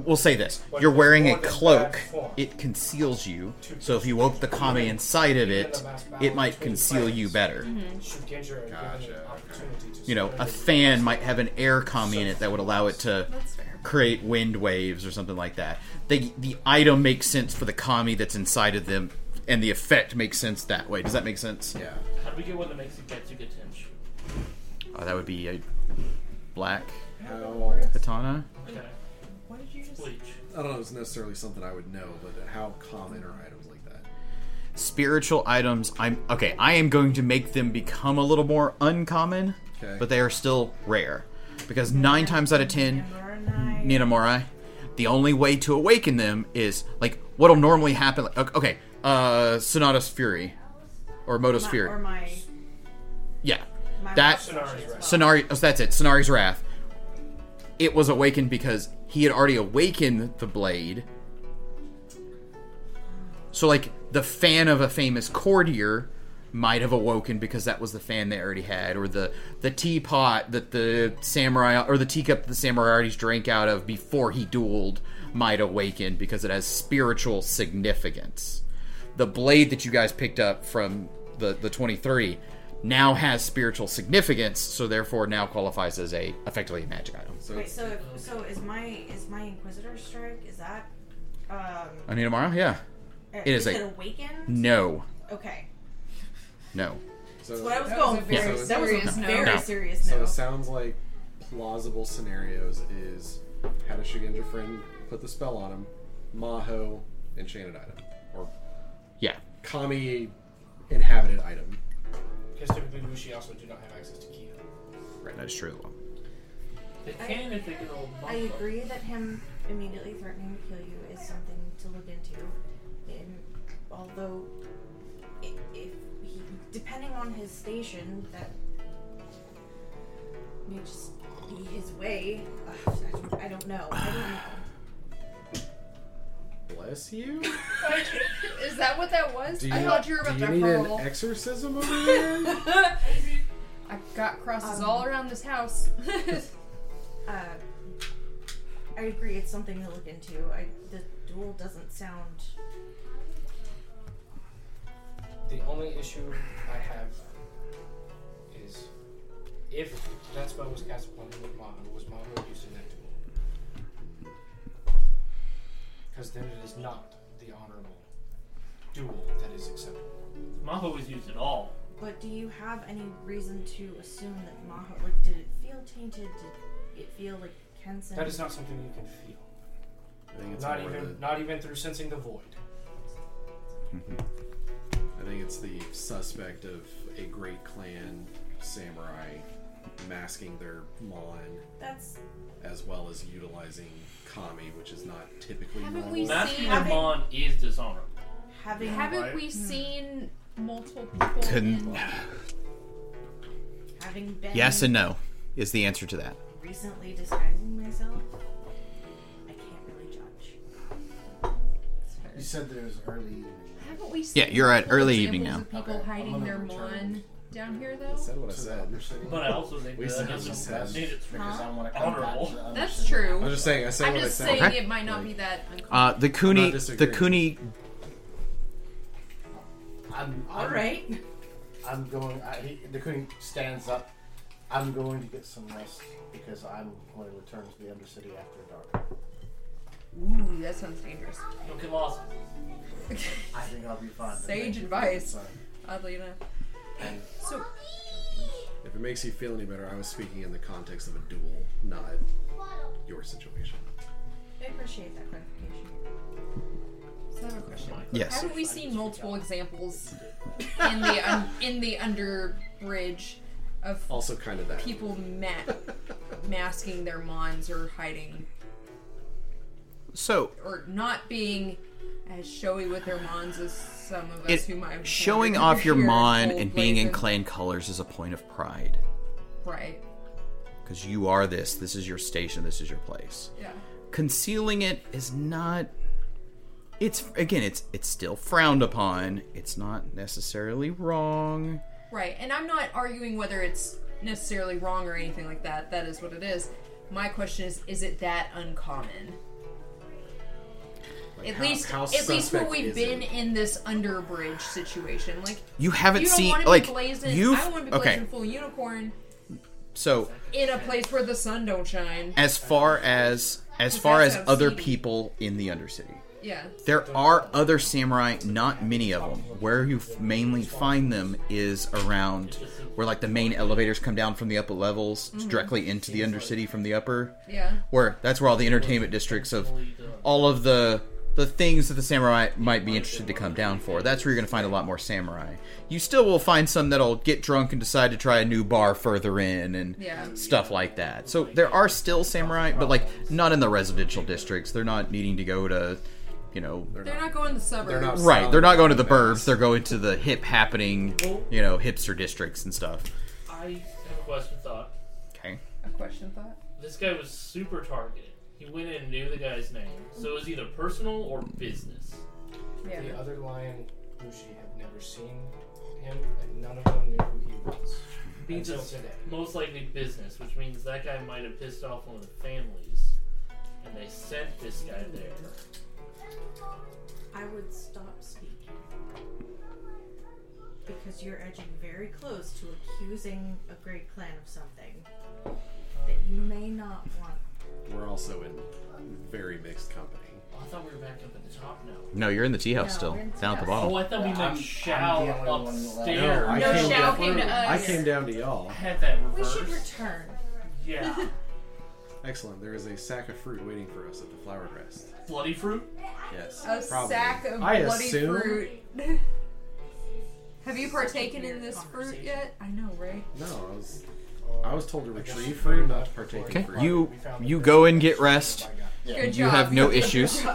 we'll say this, you're wearing a cloak, it conceals you. So if you woke the kami inside of it, it might conceal you better. Shugenja are Gotcha, an opportunity to You know, a fan might have an air kami in it that would allow it to create wind waves or something like that. The the item makes sense for the kami that's inside of them, and the effect makes sense that way. Does that make sense? yeah. How do we get one that makes you get to Tenshu? Uh, that would be a black How katana. Okay. What did you just Bleach. I don't know. if It's necessarily something I would know, but how common are items like that? Spiritual items. I'm okay. I am going to make them become a little more uncommon, Okay. but they are still rare because nine times out of ten, Minamorai, the only way to awaken them is like what'll normally happen. Like, okay, uh, Sonata's Fury or Moto's Fury. Or my. Yeah, my that Sonari's. Sonari. Oh, that's it. Sonari's Wrath. It was awakened because he had already awakened the blade. So, like, the fan of a famous courtier might have awoken because that was the fan they already had, or the the teapot that the samurai or the teacup that the samurai already drank out of before he dueled might awaken because it has spiritual significance. The blade that you guys picked up from the the twenty three now has spiritual significance, so therefore now qualifies as a effectively a magic item. So Wait, so if, so is my is my Inquisitor strike? Is that um? Anita Mara, yeah. It is is a- it awakened? No, Okay, no. so, that's what I was That was going a for. very that was a serious no. very No. serious so it sounds like plausible scenarios is had a Shugenja friend put the spell on him, Maho enchanted item, or Yeah. Kami inhabited item. Because typically Bushi also do not have access to Kia. Right. That is true. They can if they get old I agree that him immediately threatening to kill you is something to look into. And although, i- if he, depending on his station, that may just be his way. Ugh, I don't- I don't know. I don't know. Bless you. Is that what that was? Do you, I thought you were about do to you need an exorcism over here? I got crosses Um, all around this house. Uh, I agree. It's something to look into. I the duel doesn't sound. The only issue I have is if that spell was cast upon him with Maho, was Maho using that duel? Because then it is not the honorable duel that is acceptable. Maho was used at all. But do you have any reason to assume that Maho like did it feel tainted? Did it feel like Kansen? That is not something you can feel. I think it's Not even the- not even through sensing the void. Mm-hmm. I think it's the suspect of a great clan samurai masking their mon That's as well as utilizing kami, which is not typically Haven't normal. we Masking seen- your Having- mon is dishonorable. having Haven't Right. we hmm. seen multiple people in having been Yes and no is the answer to that. recently disguising myself. I can't really judge. You said that it was early evening. Haven't we seen Yeah, you're at early evening examples now. Of people Okay, I'm hiding gonna their return. mon down here, I though. said what I To the said. upper. But I also think We that said that doesn't just mean it's because I want to come honorable. to the upper That's city. true. I was just saying. I said I'm what just I said. saying Okay. it might not Like, be that uncommon. Uh, the Kuni, the disagreeing. Kuni, I'm, All I'm, right. I'm going. I, he, the queen stands up. I'm going to get some rest because I'm going to return to the Undercity after dark. Ooh, that sounds dangerous. Don't get lost. I think I'll be fine. Sage advice. Sorry. Oddly enough. And So, If it makes you feel any better, I was speaking in the context of a duel, not your situation. I appreciate that clarification. so I have a question. Yes. Haven't we seen multiple examples in the un- in the under bridge of Also, kind of that. people ma- masking their mons or hiding so or not being as showy with their mons as some of us it, who might showing off your mon and being in clan colors is a point of pride right because you are this. This is your station. This is your place. yeah Concealing it is not. It's again. It's it's still frowned upon. It's not necessarily wrong. right and i'm not arguing whether it's necessarily wrong or anything like that that is what it is my question is is it that uncommon Like, at how- least how at least when we've been it? in this underbridge situation like You haven't you seen like blazing you've i want to be okay. full unicorn So in a place where the sun don't shine as far as as far as other seedy. people in the Undercity, yeah there are other samurai. Not many of them. Where you f- mainly find them is around where like the main elevators come down from the upper levels Mm-hmm. directly into the Undercity from the upper. yeah Where that's where all the entertainment districts of all of the the things that the samurai might be interested to come down for. That's where you're going to find a lot more samurai. You still will find some that'll get drunk and decide to try a new bar further in and Yeah. stuff like that. So there are still samurai, but like not in the residential districts. They're not needing to go to, you know, they're not going to the suburbs They're not right. They're not going to the burbs. They're going to the hip happening, you know, hipster districts and stuff. I have a question thought. Okay. a question thought This guy was super targeted. He went in and knew the guy's name. So it was either personal or business. yeah The other lion, Bushi, had never seen him, and none of them knew who he was. Means Until it's today. most likely business, which means that guy might have pissed off one of the families. And they sent this guy there. I would stop speaking. Because you're edging very close to accusing a great clan of something that you may not want. We're also in very mixed company. Oh, I thought we were back up at the top now. No, you're in the tea house No, still, we're in the down at the tea house. Oh, bottom. I thought we Yeah, meant I'm- Shao I'm the only one that- upstairs. I No, came Shao down, came to us. I came down to y'all. I had that We reversed. should return. Yeah. Excellent. There is a sack of fruit waiting for us at the flower rest. Bloody fruit? Yes. a probably. sack of I bloody assume- fruit have you partaken in this fruit yet i know right No, I was. I was told to retrieve you fruit, not to partake Okay. in fruit. You you go and get rest. got- Yeah. good You job have no did a good issues.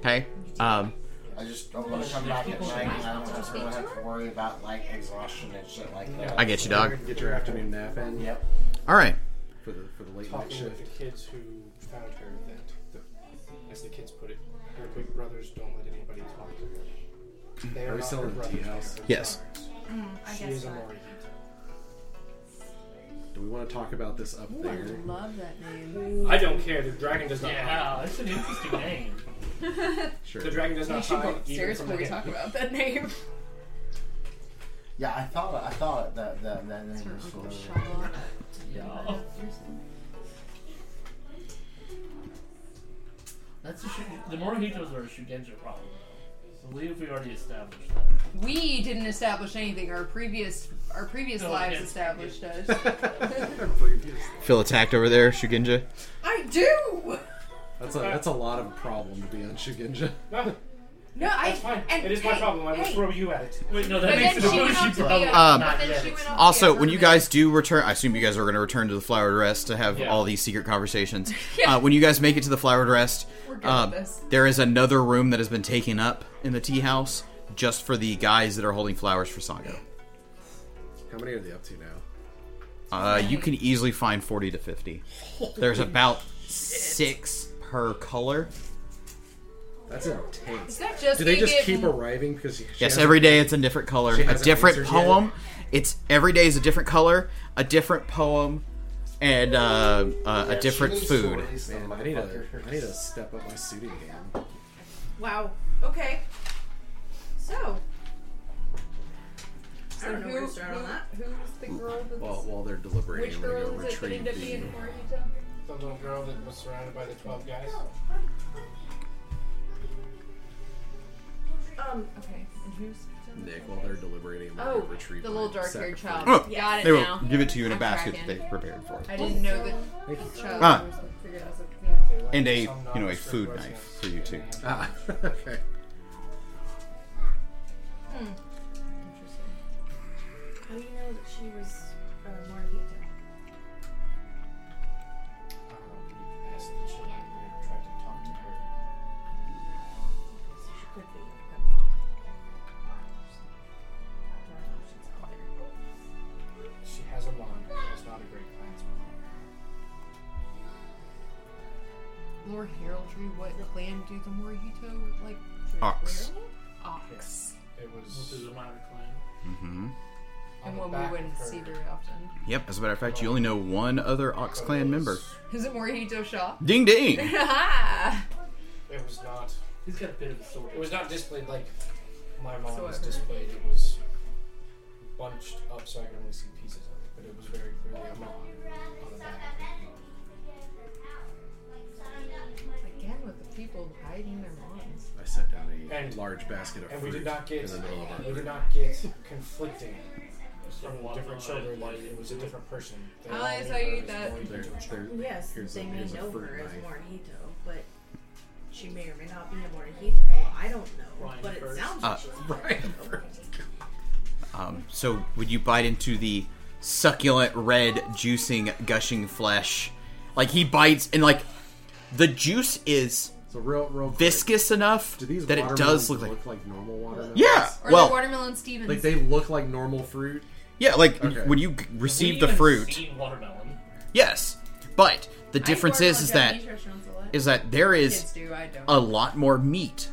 Okay. Um, I just don't want to come back at night and I don't have to have to worry about like exhaustion and shit like that. I get you, dog. Get your afternoon nap in. Yep. all right. For the for the late night Talking with shift. the kids who found her that, the, as the kids put it, her big brothers don't let anybody talk to her. They Are are we not still her in the tea brothers, house? they're her Yes. daughters. Mm, I She guess is a not. Morihito. Do we want to talk about this up Ooh, there? I love that name. I don't care. The dragon does not hide. Yeah, that's an interesting name. Sure. The dragon does we not should hide. go even upstairs from before we talk about that name. Yeah, I thought I thought that that that name was Uncle familiar. Yeah. That's a Shu- the Morihitos are a Shugenja problem. Though. I believe we already established that. We didn't establish anything. Our previous our previous No, lives yeah. established us. Previous. Feel attacked over there, Shugenja. I do! That's a that's a lot of problem to be on Shugenja. No, No, I. That's fine. And, it is my hey, problem. I will hey, throw you at it. Wait, no, But makes then it she a went Lucy off to problem. the, Um, but then she went off Also, when you apartment. guys do return, I assume you guys are going to return to the flowered rest to have Yeah. all these secret conversations. Yeah. Uh, when you guys make it to the flowered rest, We're good um, this. there is another room that has been taken up in the tea house just for the guys that are holding flowers for Sango. How many are they up to now? Uh, you can easily find 40 to 50. There's about six per color. That's Is intense. that just Do they gonna just get- keep arriving because she Yes, hasn't- every day it's a different color, She a hasn't different answered yet? poem. It's every day is a different color, a different poem, and uh, uh, Yeah, a different food. Man, I need to. I need to step up my suiting game. Wow. Okay. So. I don't know where to Who- start on that. Who's the girl that's... While while they're deliberating, which girl is it that retrieve ended up being the. Morihito? The little girl that was surrounded by the 12 guys. Um. Okay, and who's... Nick, while they're deliberating, I'm gonna Oh, go retrieve the little dark-haired child. Oh, Got it They will now. give it to you in a I'm basket that they've prepared for. I didn't know that child Ah. was figured out as a... Yeah. They left And a you know a food knife for you too. Ah, okay. Hmm. Interesting. How do you know that she was Lore Heraldry, what clan do the Morihito like? Ox. Ox. It Which was is a minor clan. Mm-hmm. And one we wouldn't her- see very often. Yep. As a matter of fact, you only know one other Ox Clan member. Is it Morihito Shaw? Ding ding. It was not. He's got a bit of a sword. It was not displayed like my mom So was displayed. It was bunched up so I could only see pieces of it, but it was very clearly a mom people hiding their moms. I set down a And- large basket of And fruit we did not get in the middle of our we did not get conflicting from different watermelon children. light. Like it was a different person. They I all like knew you her eat as that. Morihito There- Shaw. there- Yes, here's they a- may here's a know fruit her as knife. Morihito, but she may or may not be a Morihito. I don't know, Ryan but it first. sounds Uh, like she's a Right. Um, so would you bite into the succulent, red, juicing, gushing flesh? Like he bites, and like the juice is So real, real quick, viscous enough Do these that it does watermelons look like. normal watermelons? Yeah. Or Well, the watermelon Stevens. Like they look like normal fruit. yeah. Like Okay. when you g- receive We the even fruit, seen watermelon. yes. But the I eat difference is, is watermelon that Japanese restaurants a lot. is that there is Kids do, I don't. a lot more meat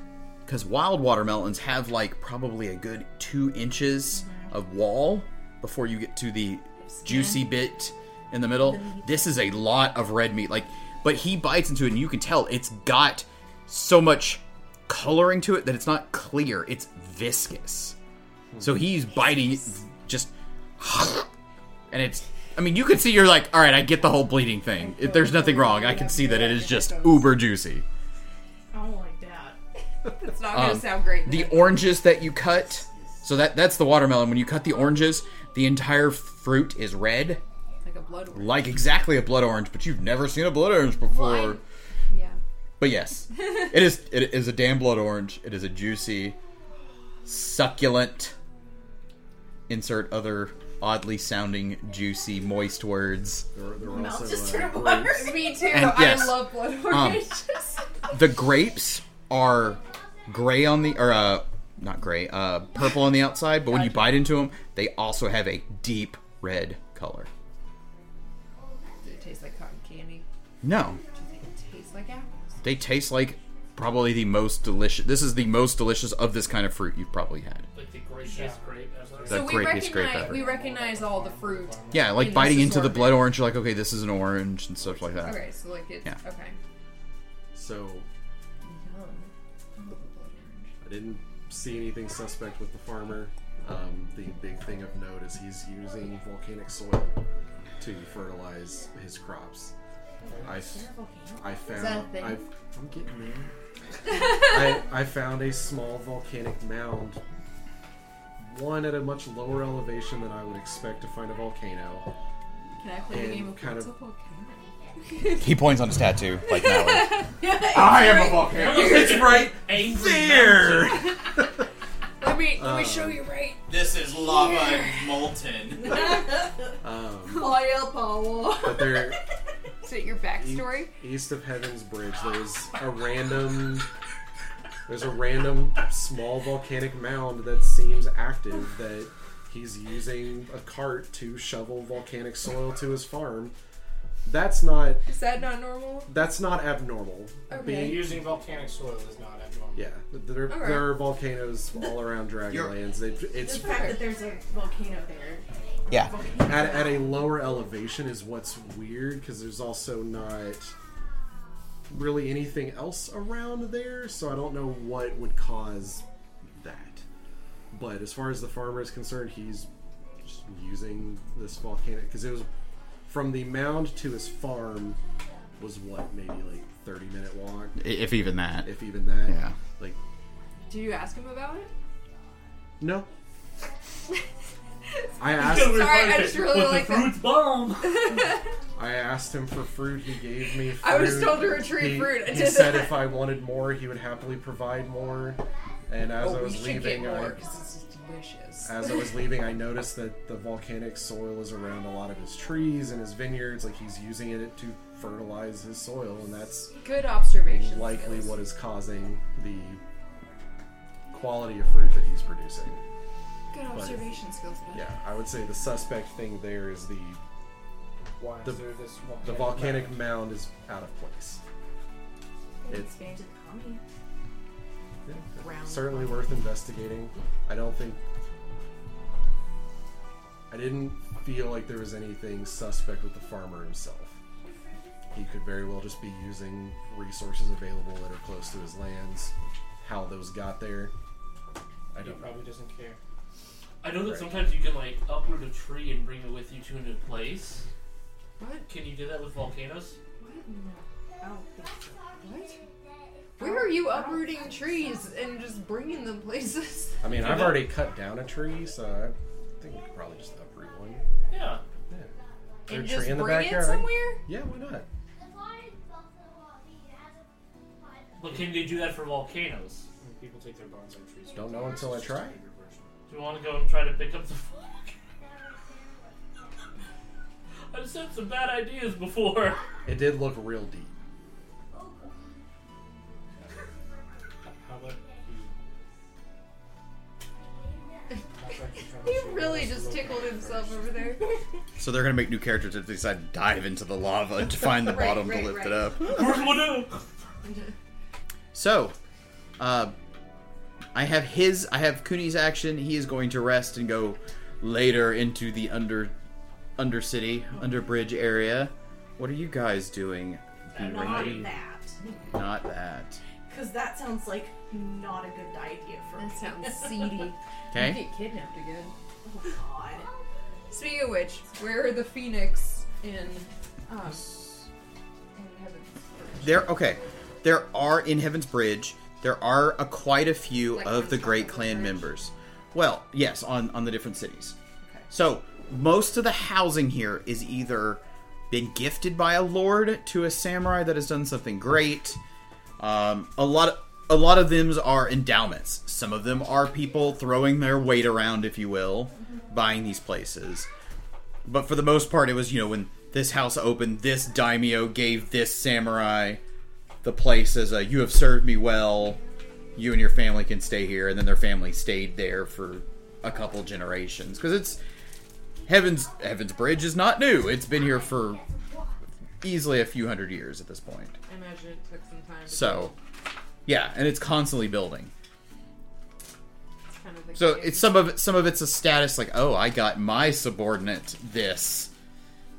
because wild watermelons have like probably a good two inches mm-hmm. of wall before you get to the juicy bit in the middle. This is a lot of red meat. Like, but he bites into it, and you can tell it's got so much coloring to it that it's not clear. It's viscous. So he's biting just, and it's. I mean, you can see you're like, all right, I get the whole bleeding thing. If there's nothing wrong, I can see that it is just uber juicy. I don't like that. it's not gonna um, sound great. the oranges that you cut so that that's the watermelon when you cut the oranges the entire fruit is red like a blood orange. like exactly a blood orange but you've never seen a blood orange before Well, I'm- yeah. but yes it is it is a damn blood orange it is a juicy succulent insert other oddly sounding juicy moist words There, there were Mouth also just uh, turned grapes. Me too. And yes, I love blood um, oranges. the grapes are gray on the or uh not gray uh purple on the outside but when you bite into them they also have a deep red color no Do you think it tastes like apples? they taste like probably the most delicious this is the most delicious of this kind of fruit you've probably had Like the grapiest grape ever. The so we grapiest grape recognize ever. we recognize all the fruit. yeah like in biting into the blood orange you're like okay this is an orange and stuff like that Okay, so like it's Yeah. okay. So Yum. I the blood orange. I didn't see anything suspect with the farmer. Um, the big thing of note is he's using volcanic soil to fertilize his crops. I, I found a? I've, I'm getting there. I, I found a small volcanic mound, one at a much lower elevation than I would expect to find a volcano. Can I play the And game of kind what's of- a volcano? he points on his tattoo like that Yeah, I am a volcano. It's right Angry there. Let me let Um, me show you right. This is lava and molten. Um, Firepower. but they're Is it your backstory? east of Heaven's Bridge. There's a random. There's a random small volcanic mound that seems active that he's using a cart to shovel volcanic soil to his farm. That's not Is that not normal? that's not abnormal. Okay. Being- Using volcanic soil is not abnormal. yeah, there, Alright. there are volcanoes all around Dragonlands. They, The it's fact that there's a volcano there. Yeah. At, at a lower elevation is what's weird because there's also not really anything else around there, so I don't know what would cause that. But as far as the farmer is concerned, he's just using this volcanic because it was from the mound to his farm was what maybe like 30 minute walk, If even that. if even that. Yeah. Like do you ask him about it? no. I asked. Sorry, I just really With like the that. fruit bomb. I asked him for fruit. He gave me fruit. I was told to retrieve he, fruit. I he did said that. if I wanted more, he would happily provide more. And as oh, I we was should leaving, get more I, because this is delicious. as I was leaving, I noticed that the volcanic soil is around a lot of his trees and his vineyards. Like he's using it to fertilize his soil, and that's Good observation. likely skills. what is causing the quality of fruit that he's producing. Good observation skills. bud. Yeah, I would say the suspect thing there is the Why The- is there this volcanic the volcanic mound? mound is out of place. It's Expand to the. Round certainly worth investigating. I don't think. I didn't feel like there was anything suspect with the farmer himself. He could very well just be using resources available that are close to his lands. How those got there, I He don't know. probably doesn't care. I know that sometimes you can like uproot a tree and bring it with you to a new place. What? Can you do that with volcanoes? I don't think so. What? Where are you uprooting trees and just bringing them places? I mean, I've already cut down a tree, so I think we could probably just uproot one. Yeah. Yeah. Is And a just tree in the bring it backyard? somewhere? Yeah, why not? But can you do that for volcanoes? When people take their bonsai trees. Don't know until I try. Do you want to go and try to pick up the I've said some bad ideas before. It did look real deep. How about you? He really just tickled himself over there. So they're gonna make new characters if they decide to dive into the lava to find the Right, bottom right, to lift right. it up. Where's one So, uh, I have his. I have Kuni's action. He is going to rest and go later into the under undercity underbridge area. What are you guys doing? Be Not ready. that. Not that. Because that sounds like not a good idea for me. That sounds seedy. Okay. Get kidnapped again. Oh, God. Speaking of which, where are the phoenix in um in heaven's Bridge? There. Okay. There are in Heaven's Bridge. There are a, quite a few Like of the Great Clan members. Well, yes, on on the different cities. Okay. So most of the housing here is either been gifted by a lord to a samurai that has done something great. Um, a lot of a lot of them are endowments. Some of them are people throwing their weight around, if you will, buying these places. But for the most part, it was you know when this house opened, this daimyo gave this samurai the place as a "you have served me well." You and your family can stay here, and then their family stayed there for a couple generations because it's Heaven's Heaven's Bridge is not new. It's been here for easily a few hundred years at this point. I imagine it took some time. To So, yeah, and it's constantly building. It's kind of So it's some of it. Some of it's a status like, oh, I got my subordinate this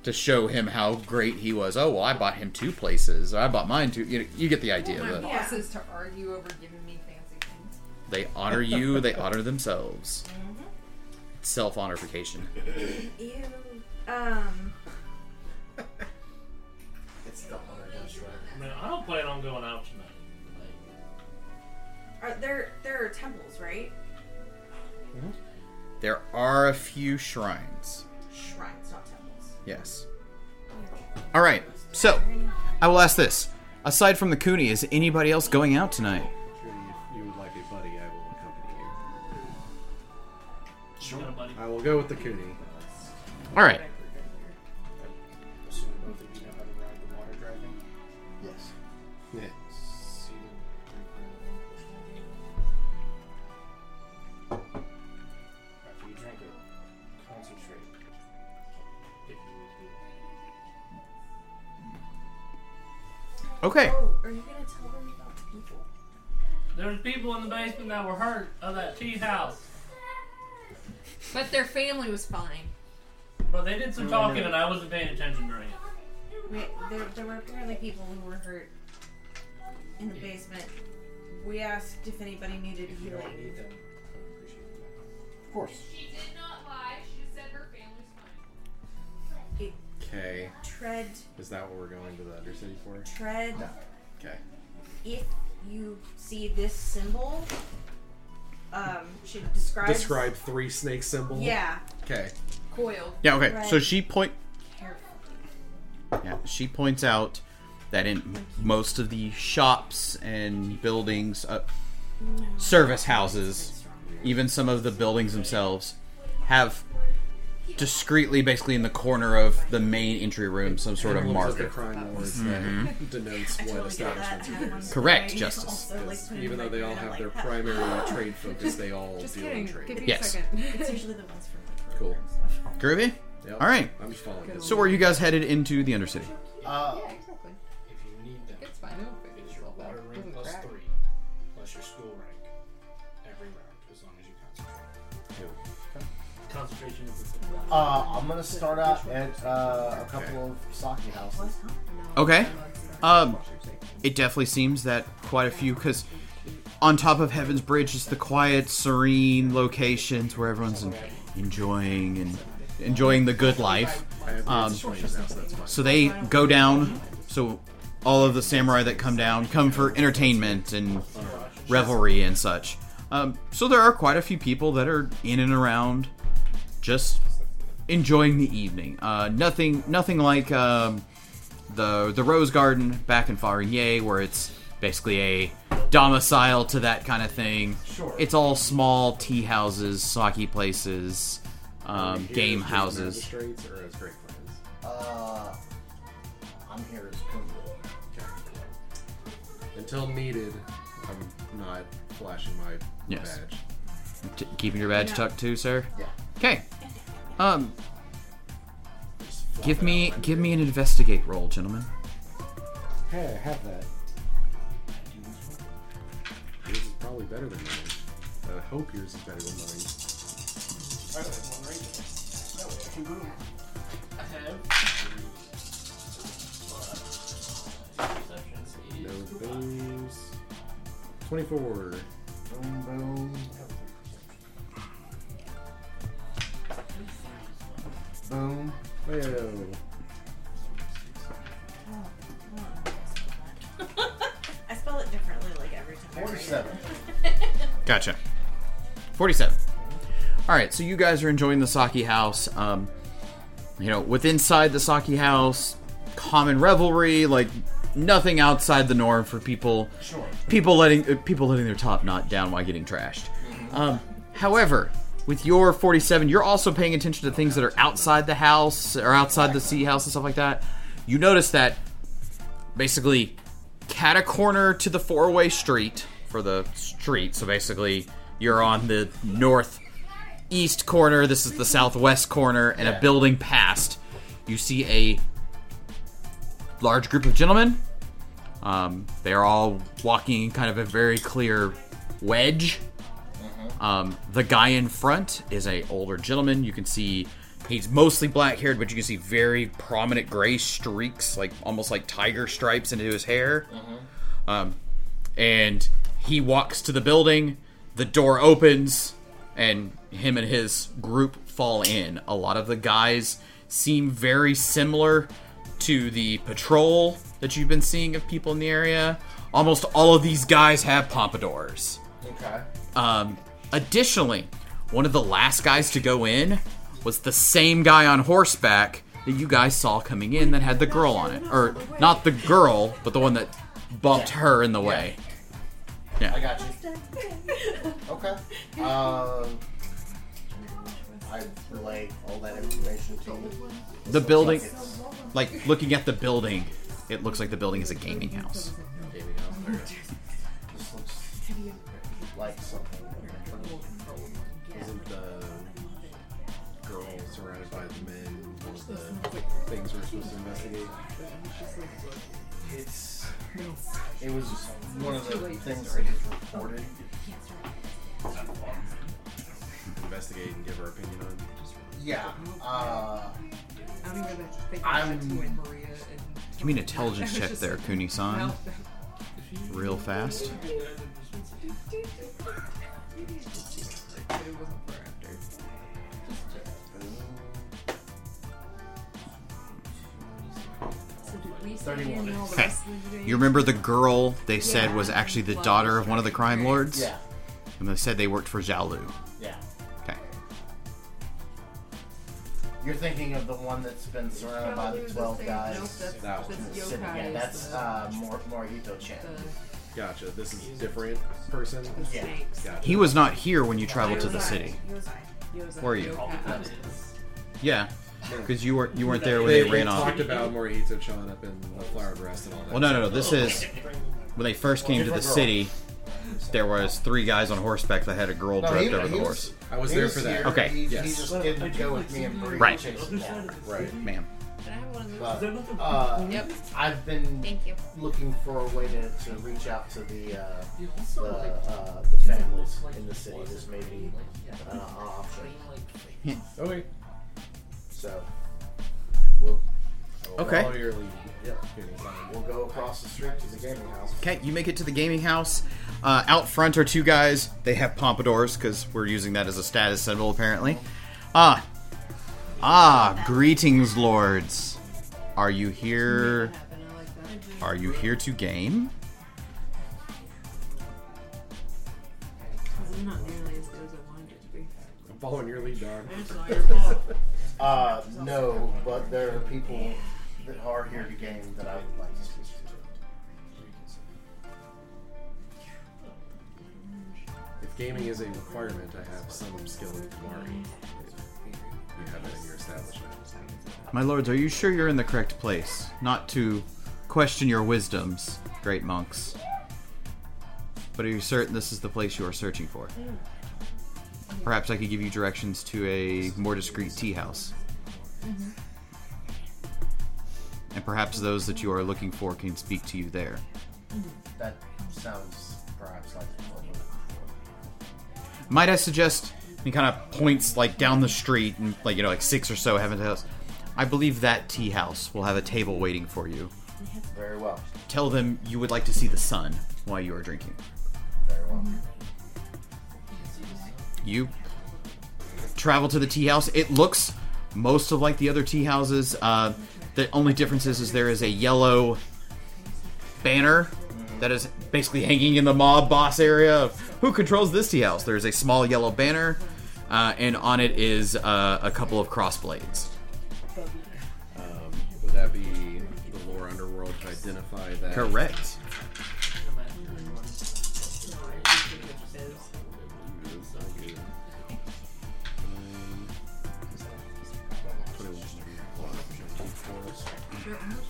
to show him how great he was. Oh, well, I bought him two places. I bought mine two. You, know, you get the idea. my The- Yeah. bosses to argue over giving me fancy things. They honor you. They honor themselves. Self honorification. Ew. Um. It's the honor ghost right? I mean, I don't plan on going out tonight. Like, Are there there are temples, right? There are a few shrines. Shrines, not temples. Yes. All right. So, I will ask this: aside from the Kuni, is anybody else going out tonight? If you would like a buddy, I will accompany you. You got a buddy? I will go with the Kuni. All right. Okay. Oh, are you gonna tell them about the people? There's people in the basement that were hurt of that tea house. But their family was fine. But they did some oh, talking and I wasn't paying attention during it. We, there, there were apparently people who were hurt in the basement. We asked if anybody needed If you don't healing. need them, I would appreciate that. Of course. Okay. Tread, Is that what we're going to the Undercity for? tread. Okay. If you see this symbol, um, she describes. Describe three snake symbol. Yeah, Okay. Coiled. Yeah. Okay. So she point. carefully. Yeah, she points out that in most of the shops and buildings, uh, service houses, even some of the buildings themselves, have discreetly, basically in the corner of the main entry room, some sort of Emblems the crime lords Mm-hmm. that denotes what totally establishments you Have Correct. Justice. Also, like, Even though they all have their primary trade focus, they all Just deal kidding. in Give trade. me Yes. a second. It's usually the ones from like Cool. Groovy. Yep. All right. I'm just following this. So where are you guys headed into the Undercity? Uh, Yeah, exactly. If you need them, It's fine. I don't think it it's is uh, I'm gonna start out at uh, a couple of sake houses. Okay. Um, it definitely seems that quite a few, because on top of Heaven's Bridge is the quiet, serene locations where everyone's en- enjoying and enjoying the good life. Um, so. So they go down. So all of the samurai that come down come for entertainment and revelry and such. Um, so there are quite a few people that are in and around, just enjoying the evening. Uh, nothing, nothing like um, the the Rose Garden back in Farinye, where it's basically a domicile to that kind of thing. Sure. It's all small tea houses, sake places, um, game as just houses. Magistrates or as great friends. Uh, I'm here as Kungo. Until needed, I'm not flashing my Yes. badge. T- keeping your badge tucked too, sir. Yeah. Okay. Um, give me give me an investigate roll, gentlemen. Hey, I have that. Yours is probably better than mine. I hope yours is better than mine. I have one right there. I have. No is those. Twenty-four. Boom, boom. Boom. Whoa. I spell it differently like every time. I write it. Forty-seven. Gotcha. Forty-seven. All right, so you guys are enjoying the sake house. Um, you know, with inside the sake house, common revelry, like nothing outside the norm for people. Sure. people letting uh, people letting their top knot down while getting trashed. Um, however, with your 47, you're also paying attention to things that are outside the house or outside the sea house and stuff like that. You notice that basically cat a corner to the four-way street for the street. So basically, you're on the northeast corner. This is the southwest corner, and a building past. You see a large group of gentlemen um, they're all walking in kind of a very clear wedge. Um, the guy in front is a older gentleman. You can see he's mostly black haired, but you can see very prominent gray streaks, like almost like tiger stripes into his hair. Um, and he walks to the building. The door opens, and him and his group fall in. A lot of the guys seem very similar to the patrol that you've been seeing of people in the area. Almost all of these guys have pompadours. Okay. Um, additionally, one of the last guys to go in was the same guy on horseback that you guys saw coming in that had the girl on it. Or, not the girl, but the one that bumped her in the Yeah. way. I Yeah. got you. Okay. Um, I relay all that information to you. The building, Like like looking at the building, it looks like the building is a gaming house. Gaming house. This looks like something. Things we're supposed to investigate? It's. It was one of the things that was reported. Investigate and give her opinion on. Yeah. Uh, I don't even think I'm- I'm to it, Maria. And Give me an intelligence check there, Kuni-san. Real fast. 31. in all the Okay. rest of the day? You remember the girl they said Yeah. was actually the daughter of one of the crime lords? yeah. And they said they worked for Jialu. Yeah. Okay. You're thinking of the one that's been surrounded by the 12 guys. Nope, that's, That that's one. sitting- yeah, that's the, uh, Mor- Morihito Chan. the, Gotcha. This is different person. Yeah. Gotcha. He was not here when you traveled to the city. Yozai. Where are you? All Yokai. that is. Yeah, because you weren't you weren't there when They, they, they ran off. talked about Morihito Chan up in the Flower and Rest and all that. Well, no, no, no. This is when they first came to the city. There was three guys on horseback that had a girl No, draped over he the was- horse. I was there for that. here. Okay. He, he Yes. just didn't go with me and Maria Right. chase him down. Right. Ma'am. Can I have one of those? But, uh, Yep. I've been Thank you. looking for a way to, to reach out to the uh, the, uh, the families in the city. This may be uh, an option. Okay. So we'll I will Okay. Follow your lead. Yeah. We'll go across the street to the gaming house. Okay, you make it to the gaming house. Uh, out front are two guys. They have pompadours because we're using that as a status symbol, apparently. Ah, ah, greetings, lords. Are you here? Happen, I like that. Are you here to game? Not nearly as good as I wanted it to be. I'm following your lead, Don. It's not your fault. Uh, no, but there are people that are here to game that I would like to speak to. If gaming is a requirement, I have some skill in Kumari. You have that in your establishment. My lords, are you sure you're in the correct place? Not to question your wisdoms, great monks. But are you certain this is the place you are searching for? Perhaps I could give you directions to a more discreet tea house. Mm-hmm. And perhaps those that you are looking for can speak to you there. Mm-hmm. That sounds perhaps like what we're looking for. Might I suggest he kind of points like down the street and like you know like six or so heaven house. I believe that tea house will have a table waiting for you. Very well. Tell them you would like to see the sun while you are drinking. Very well. Mm-hmm. You travel to the tea house. It looks most of like the other tea houses. Uh, the only difference is, is there is a yellow banner that is basically hanging in the mob boss area of who controls this tea house. There's a small yellow banner, uh, and on it is uh, a couple of crossblades. Um, would that be the lore underworld to identify that? Correct.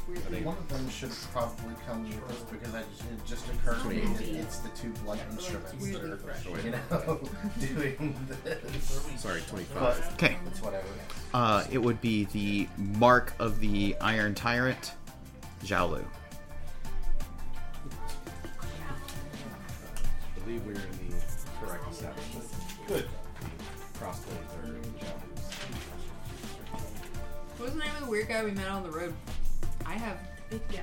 One of them should probably come with us because I just, it just occurred to me that it's the two blunt instruments that are, you know, doing this. Sorry, 25. But Okay. it's whatever. Uh, it would be the mark of the Iron Tyrant, Jiaolu. I believe we're in the correct establishment. Good. Crossblades are javelins. What was the name of the weird guy we met on the road? I have. big Yeah.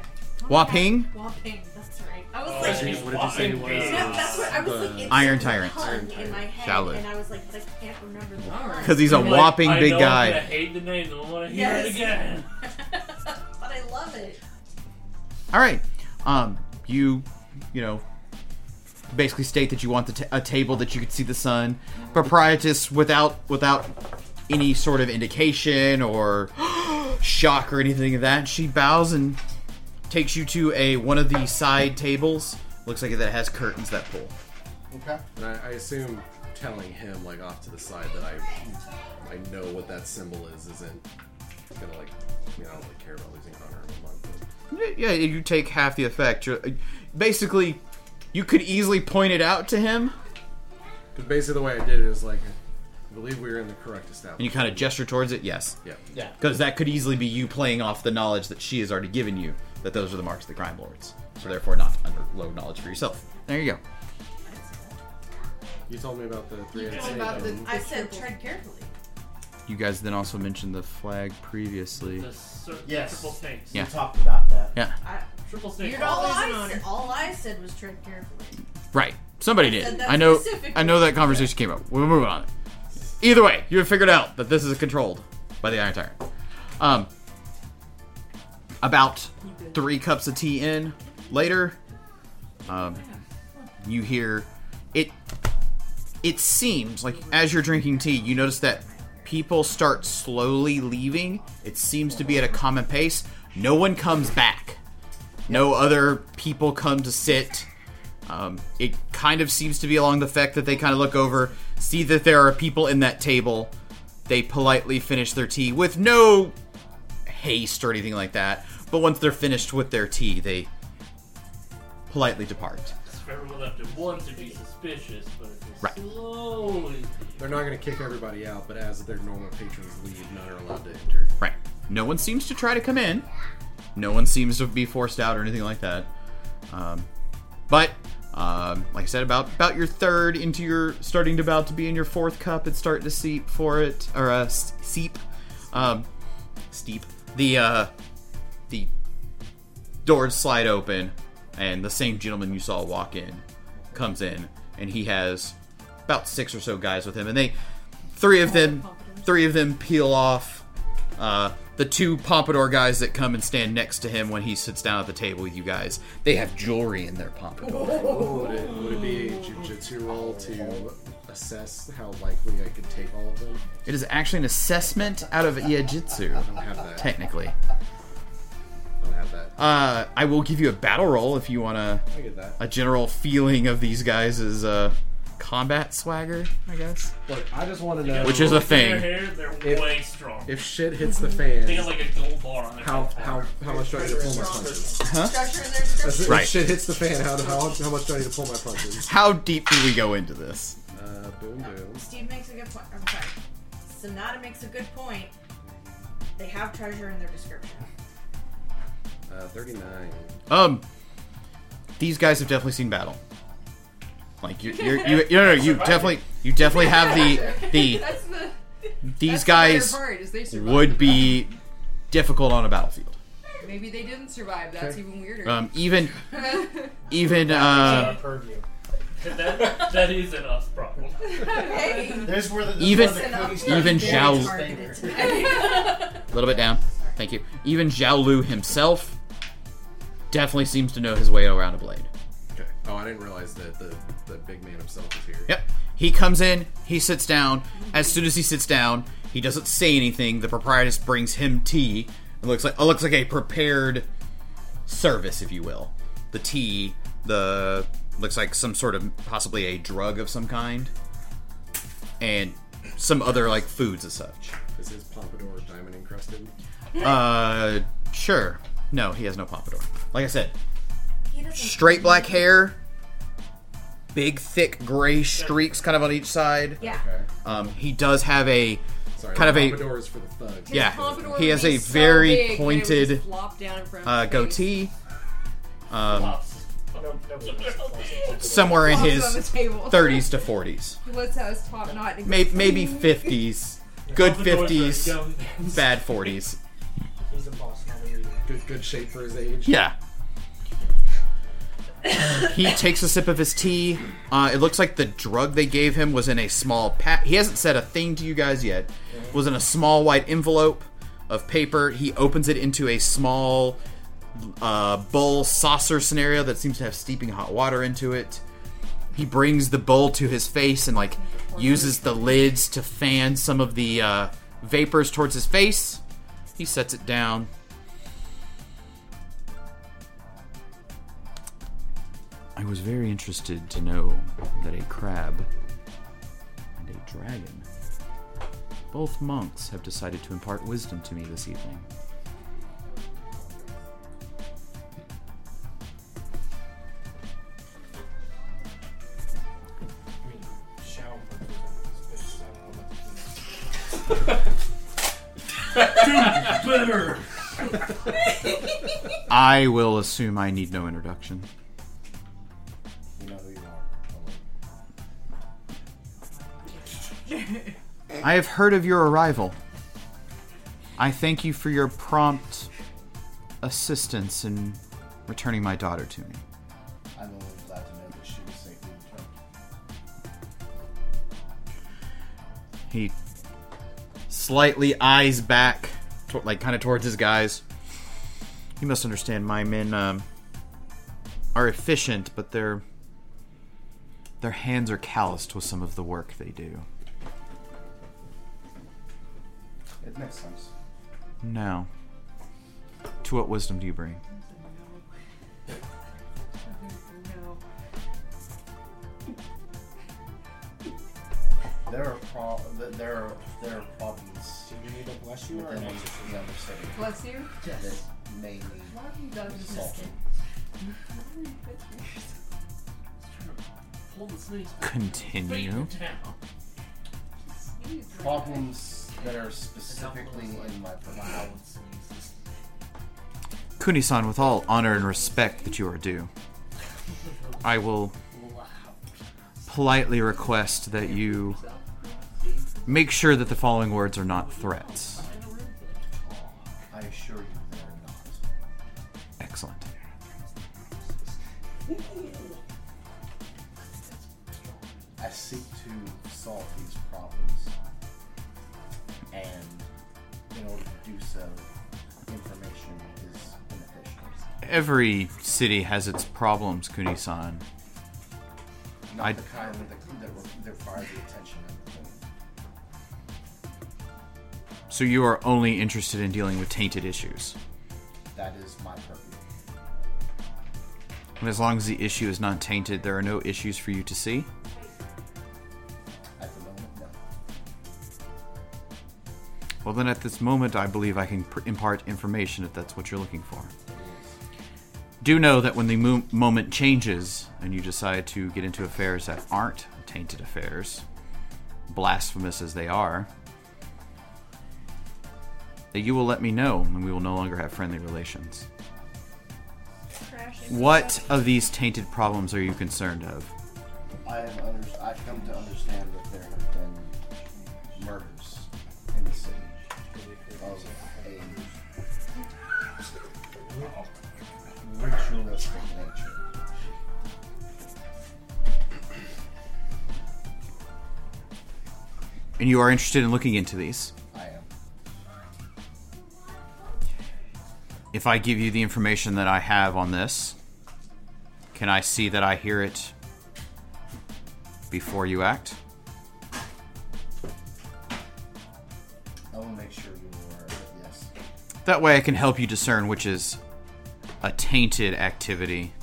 Waping? Waping, that's right. I was Oh, like, What did you say it was? yeah, that's what I was The like. It's Iron a Tyrant. pun in my head, Shaolin. and I was like, but I can't remember the Alright. pun. Because he's a I'm like, whopping I big know I'm gonna guy. hate the name. I want to hear Yes. it again. but I love it. All right. Um, you, you know, basically state that you want the ta a table that you could see the sun, proprietus without without any sort of indication or shock or anything of that. She bows and takes you to a one of the side tables. Looks like that has curtains that pull. Okay. And I, I assume telling him like off to the side that I I know what that symbol is isn't gonna like you know I don't really care about losing honor in a month. But Yeah, you take half the effect. You're- Basically, you could easily point it out to him, because basically the way I did it is like I believe we were in the correct establishment. and you kind of gesture towards it. Yes, yeah. Yeah. because that could easily be you playing off the knowledge that she has already given you that those are the marks of the crime lords. So therefore, not under low knowledge for yourself. There you go. You told me about the three-headed What about the- and- I said tread carefully. You guys then also mentioned the flag previously. The cir- Yes. triple snakes. Yeah. We talked about that. Yeah, I, Triple snakes. You're all, always I an honor. said, all I said was tread carefully. right. Somebody said did. that I know. specifically. I know that conversation came up. We'll move on. Either way, you have figured out that this is controlled by the Iron Tyrant. Um, about three cups of tea in later, um, you hear it. It seems like as you're drinking tea, you notice that people start slowly leaving. It seems to be at a common pace. No one comes back. No other people come to sit. Um, it kind of seems to be along the fact that they kind of look over, see that there are people in that table. They politely finish their tea with no haste or anything like that. But once they're finished with their tea, they politely depart. If everyone left at once, it'd be suspicious, but if it's Right. slowly. They're not gonna kick everybody out, but as their normal patrons leave, none are allowed to enter. Right. No one seems to try to come in. No one seems to be forced out or anything like that. Um, but um, like I said, about about your third into your starting to about to be in your fourth cup, it's starting to seep for it or uh, seep, um, steep. The uh, the doors slide open, and the same gentleman you saw walk in comes in, and he has about six or so guys with him, and they three of them three of them peel off uh, the two pompadour guys that come and stand next to him when he sits down at the table with you guys they have jewelry in their pompadour Would it, would it be a jujitsu roll to assess how likely I could take all of them? it is actually an assessment out of iaijutsu I don't have that. technically I don't have that. uh, i will give you a battle roll if you want I get that. a general feeling of these guys' is uh, combat swagger i guess Look, I just want to know Which is a Their thing. hair, they're If- way strong. if shit hits the they fan. got like a gold bar on their How backpack. how how much do I need to pull my punches? huh Structure in their description. If Right. shit hits the fan, how, how how much do I need to pull my punches? how deep do we go into this Uh, boom boom. Steve makes a good point. I'm sorry. Sonata makes a good point. They have treasure in their description. Uh, thirty-nine. Um, these guys have definitely seen battle. Like you, you're, you, you, no, no, you definitely, you definitely have the the That's the these that's guys part, is they survived would be difficult on a battlefield. Maybe they didn't survive. That's even weirder. Um, even even uh, that, that is an us problem. Hey. There's where the this Even- where the even Zhao- getting Targeted his today. a little bit down. Thank you. Even Zhao Lu himself definitely seems to know his way around a blade. Oh, I didn't realize that the the big man himself is here. Yep. He comes in, he sits down. As soon as he sits down, he doesn't say anything. The proprietress brings him tea. It looks like it looks like a prepared service, if you will. The tea, the looks like some sort of possibly a drug of some kind, and some other like foods as such. Is his pompadour diamond encrusted? Uh, sure. No, he has no pompadour. Like I said, straight black hair, big thick gray streaks kind of on each side. Yeah. Okay. Um, he does have a Sorry. Kind of a- pompadour for the thugs. yeah. Pompadour He would has be a so very big that it would pointed just flop down in front of uh, his face. goatee. Um, Pops. No, nobody wants to toss it. somewhere in Flops his on the table. 30s to 40s, He lets out his top knot. And maybe maybe 50s, good 50s, bad 40s. He's a boss, not a leader. Good good shape for his age. Yeah. He takes a sip of his tea. Uh, it looks like the drug they gave him was in a small pack. He hasn't said a thing to you guys yet. Was in a small white envelope of paper. He opens it into a small uh, bowl saucer scenario that seems to have steeping hot water into it. He brings the bowl to his face and like uses the lids to fan some of the uh, vapors towards his face. He sets it down. I was very interested to know that a crab and a dragon, both monks, have decided to impart wisdom to me this evening. I mean, Shao is based on all that. Better. I will assume I need no introduction. I have heard of your arrival. I thank you for your prompt assistance in returning my daughter to me. I'm only glad to know that she was safely returned. He slightly eyes back, like kind of towards his guys. You must understand, my men um, are efficient, but their their hands are calloused with some of the work they do. It makes sense. Now, to what wisdom do you bring? No. There are, pro- there, are, there are problems Do you need a bless you or within not? the city Bless you. that may need Why have you done this? solving. Pull the sneeze back. Continue. Down. Problems that are specifically in my purview. Kunisan, with all honor and respect that you are due, I will politely request that you make sure that the following words are not threats. I assure you they are not. Excellent. I seek to solve these do so, information is beneficial. Every city has its problems, Kunisan. Not I- the kind that, that, that require the attention of the So you are only interested in dealing with tainted issues. That is my purview. And as long as the issue is not tainted, there are no issues for you to see. Well, then at this moment, I believe I can pr- impart information if that's what you're looking for. Do know that when the mo- moment changes and you decide to get into affairs that aren't tainted affairs, blasphemous as they are, that you will let me know and we will no longer have friendly relations. What of these tainted problems are you concerned of? I have under- I've come to understand that there have been murders in the city of a ritualistic nature. And you are interested in looking into these? I am. If I give you the information that I have on this, can I see that I hear it before you act? That way I can help you discern which is a tainted activity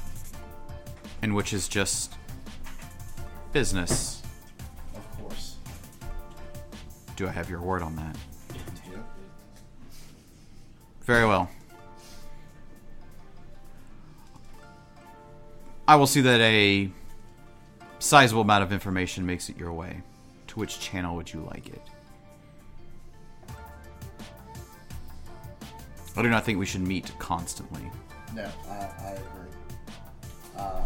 and which is just business. Of course. Do I have your word on that? Very well. I will see that a sizable amount of information makes it your way. To which channel would you like it? I do not think we should meet constantly. No, I, I agree. Uh,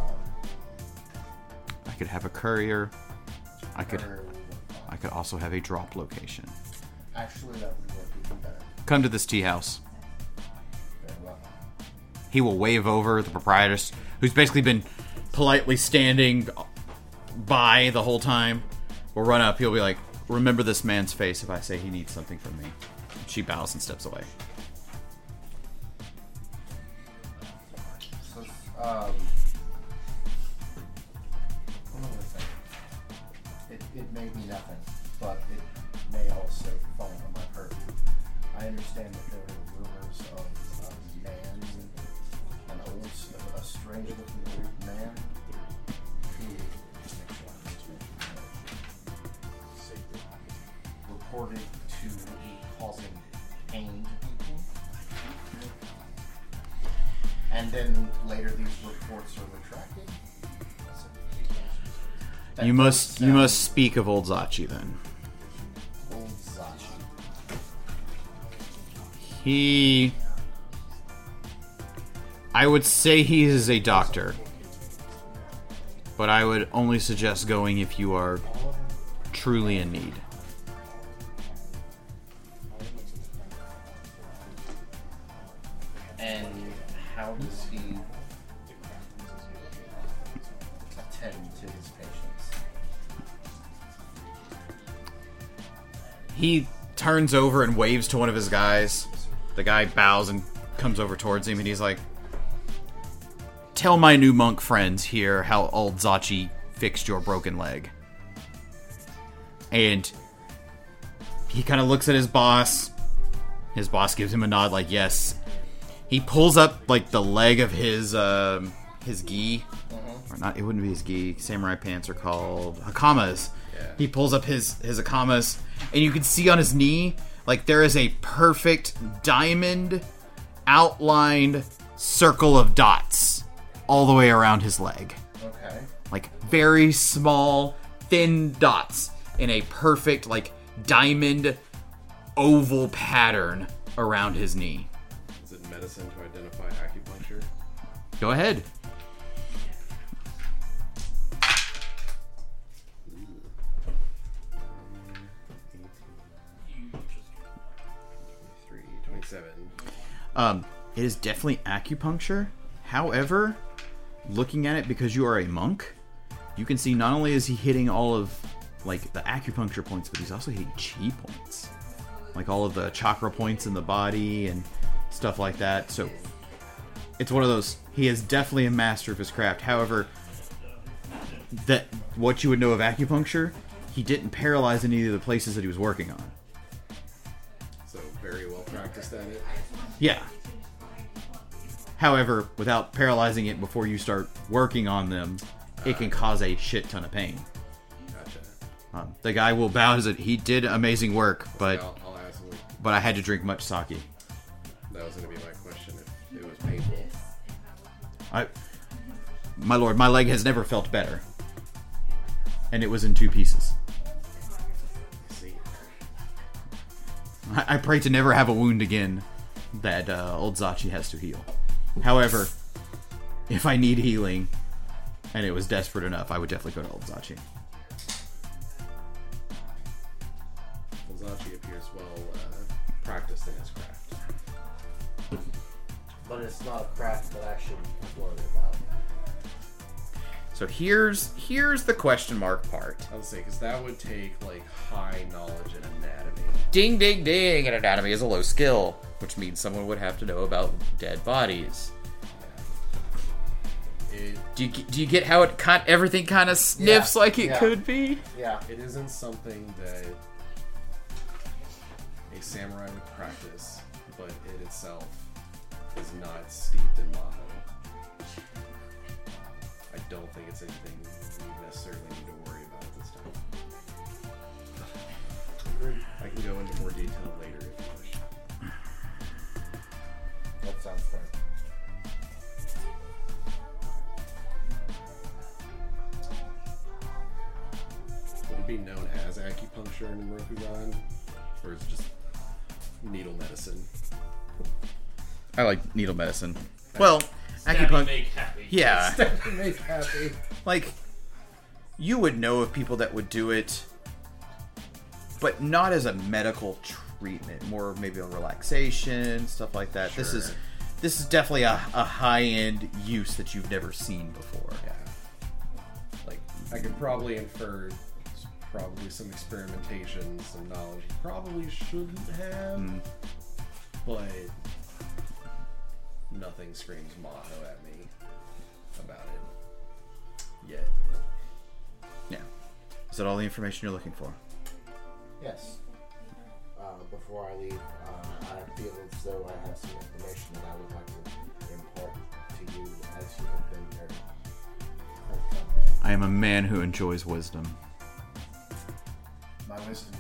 I could have a courier. I could her would work fine. I could also have a drop location. Actually, that would work even better. Come to this tea house. Very well. He will wave over the proprietress, who's basically been politely standing by the whole time. Will run up. He'll be like, "Remember this man's face if I say he needs something from me." She bows and steps away. Um, what am I going? It, it may be nothing, but it may also fall on my hurt. I understand that there are rumors of a man, an old, a strange looking old man uh, reported And then later these reports are retracted. You must you must speak of Old Zachi then. Old Zachi. He I would say he is a doctor. But I would only suggest going if you are truly in need. And He turns over and waves to one of his guys. The guy bows and comes over towards him, and he's like, Tell my new monk friends here how old Zachi fixed your broken leg. And he kind of looks at his boss. His boss gives him a nod, like, Yes. He pulls up, like, the leg of his, um, his gi. Or not, it wouldn't be his gi. Samurai pants are called hakamas. He pulls up his his hakamas, and you can see on his knee, like there is a perfect diamond outlined circle of dots all the way around his leg. Okay. Like very small, thin dots in a perfect, like diamond oval pattern around his knee. Is it medicine to identify acupuncture? Go ahead. Um, it is definitely acupuncture. However, looking at it because you are a monk, you can see not only is he hitting all of like the acupuncture points, but he's also hitting chi points, like all of the chakra points in the body and stuff like that. So it's one of those. He is definitely a master of his craft. However, that what you would know of acupuncture, he didn't paralyze any of the places that he was working on. So very well practiced at it. Yeah. However, without paralyzing it before you start working on them, it can cause a shit ton of pain. Gotcha. Um, the guy will bow it. He did amazing work, but I'll, I'll but I had to drink much sake. That was going to be my question. If it was painful. I, my lord, my leg has never felt better, and it was in two pieces. See. I, I pray to never have a wound again that uh, old Zachi has to heal. However, if I need healing, and it was desperate enough, I would definitely go to old Zachi. Zachi appears well uh, practiced in his craft. But it's not a craft that I should worry about. So here's here's the question mark part. I would say because that would take like high knowledge in anatomy. Ding ding ding! And anatomy is a low skill, which means someone would have to know about dead bodies. It Do you do you get how it kind everything kind of sniffs Yeah, like it yeah. could be? Yeah. it isn't something that a samurai would practice, but it itself is not steeped in Maho. I don't think it's anything we necessarily need to worry about at this time. I can go into more detail later if you wish. That sounds fair. Would it be known as acupuncture in Rokugan? Or is it just needle medicine? I like needle medicine. Well, Stabby acupuncture. make happy. Yeah, Make happy. like you would know of people that would do it, but not as a medical treatment. More maybe a relaxation stuff like that. This is this is definitely a, a high end use that you've never seen before. Yeah. Like, I could probably infer s- probably some experimentation, some knowledge he probably shouldn't have, Mm. but nothing screams Maho at me about it yet. Yeah. Is that all the information you're looking for? Yes. Uh, before I leave, uh, I feel as though I have some information that I would like to impart to you as you have been very forthcoming. I am a man who enjoys wisdom. My wisdom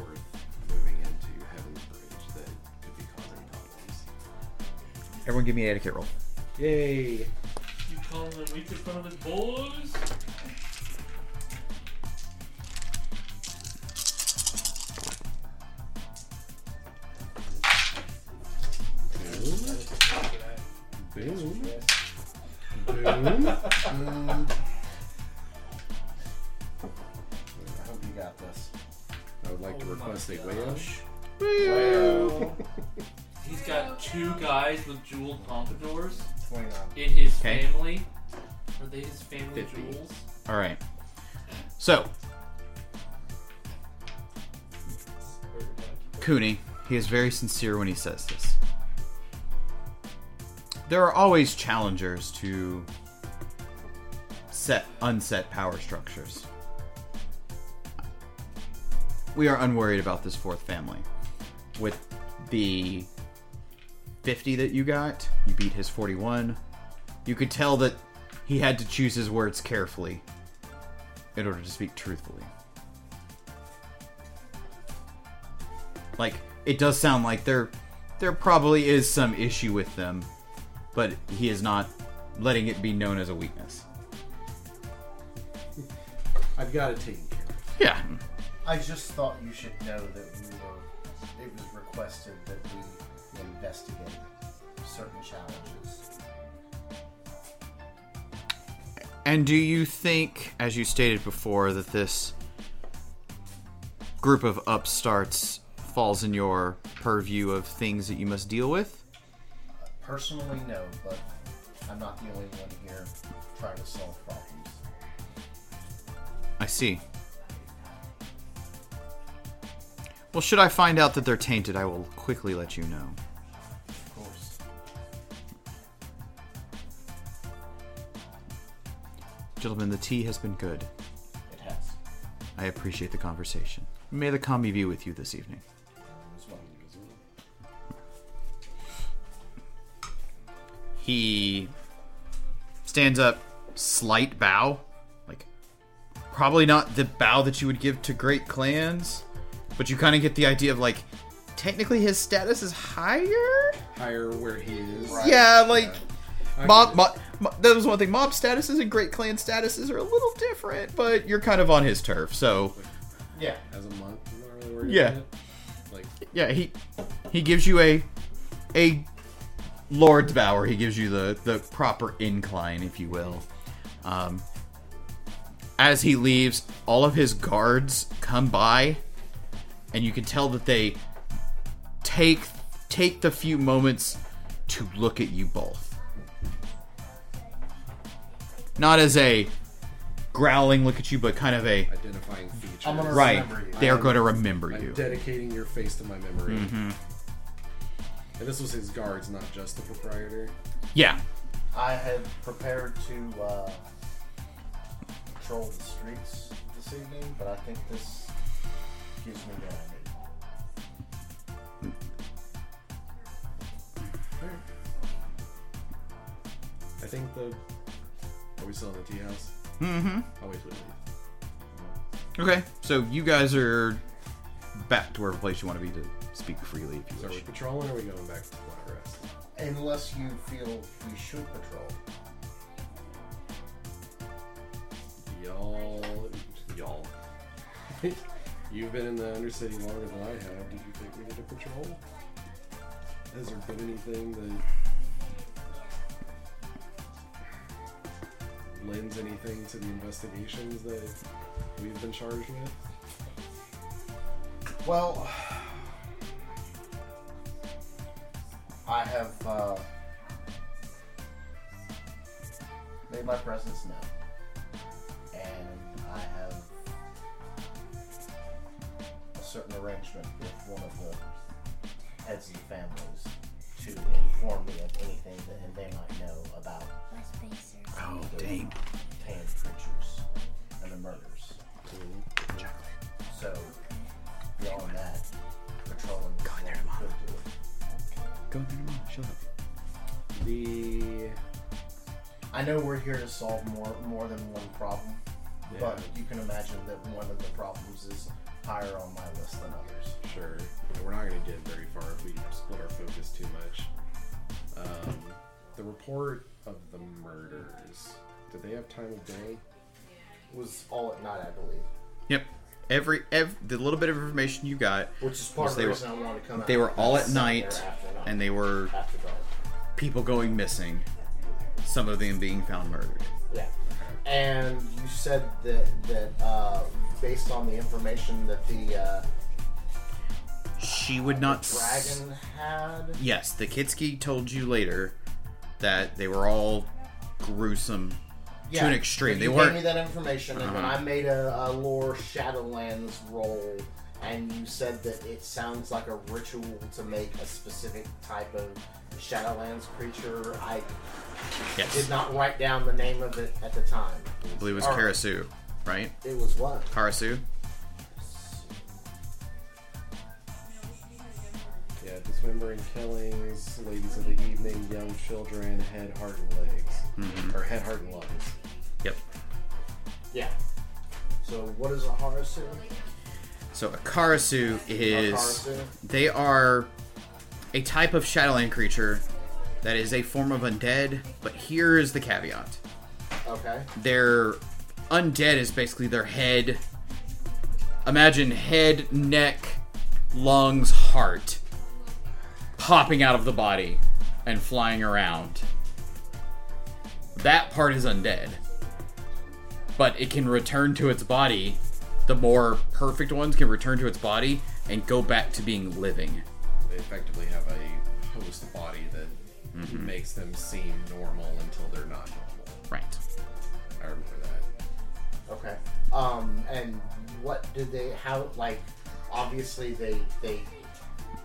of moving into Heaven's Bridge that could be causing problems. Everyone, give me an etiquette roll. Yay! You calling them weak in front of his boys? Boom. Boom. Mm. Would like to Oh my request a gosh. whale. He's got two guys with jeweled pompadours 29. in his Okay. family. Are they his family Fifty. jewels? All right. So, Kuni, he is very sincere when he says this. There are always challengers to set unset power structures. We are unworried about this fourth family. With the 50 that you got, you beat his 41. You could tell that he had to choose his words carefully in order to speak truthfully. Like it does sound like there there probably is some issue with them, but he is not letting it be known as a weakness. I've got it taken care of. Yeah. I just thought you should know that we were. It was requested that we investigate certain challenges. And do you think, as you stated before, that this group of upstarts falls in your purview of things that you must deal with? Personally, no, but I'm not the only one here trying to solve problems. I see. Well, should I find out that they're tainted, I will quickly let you know. Of course. Gentlemen, the tea has been good. It has. I appreciate the conversation. May the kami be with you this evening. He stands up, slight bow. Like, probably not the bow that you would give to great clans, but you kind of get the idea of, like, technically his status is higher? Higher where he is. Yeah, like, I mob, get it. mob, mob, that was one thing. Mob statuses and great clan statuses are a little different, but you're kind of on his turf, so. Yeah. As a monk, I'm not really worried Yeah. about it. Like, yeah, he he gives you a a lord's bow, or he gives you the the proper incline, if you will. Um, as he leaves, all of his guards come by, and you can tell that they take take the few moments to look at you both. Not as a growling look at you, but kind of a identifying feature. I'm gonna right. remember you. They are I'm- going to remember I'm you. dedicating your face to my memory. hmm And this was his guards, not just the proprietor. Yeah, I had prepared to uh, patrol the streets this evening, but I think this gives me what I. I think the. Are we still in the tea house? Mm-hmm. I'll wait till we leave. Okay, so you guys are back to wherever place you want to be to speak freely if So you are we wish. patrolling or are we going back to the flat rest? Unless you feel we should patrol. Y'all. Y'all. You've been in the Undercity longer than I have. Did you think we need to patrol? Has there been anything that lends anything to the investigations that we've been charged with? Well, I have uh, made my presence known, certain arrangement with one of the heads of the families to inform me of anything that they might know about Oh, dang. tanned creatures and the murders. So, beyond that, patrolling Go in there what we tomorrow. could do. Go there tomorrow. She'll help you. The I know we're here to solve more more than one problem, but you can imagine that one of the problems is higher on my list than others. Sure. And we're not going to get very far if we split our focus too much. Um, the report of the murders. Did they have time of day? Was all at night, I believe, Yep. Every, every the little bit of information you got, which is part of they the were- I wanted to come. they were all at night, after and they were people going missing. Some of them being found murdered. Yeah, and you said that that uh, based on the information that the uh, She would not. dragon had. Yes, the Kitsuki told you later that they were all gruesome to an extreme. They weren't. gave me that information, and then Uh-huh. I made a, a lore Shadowlands roll, and you said that it sounds like a ritual to make a specific type of Shadowlands creature. I yes, did not write down the name of it at the time. I believe it was right. Karasu, right? It was what? Karasu. Yeah, dismembering killings, ladies of the evening, young children, head, heart, and legs. Mm-hmm. Or head, heart, and lungs. Yep. Yeah. So what is a Karasu? So a Karasu is. Karasu? They are a type of Shadowland creature that is a form of undead, but here is the caveat. Okay. Their undead is basically their head. Imagine head, neck, lungs, heart popping out of the body and flying around. That part is undead. But it can return to its body. The more perfect ones can return to its body and go back to being living. They effectively have a host body that Mm-hmm. makes them seem normal until they're not normal. Right. That. Okay. Um, and what did they? How like? Obviously, they they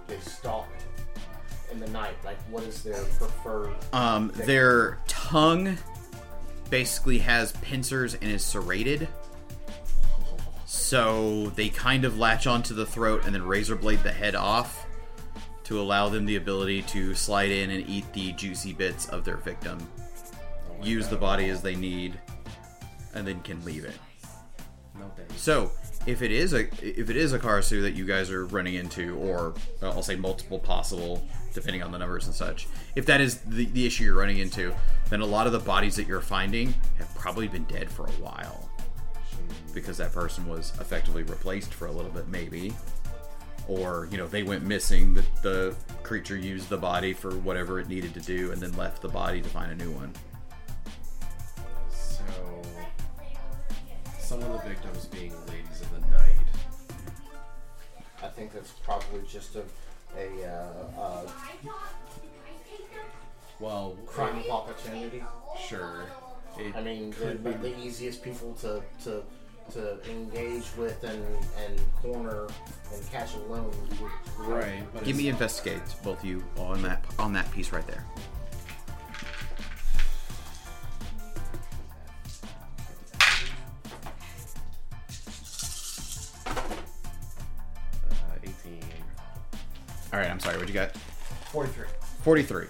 they stalk in the night. Like, what is their preferred? Um, their tongue basically has pincers and is serrated. So they kind of latch onto the throat and then razor blade the head off to allow them the ability to slide in and eat the juicy bits of their victim. Oh my Use the body as they need, and then can leave it. No. So, if it is a if it is a Karasu that you guys are running into, or uh, I'll say multiple possible, depending on the numbers and such, if that is the, the issue you're running into, then a lot of the bodies that you're finding have probably been dead for a while, because that person was effectively replaced for a little bit, maybe, or you know they went missing. The the creature used the body for whatever it needed to do, and then left the body to find a new one. So, some of the victims being ladies of the night. I think that's probably just a a uh, uh, Well, crime of opportunity. sure. It I mean, could they're be the easiest people to to to engage with and and corner and catch alone. right. But Give me investigate, both of you, on that on that piece right there. All right, I'm sorry. What you got? Forty-three. 43.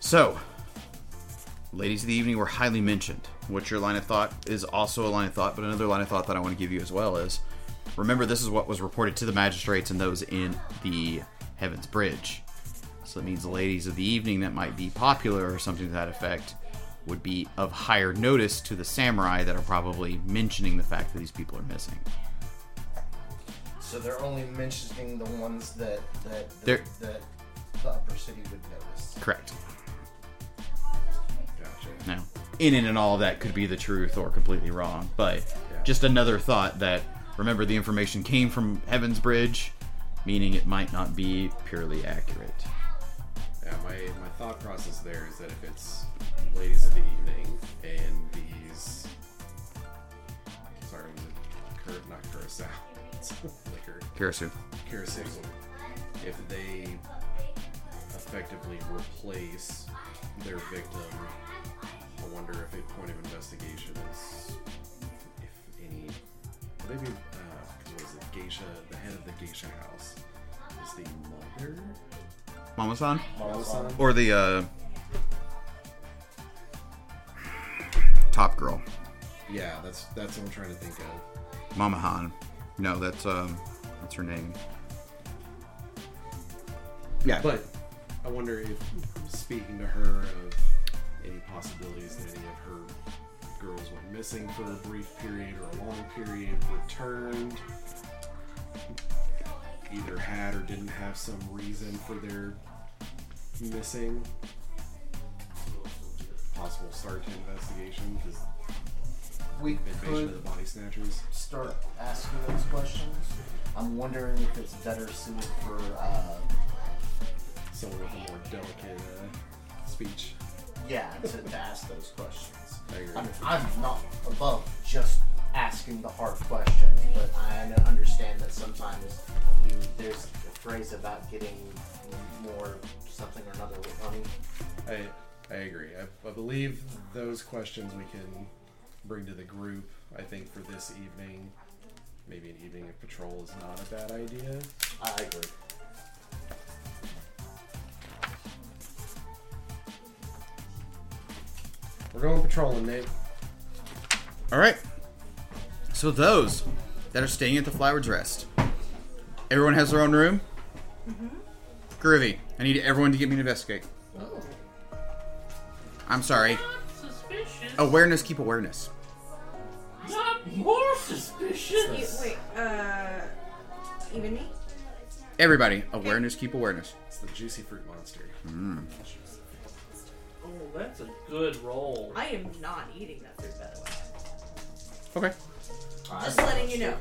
So, ladies of the evening were highly mentioned. What's your line of thought is also a line of thought, but another line of thought that I want to give you as well is remember, this is what was reported to the magistrates and those in the Heaven's Bridge. So it means the ladies of the evening that might be popular or something to that effect would be of higher notice to the samurai that are probably mentioning the fact that these people are missing. So they're only mentioning the ones that that They're- that the upper city would notice. Correct. Gotcha. Now, in it and all of that could be the truth or completely wrong, but Yeah. just another thought that remember the information came from Heaven's Bridge, meaning it might not be purely accurate. Yeah, my, my thought process there is that if it's ladies of the evening and these. Sorry, was it Cur- not Curacao? It's liquor. Kirasu. Curacao. If they effectively replace their victim, I wonder if a point of investigation is if any. Maybe, uh, what was it? Geisha, the head of the geisha house is the mother Mama San? Mama-san? Or the uh, top girl. Yeah, that's that's what I'm trying to think of. Mama Han. No, that's um that's her name. Yeah. But I wonder if speaking to her of any possibilities that any of her girls went missing for a brief period or a long period, returned, either had or didn't have some reason for their missing. Possible start to investigation because We could the body snatchers. start asking those questions. I'm wondering if it's better suited for uh, Someone with a more delicate uh, speech. yeah to, to ask those questions. I agree. I mean, I'm not above just asking the hard questions, but I understand that sometimes you there's a phrase about getting more something or another with honey. I I agree. I, I believe those questions we can bring to the group. I think for this evening, maybe an evening of patrol is not a bad idea. I agree. We're going patrolling, Nate. All right. So those that are staying at the Flower's Rest, everyone has their own room. Mm-hmm. Groovy. I need everyone to get me an investigate. Oh. I'm sorry. Not. Awareness, keep awareness. Not more suspicious. Wait, uh, even me? Everybody, awareness, keep awareness. It's the juicy fruit monster. Oh, that's a good roll. I am not eating that fruit, by the way. Okay. Just letting you know.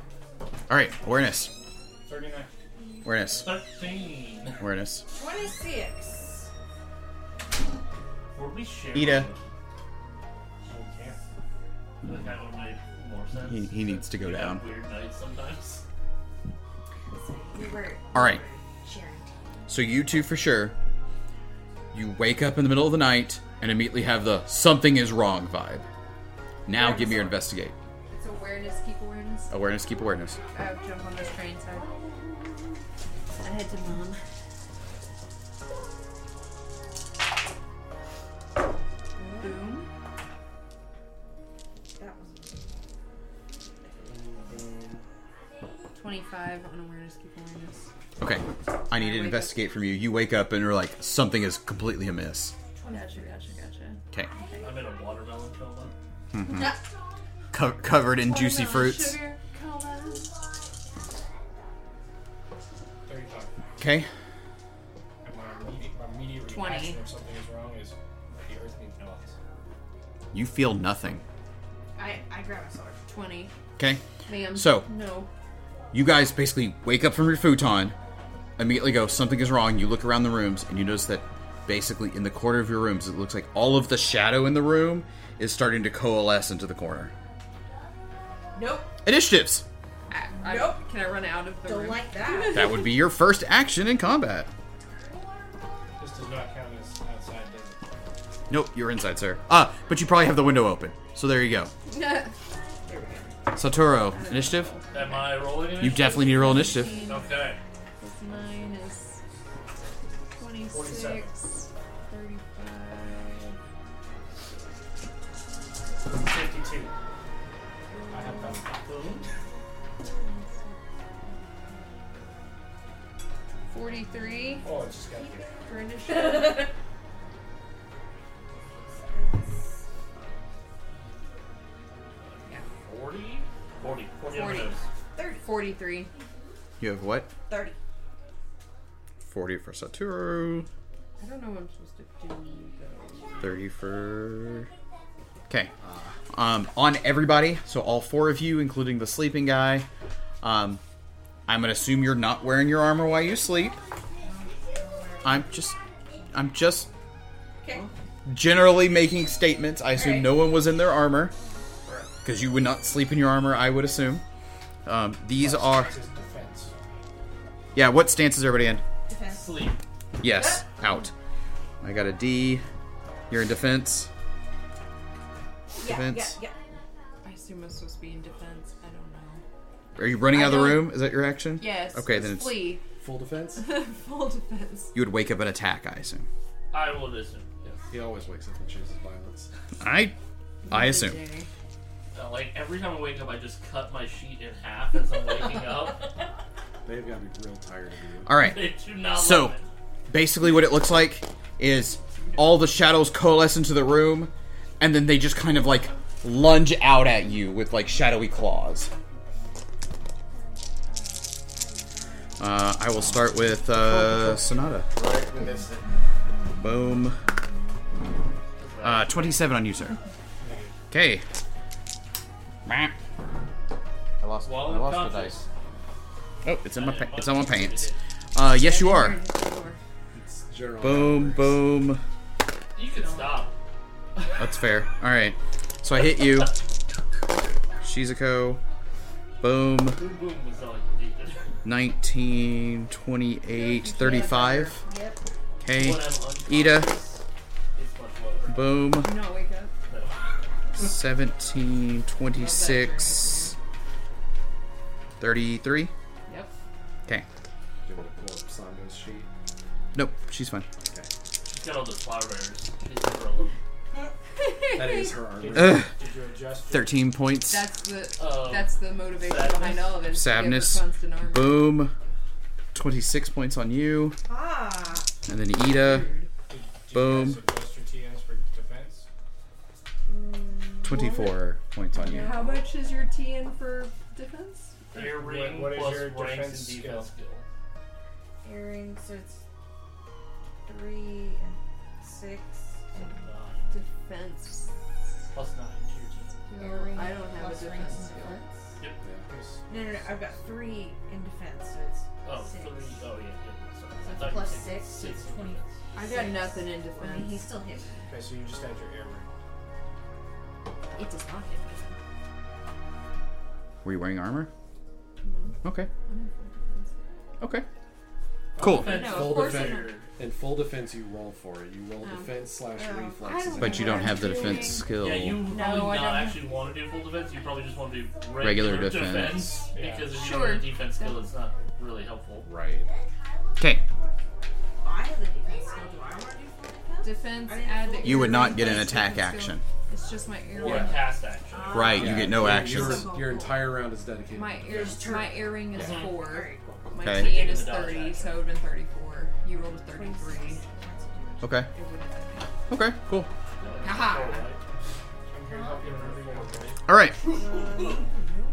All right, awareness, 39. awareness, 13. awareness. 26. Were we sharing? Ida. He, he needs to go down. Weird nights sometimes. All right. So you two for sure. You wake up in the middle of the night and immediately have the something is wrong vibe. Now give me your investigate. It's awareness, keep awareness. Awareness, keep awareness. I'll jump on this train side. And head to mom. 25 on awareness, keep awareness. Okay. I need to wake up. investigate from you. You wake up and you're like, something is completely amiss. Gotcha, gotcha, gotcha. Okay. I'm in a watermelon coma. Mm-hmm. Yeah. Co- covered in juicy Watermelon fruits. Sugar, coma. 35. Okay. And my immediate, my immediate 20. reaction if something is wrong is the earth needs no us. You feel nothing. I, I grabbed a sword. 20. Okay. Ma'am. So- No. You guys basically wake up from your futon, immediately go, something is wrong. You look around the rooms and you notice that basically in the corner of your rooms, it looks like all of the shadow in the room is starting to coalesce into the corner. Nope. Initiatives! I, I, Nope. Can I run out of the Don't room? like that. That would be your first action in combat. This does not count as outside, does it? Nope, you're inside, sir. Ah, but you probably have the window open. So there you go. Satoru, initiative? Am I rolling You initiative? definitely need to roll initiative. Okay. Plus 9 is 26, 35. 52. I have done that. Boom. 43 Oh, it's just got here. for initiative. 40? 40. 40 40. 30. 43. You have what? 30. 40 for Satoru. I don't know what I'm supposed to do though. 30 for. Okay. Um, on everybody, so all four of you, including the sleeping guy. Um, I'm gonna assume you're not wearing your armor while you sleep. I'm just, I'm just Okay. generally making statements. I assume Alright. no one was in their armor because you would not sleep in your armor. I would assume. Um, these are, defense. yeah. What stance is everybody in? Defense. Sleep. Yes, out. I got a D. You're in defense. Yeah, Defense. yeah, I assume I'm supposed to be in defense. I don't know. Are you running I out of the room? Is that your action? Yes. Okay, then it's flee. Full defense. Full defense. You would wake up and attack, I assume. I will listen. Yes. He always wakes up and chooses violence. I, I assume. Jay. Like every time I wake up, I just cut my sheet in half as I'm waking up. They've got to be real tired of you. All right. They do not So, love it. basically, what it looks like is all the shadows coalesce into the room, and then they just kind of like lunge out at you with like shadowy claws. Uh, I will start with uh, Sonata. Right, we missed it. Boom. Uh, 27 on you, sir. Okay. I lost, While I lost the dice. Oh, it's in my pa- it's on my pants. Uh, yes, you are. It's. Boom, boom. You can stop. That's fair. All right. So I hit you. Shizuko. Boom. Boom boom was all you needed. 19, 28, 35. Yep. Okay. When Ida. It's much lower. Boom. Do not wake up. 17, 26, 33. Yep. Okay. Do you want to pull up Sando's sheet? Nope, she's fine. She's got all those flower bears. She's never alone. That is her armor. Ugh. Did you adjust? your- 13 points. That's the Uh, that's the motivation sadness. behind all of it. is to give her Sadness. constant armor. Boom. 26 points on you. Ah. And then Ida. Did you Boom. guys 24 points on you. How much is your TN for defense? Air ring what is plus your ranks defense and defense skill. Air rings, so it's three and six. So And nine. Defense. Plus nine to your team. air ring oh, I don't have a plus defense rings and skill. defense. Yes. No, no, no. I've got three in defense, so it's Oh, six. three. Oh, yeah, yeah. Sorry. I So thought you plus said six, it's in 20. defense. I got nothing in I mean, he defense. still hit me. Okay, so you just add your air ring. It does not hit me. Were you wearing armor? No, Okay. I'm in full defense. Okay. Cool. Defense No, of Full course defense. In full defense, you roll for it. You roll Oh. defense slash Oh. reflexes. I But you don't have the Doing- defense skill. Yeah, you No, probably I not don't. actually want to do full defense. You probably just want to do regular, Regular defense. defense. Yeah. Because if you Sure. don't have a defense skill, it's not really helpful. Right. Okay. I have the defense skill. Do I want to do full defense? Defense add the You would not get an attack defense skill. action. It's just my air ring. Or a cast action. Right, you get no your- actions. Your, your entire round is dedicated. My to ear, defense. my air ring is Yeah. four. Alright, cool. My Okay. TN Taking is the dodge thirty, action. so it would have been thirty-four. You rolled a thirty-three. Okay. It would have. Okay, cool. Haha. I'm here to help you whenever you right? All right.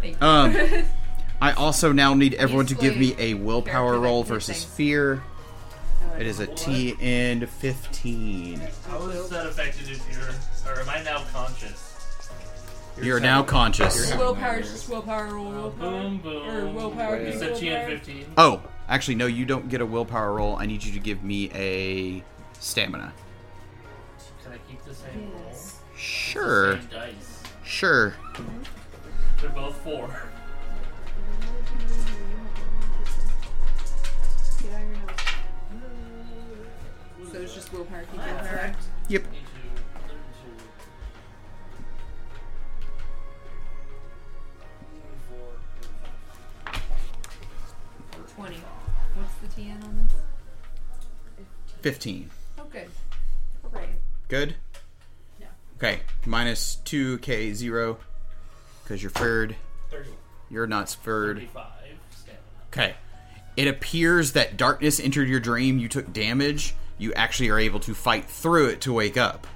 Thank you. Um, I also now need everyone to give me a willpower roll versus fear. Oh, It is a T and 15. How is that affected if you're, or am I now conscious? You're now conscious. Willpower is just willpower roll. Oh, willpower. Boom, boom. Or willpower. You said TN willpower. 15. Oh, actually, no, you don't get a willpower roll. I need you to give me a stamina. Can I keep the same roll? Sure. Same dice. Sure. They're both four. Get out of your house. So it's just willpower. Keep willpower. Yep. 34, Twenty. What's the TN on this? 15. Oh, good. Hooray. Good? No. Okay. Minus 2k, 0. Because you're furred. 30. You're not furred. 35 stamina. Okay. It appears that darkness entered your dream. You took damage. You actually are able to fight through it to wake up.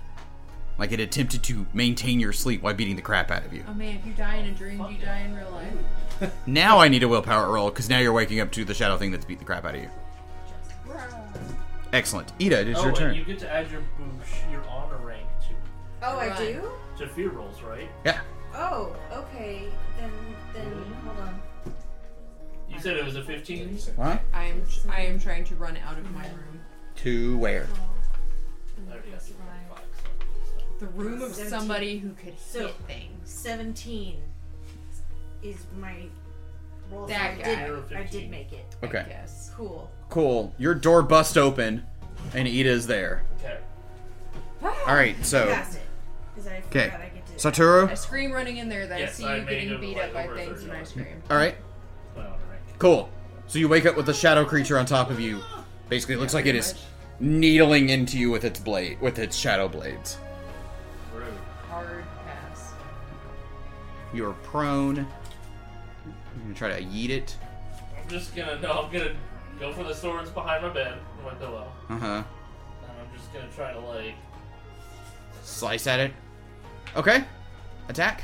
Like it attempted to maintain your sleep while beating the crap out of you. Oh man, if you die in a dream, do you die in real life? Now I need a willpower roll because now you're waking up to the shadow thing that's beat the crap out of you. Excellent. Ida, it is oh, your and turn. you get to add your boosh, your honor rank to Oh, I do? to fear rolls, right? Yeah. Oh, okay. Then, then, mm-hmm. hold on. You said it was a 15. What? I am I am trying to run out of my room. To where? Oh. The room of Seventeen. somebody who could So- hit things. 17 is my roll. so That I guy. did, You're a I 15. did make it. Okay. Yes. Cool. Cool. Your door busts open, and Ida's there. Okay. Ah! All right. So, Passed it. Because I okay. Satoru. I get to. I Satoru. scream running in there that Yes, I see I you getting beat up by over a things thirty and I scream. All right. My honor rank. Cool. So you wake up with the shadow creature on top of you. Basically, it looks like it is needling into you with its blade, with its shadow blades. You're prone. You're gonna try to yeet it. I'm just gonna no. I'm gonna go for the swords behind my bed, my pillow, Uh huh. and I'm just gonna try to like Slice at it. Okay. Attack.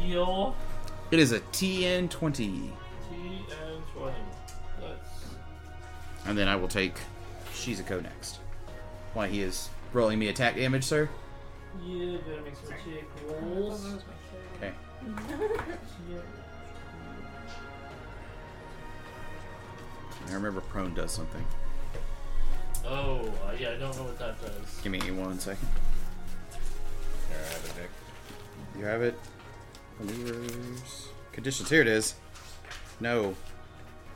heal It is a TN 20. T and twenty. And then I will take Shizuko next. Why he is rolling me attack damage, sir? yeah. Gotta make some check rolls. Okay. I remember prone does something. Oh, uh, yeah. I don't know what that does. Give me one second. Here, I have it, Nick. You have it. Maneuvers. Conditions. Here it is. No.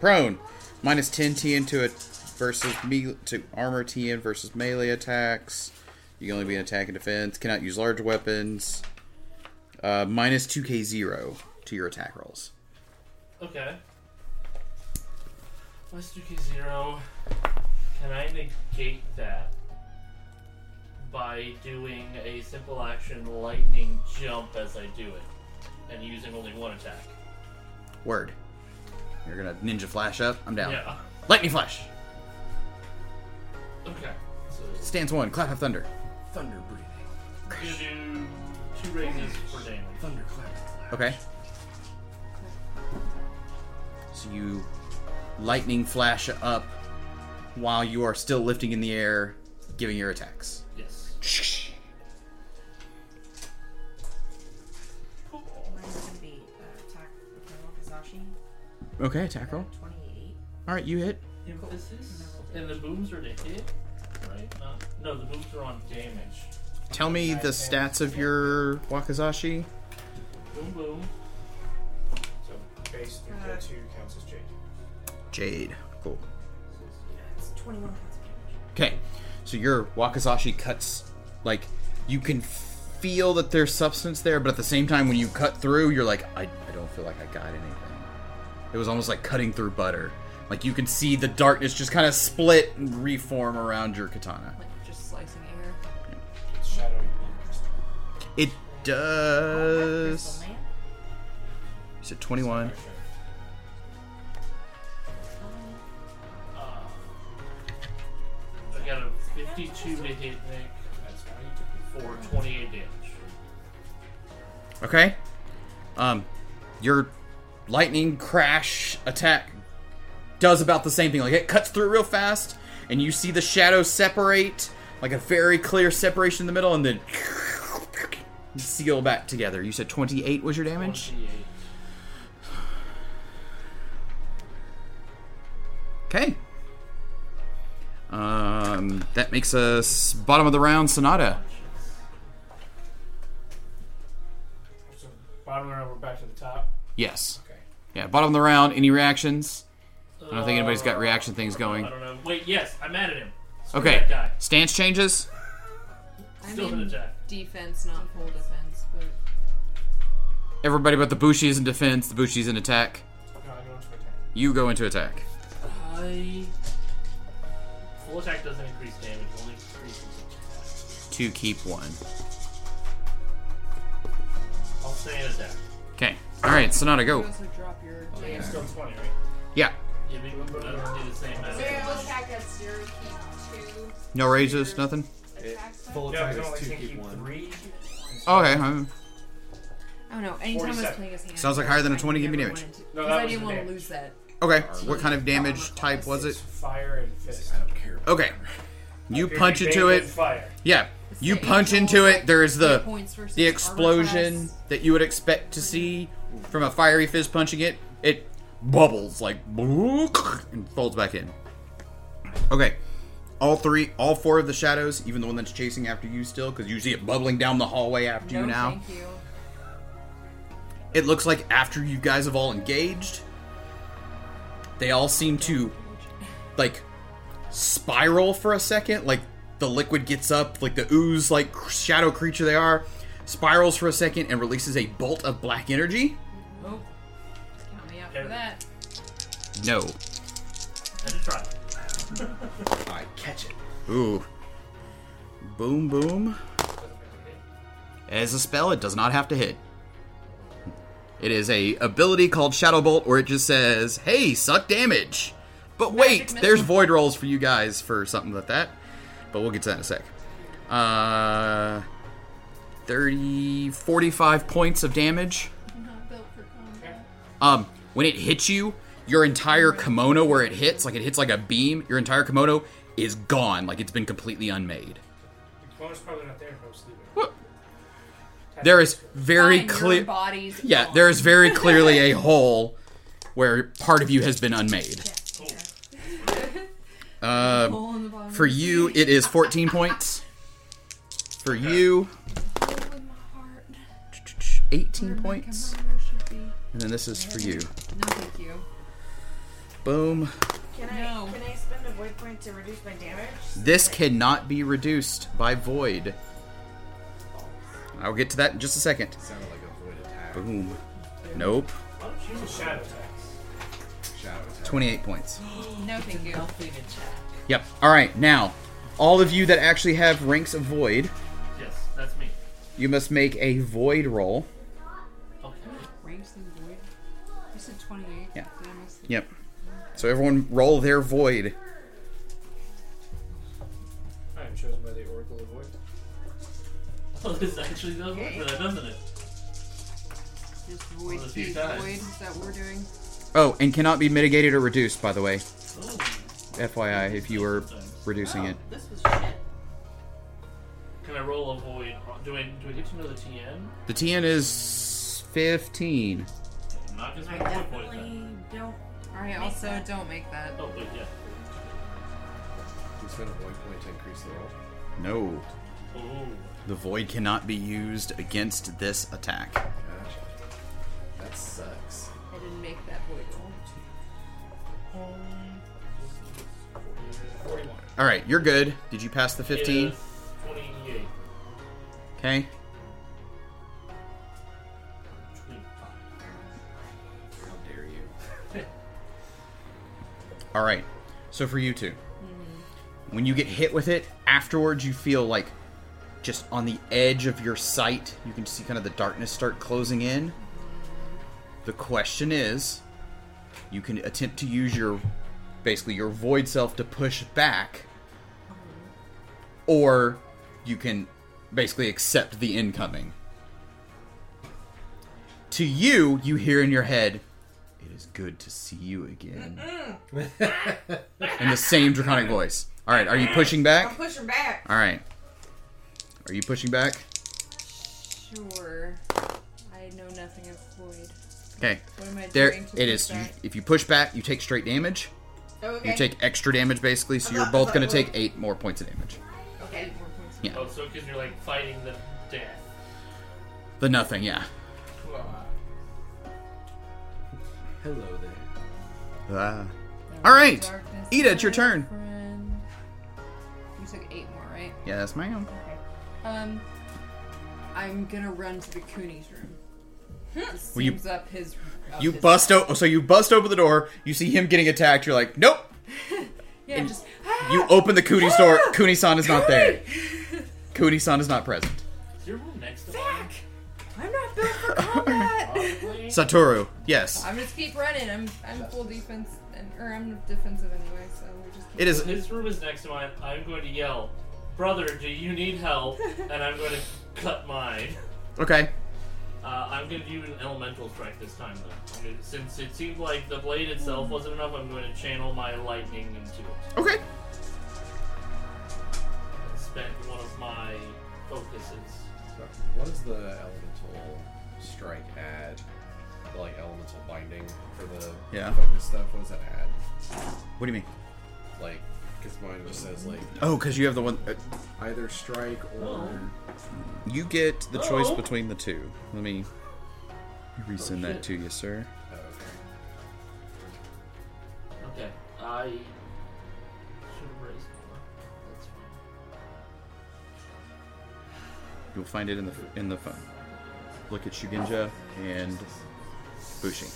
Prone. Minus 10 TN to it versus me to armor TN versus melee attacks. You can only be in attack and defense. Cannot use large weapons. Uh, minus 2k0 to your attack rolls. Okay. Let's do K zero. Can I negate that by doing a simple action lightning jump as I do it and using only one attack? Word. You're gonna ninja flash up. I'm down. Yeah. Lightning flash. Okay. So Stance one. Clap of thunder. Thunder breathing. I'm gonna do two raises for damage. Thunder clap. Okay. So you lightning flash up while you are still lifting in the air, giving your attacks. Yes. Mine's gonna be uh, attack with my Wakizashi. Okay, attack roll. 28. All right, you hit. Emphasis. And the booms are to hit, right? Not, no, the booms are on damage. Tell me the stats of your Wakizashi. Boom, boom. So base through K two counts as Jade. Jade. Cool. It's 21 points of damage. Okay, so your Wakizashi cuts like you can feel that there's substance there, but at the same time, when you cut through, you're like, I, I don't feel like I got anything. It was almost like cutting through butter. Like you can see the darkness just kind of split and reform around your katana. Does. You said 21. Uh, I got a 52 to hit Nick for 28 damage. Okay. Um, your lightning crash attack does about the same thing. Like it cuts through real fast, and you see the shadows separate, like a very clear separation in the middle, and then seal back together. You said 28 was your damage? 28. Okay. Um, that makes us bottom of the round, Sonata. So bottom round, we're back to the top. Yes. Okay. Yeah, bottom of the round. Any reactions? I don't think anybody's got reaction things going. I don't know. Wait, yes, I'm mad at him. Screw Okay. That guy. Stance changes. I'm Still in an attack. Defense, not full defense, but Everybody but the Bushi is in defense. The Bushi's in attack. No, I go into attack. You go into attack. I. Full attack doesn't increase damage, only increases. attack. To keep one. I'll stay in attack. Okay. All right, Sonata, you go. also drop your Oh, damage. Still 20, right? Yeah. Yeah, but I don't do the same amount. Zero attack at zero, keep two. No raises, nothing. Attacks. Full Yeah, attack because is two, keep keep one. three. Okay. um, I don't know. Anytime I was playing his hand, Sounds like higher than a 20, give me never damage. wanted to- No, 'cause that I didn't want to lose that. Okay. What kind of damage type was it? fire and fist. I don't care. Okay. You Okay, punch into it. Fire. Yeah. You the punch into it. There is the hit points versus the explosion that you would expect to see from a fiery fist punching it. It bubbles like and folds back in. Okay. All three, all four of the shadows, even the one that's chasing after you still, because you see it bubbling down the hallway after No, you now. thank you. It looks like after you guys have all engaged, they all seem to like spiral for a second. Like the liquid gets up, like the ooze, like shadow creature they are, spirals for a second and releases a bolt of black energy. Oh, count me out for that. No. Had to try. I catch it. Ooh. Boom, boom. As a spell, it does not have to hit. It is a ability called Shadow Bolt, where it just says, "Hey, suck damage." But wait, missile. there's void rolls for you guys for something like that. But we'll get to that in a sec. Uh, 30, 45 points of damage. Not built for combat. Um, when it hits you, your entire kimono where it hits, like it hits like a beam, your entire kimono is gone, like it's been completely unmade. The kimono's probably not there if I was sleeping. There is very clear. body's Yeah, gone. there is very clearly a hole where part of you has been unmade. Um, Hole in for you, it is 14 points. For you, Hole in my heart. 18 points. kimono should be. And then this is for you. No, thank you. Boom. Can I No. can I spend a void point to reduce my damage? This cannot be reduced by void. I'll get to that in just a second. Sounded like a void attack. Boom. Nope. Why don't you use a shadow attacks? Shadow attack. 28 points. No, thank you. Yep. All right. Now, all of you that actually have ranks of void, Yes, that's me. you must make a void roll. Okay. Ranks in void. You said 28. Yeah. Did I miss it? Yep. So everyone roll their void. I am chosen by the Oracle of Void. Oh, this actually does work for that, doesn't it? Just void, Well, a few speed times. void. Is that what we're doing? Oh, and cannot be mitigated or reduced, by the way. Oh. FYI, if you were reducing oh, it. This was shit. Can I roll a void? Do I, do I get to know the TN? The TN is 15. I'm not gonna I spend void point definitely don't. I Make also that. don't make that. Oh, wait, yeah. You spend a void point to increase the roll. No. Oh. The void cannot be used against this attack. Gotcha. That sucks. I didn't make that void roll. All right, you're good. Did you pass the 15? It is 28. Okay. All right. So for you two, when you get hit with it, afterwards you feel like just on the edge of your sight, you can see kind of the darkness start closing in. The question is, you can attempt to use your basically your void self to push back or you can basically accept the incoming. To you, you hear in your head, "It is good to see you again." in the same draconic voice. All right, are you pushing back? I'm back? pushing back. All right. Are you pushing back? Sure. I know nothing of void. Okay. What am I There doing to it push is. You, back? if you push back, you take straight damage. Oh, okay. You take extra damage basically, so I you're thought- both going to take 8 more points of damage. Okay. Eight more points. Yeah. Oh, so because you're like fighting the death. The nothing, yeah. Hello there. Ah. All right. Darkness, Ida, it's your turn. friend. You took eight more, right? Yes, ma'am. Okay. Um, I'm gonna run to the Kuni's room. This Well, you- seems up his. up You his- bust o- so you bust open the door, you see him getting attacked, you're like, "Nope." Yeah, just. You open the Cooney store, Kuni-san is not there. Kuni-san is not present. Is your room next to mine? Back! I'm not built for combat. Probably. Satoru, yes. I'm just keep running. I'm I'm full defense, and or I'm defensive anyway. So we just. Keep It is His room is next to mine. I'm going to yell, "Brother, do you need help?" and I'm going to cut mine. Okay. Uh, I'm going to do an elemental strike this time, though. I'm gonna, since it seemed like the blade itself wasn't enough, I'm going to channel my lightning into it. Okay. And spend one of my focuses. So, what does the elemental strike add? The like elemental binding for the Yeah. focus stuff. What does that add? What do you mean? Like, because mine just says like Oh, cuz you have the one uh, either strike or You get the choice Oh. between the two. Let me resend Oh, that to you, sir. oh, okay. Okay, I should have raised more. That's fine. You'll find it in the in the phone. Look at Shugenja and Bushi.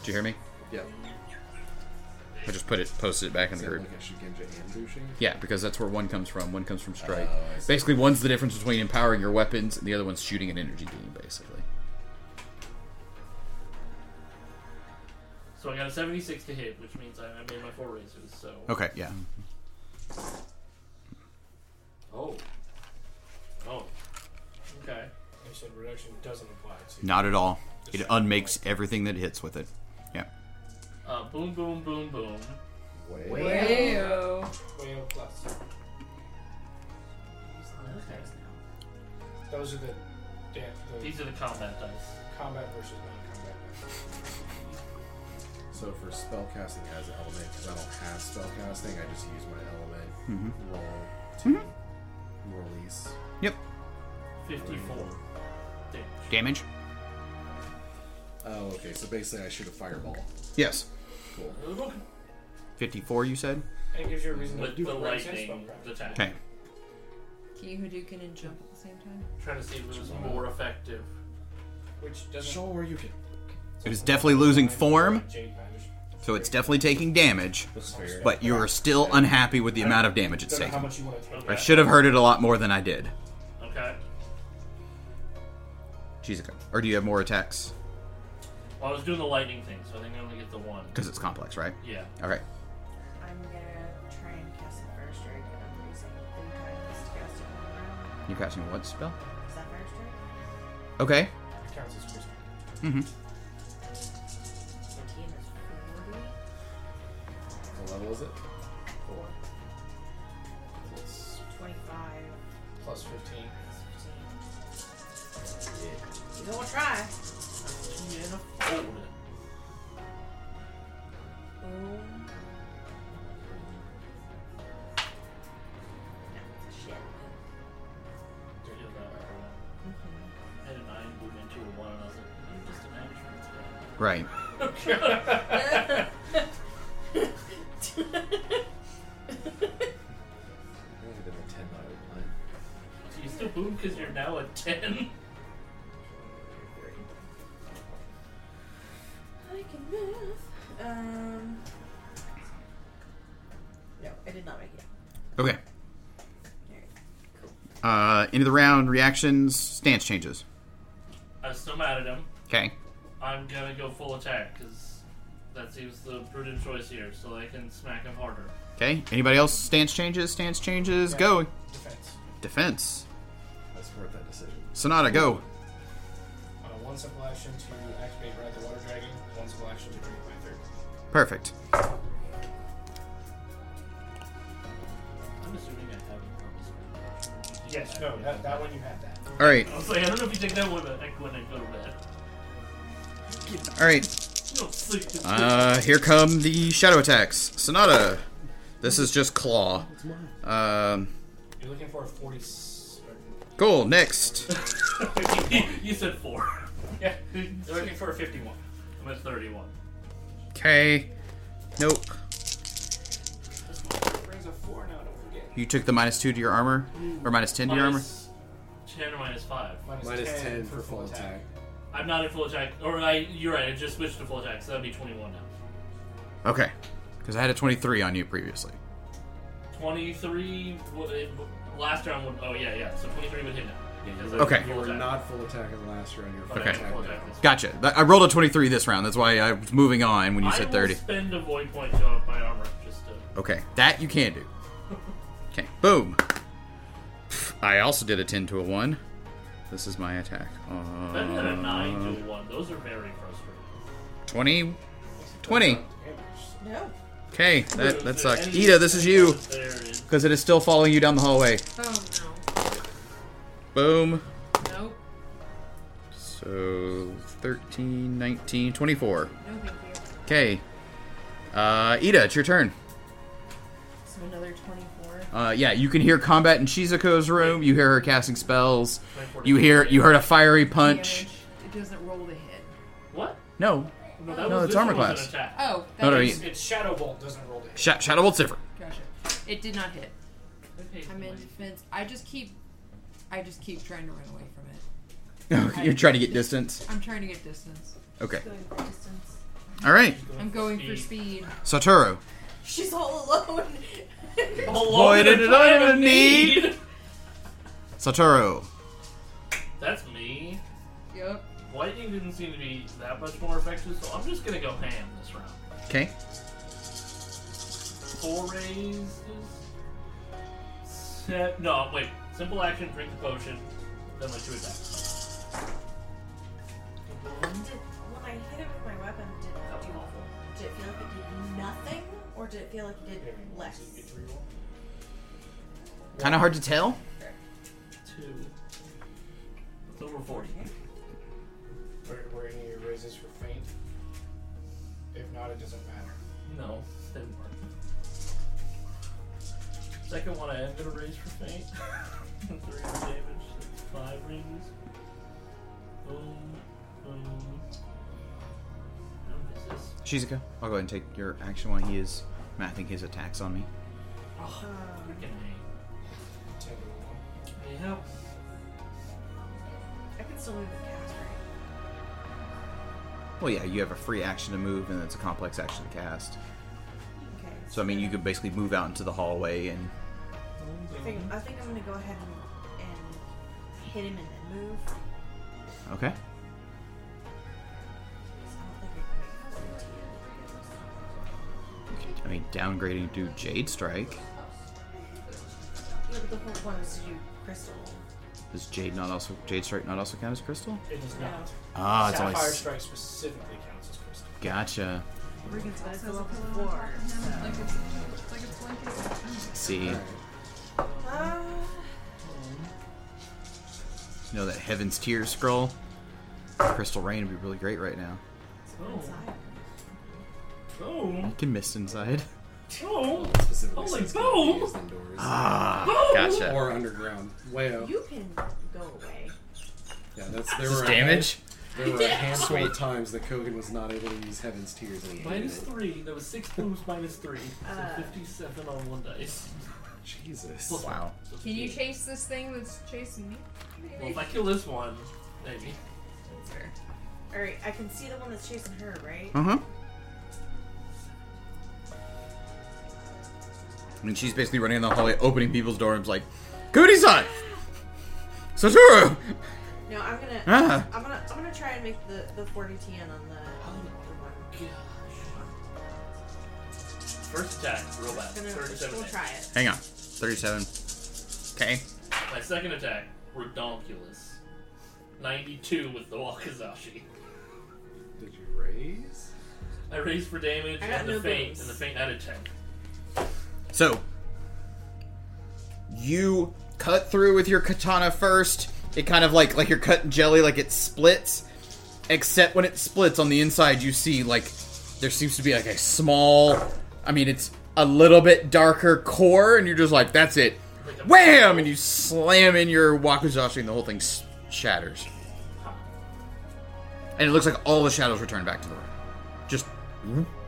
Did you hear me? Yeah. I just put it, posted it back in the group. like a Shugenja and Bushi? Yeah, because that's where one comes from. One comes from oh, strike. Oh, basically, one's the difference between empowering your weapons, and the other one's shooting an energy beam. Basically. So I got a 76 to hit, which means I, I made my four raises. So. Okay. Yeah. Oh. Oh. Okay. You said reduction doesn't apply to. Not at all. It unmakes everything that hits with it. Yeah. Uh, boom, boom, boom, boom. Way. Wayo. Way O plus. Those are the, dan- the These are the combat dice. combat versus non-combat. So for spellcasting as an element, because I don't have spellcasting, I just use my element Mhm. roll to release. Yep. 54 damage. Damage. Oh, okay. So basically, I shoot a fireball. Yes. Cool. Fifty-four. You said. And it gives you a reason to With do the it right lightning attack. Okay. Can you Hadouken and jump at the same time? Trying to see if it was more effective. Which doesn't. Sure, you can. It is definitely losing form, Jade Magic. so it's definitely taking damage. That's fair. But you are still unhappy with the amount of damage it's Don't know how taking. much you want to take. I should have heard it a lot more than I did. Okay. Shizuka. Or do you have more attacks? Well, I was doing the lightning thing, so I think I only get the one. Because it's complex, right? Yeah. Okay. I'm gonna try and cast a fire strike, and I'm using three times to cast it one round. You casting what spell? Is that fire strike? Okay. It counts as first. Mm-hmm. 14 is 40. What level is it? Four. It's 25. Plus 15. It's 15. You gonna try. Yeah, fold it. Boom. No, it's shit. Yeah, that- I had a nine, moved into a one, and I was like, "You're just a management Right. I did a ten out of nine. So you still boom because you're now a 10? Uh, end of the round, reactions, stance changes. I'm still mad at him. Okay. I'm gonna go full attack because that seems the prudent choice here, so I can smack him harder. Okay. Anybody else? Stance changes, stance changes, Yeah. go. Defense. Defense. That's worth that decision. Sonata, go. Uh, one simple action to activate Ride the Water Dragon. One simple action to drink my third. Perfect. Yes, no, that, that one you had that. All right. I was like, I don't know if you take that one, but heck, when I go to bed. All right. You don't sleep. to Uh, here come the shadow attacks. Sonata. This is just claw. Um, You're looking for a 40. s- cool. Next. you said four. Yeah, you're looking for a 51. I'm at 31. Okay. Nope. You took the minus two to your armor, or minus ten to your armor. Minus 10 or minus 5. Minus, Minus 10, for full attack. I'm not in full attack. Or I, you're right, I just switched to full attack, so that'd be 21 now. Okay. Because I had a twenty-three on you previously. 23. well, it- Last round would. Oh, yeah, yeah. So 23 would hit now. because I'm Okay. full You were attack. not full attack in the last round. You're full Okay. attack Full now. attack this Gotcha. Th- I rolled a twenty-three this round. That's why I was moving on when you I said will thirty. spend a void point to up my armor just to. Okay, that you can do. Okay, boom. I also did a 10 to a 1. This is my attack. Better than a 9 Uh, to a 1. Those are very frustrating. 20. 20. No. Okay, that, that sucks. Ida, this is you. Because it is still following you down the hallway. Oh no. Boom. Nope. So 13, 19, 24. No thank you. Okay. Uh, Ida, it's your turn. So another 24. Uh, yeah, you can hear combat in Shizuko's room. You hear her casting spells. You hear you heard a fiery punch. It doesn't roll the hit. What? No, No, that No, was it's this armor one was class. Attack. Oh, that No, no, is- you- It's Shadow Bolt, doesn't roll to hit. Sh- Shadow Bolt's different. Gotcha. It did not hit. Okay, I'm in fine. defense. I just keep, I just keep trying to run away from it. You're trying to get distance. I'm trying to get distance. Okay. Going for distance. All right, I'm going for speed. Satoru. She's all alone. Boy, did it I ever need. Satoru. That's me. Yep. Lightning didn't seem to be that much more effective, so I'm just gonna go ham this round. Okay. Four raises. Set. No, wait. Simple action, drink the potion, then my two attacks. Did, when I hit it with my weapon, did That was it, do, awful. did it feel like it did nothing, or did it feel like it did less? You get to reroll. Kind of hard to tell. Two. It's over 40. Were, were any of your raises for faint? If not, it doesn't matter. No, didn't work. Second one I am gonna raise for faint. Three more damage. That's five rings. Boom. Boom. How is this? Shizuka, I'll go ahead and take your action while he is mapping his attacks on me. Oh, freaking A. Ten to I can still move the cast, right? Well, yeah, you have a free action to move, and it's a complex action to cast. Okay. So, I mean, you could basically move out into the hallway and. I think, I think I'm gonna go ahead and, and hit him and then move. Okay. I can make it. I mean, downgrading to Jade Strike. Yeah, but the whole point was to do crystal. Does Jade not also Jade Strike not also count as crystal? It does not. Ah, it's Sapphire only. s- Strike specifically counts as crystal. Gotcha. Regan's It got says to a level four. top of him, like it's, it's like it's. See, you Ah, know that Heaven's Tears scroll? Crystal Rain would be really great right now. Oh. inside. Oh. You can mist inside. Oh. Specifically Holy since boom! Kobe is indoors. Ah, gotcha. Or underground. Way up. You can go away. Yeah, that's there Is this were a damage? hand- there were a handful of times that Kogan was not able to use Heaven's Tears and he hated Minus it. three. There was six booms minus three. So Uh. 57 on one dice. Jesus. Plus Wow. Can you chase this thing that's chasing me? Well, if I kill this one, maybe. That's fair. Alright, I can see the one that's chasing her, right? Uh huh. I mean, she's basically running in the hallway, opening people's doors, like, Goody-san! Satoru! No, I'm gonna. Ah. I'm gonna. I'm gonna try and make the the 40 TN on the, on the one. First attack, real bad. Gonna, 37 we'll try it. Hang on. 37. Okay. My second attack, redonkulous. 92 with the Wakizashi. Did you raise? I raised for damage I and the no faint, booms. and the faint added 10. So, you cut through with your katana first. It kind of like like you're cutting jelly, like it splits. Except when it splits on the inside, you see like there seems to be like a small. I mean, it's a little bit darker core, and you're just like, that's it. Wham! And you slam in your wakizashi, and the whole thing shatters. And it looks like all the shadows return back to the room. Just Okay.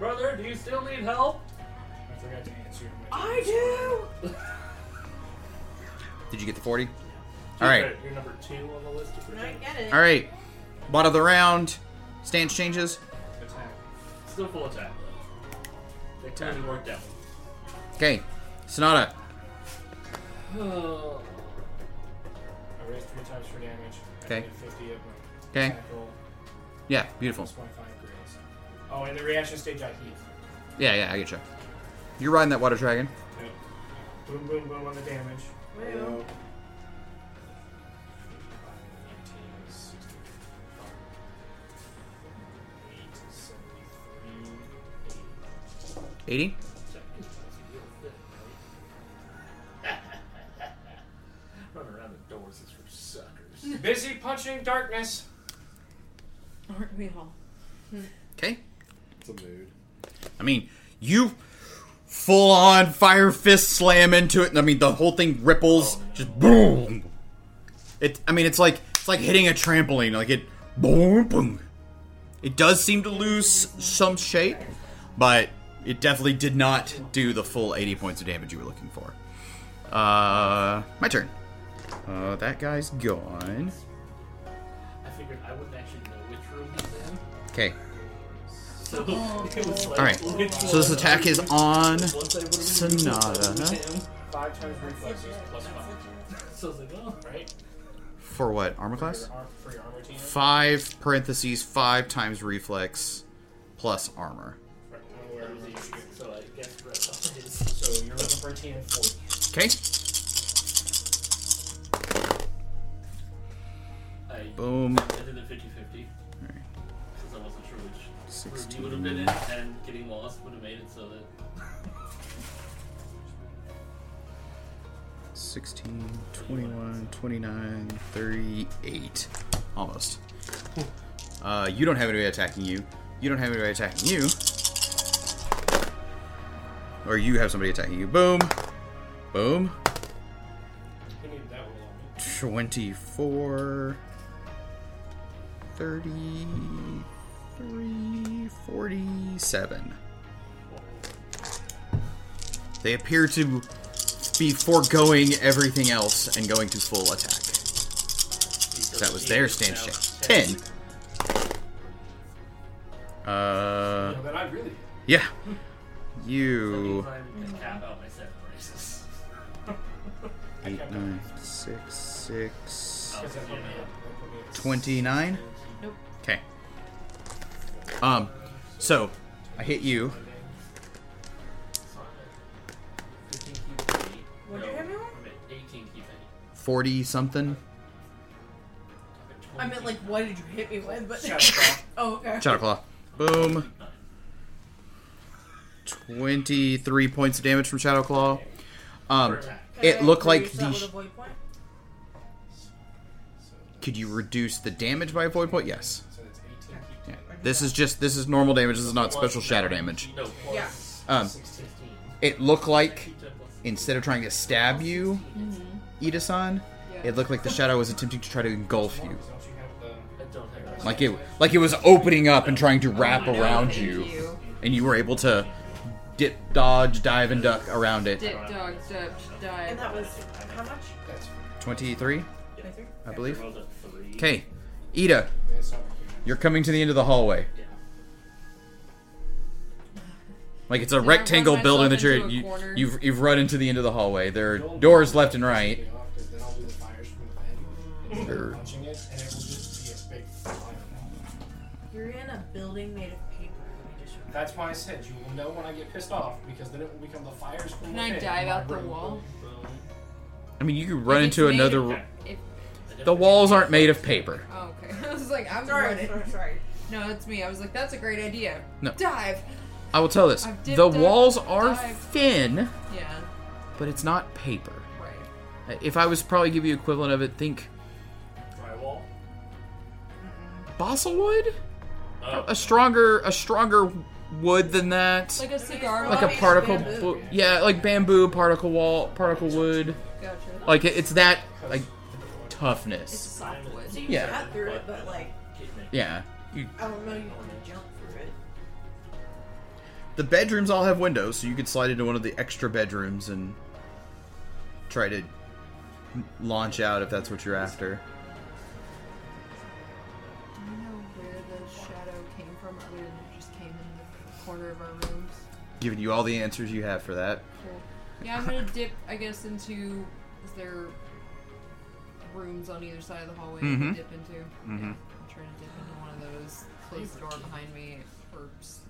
Brother, do you still need help? I forgot to answer your I do. did you get the forty? All right. You're, you're number two on the list of I protect. get it. All right. Bottom of the round. Stance changes. attack. Still full attack, though. They clearly worked out. Okay. Sonata. Oh. I raised three times for damage. I Okay. did 50 of my Okay. attack roll. Yeah, beautiful. Plus 25 grace. Oh, and the reaction stage I heat. Yeah, yeah, I get you. You're riding that water dragon. Yep. Boom, boom, boom on the damage. Well, 80? Running around the doors is for suckers. Busy punching darkness. Aren't we all? Hmm. Okay. It's a mood. I mean, you full on fire fist slam into it. and I mean, the whole thing ripples. Just boom. It. I mean, it's like it's like hitting a trampoline. Like it. Boom, boom. It does seem to lose some shape, but it definitely did not do the full 80 points of damage you were looking for. Uh, my turn. Uh, that guy's gone. I figured I wouldn't actually know which room he's in. Okay. So like, All right. So this attack is on once I would've been Sonata. using him. Five times reflexes plus five. So I was like, oh, Right? For what? Armor class? your, ar- for your armor team. Five parentheses five times reflex plus armor. Right, one where that was you easy. get- So I guess that's all it is. So you're looking for a team of 40. Okay. I, Boom. 16. you would have been in, and getting lost would have made it so that. 16, 21, 29, 38. Almost. Uh, you don't have anybody attacking you. You don't have anybody attacking you. Or you have somebody attacking you. Boom. Boom. Who needed that roll on me? 24. 33. 47. They appear to be foregoing everything else and going to full attack. That was their stance check. 10. Uh, No, then I really. yeah. You. means I'm to cap out my seven races. Eight, nine, six, six. Because that put Um, so, I hit you. 15 key penny. What'd no, you hit me with? 18 key penny. 40 something. I'm at I meant like, what did you hit me with? But Shadowclaw. oh, okay. Shadow Claw. Boom. 23 points of damage from Shadow Claw. Um, it looked like reduce that with a the. void? Could you reduce the damage by a void point? Yes. This is just this is normal damage. This is not special shadow damage. Yeah. Um, it looked like Key ten plus instead of trying to stab you, Ida-san, it looked like the shadow was attempting to try to engulf you. Don't you have the. I don't have that. Like it, like it was opening up and trying to wrap Oh, around you, you. and you were able to dip, dodge, dive, and duck around it. Dip, dog, step, dive. And that was how much? Twenty-three, I believe. Rolled a three. Okay, Ida, That's not. You're coming to the end of the hallway. Yeah. Like it's a Did rectangle building that you're into a you, corner? you've you've run into the end of the hallway. There are doors left and right. Then I'll do the fires from within. Sure. Punching it, and it will just be a big fire. You're in a building made of paper. Let me just remember. That's why I said you will know when I get pissed off because then it will become the fires from Can I within. dive out the wall? I mean, you could run into another. Of- r- If, The walls aren't made of paper. oh, okay. I was like, I'm Sorry, sorry, sorry. No, it's me. I was like, that's a great idea. No. Dive. I will tell this: I've dipped the up, walls are dived. thin, Yeah. but it's not paper. Right. If I was probably give you equivalent of it, think Drywall. balsa wood, Oh, a stronger a stronger wood than that, Like a cigar. like a particle, Bamboo. yeah, like bamboo, particle wall, particle wood. Gotcha. Like it's that like It's toughness. soft wood. Yeah. Got through it, but like, Yeah. You, I don't know you want to jump through it. the bedrooms all have windows, so you could slide into one of the extra bedrooms and try to launch out if that's what you're after. Do you know where the shadow came from, other than it just came in the corner of our rooms? Giving you all the answers you have for that. Cool. Yeah, I'm gonna dip, I guess, into. Is there rooms on either side of the hallway I Mhm. can dip into? Mhm. Yeah. I'm trying to dip into one of those, close the door behind me, or s-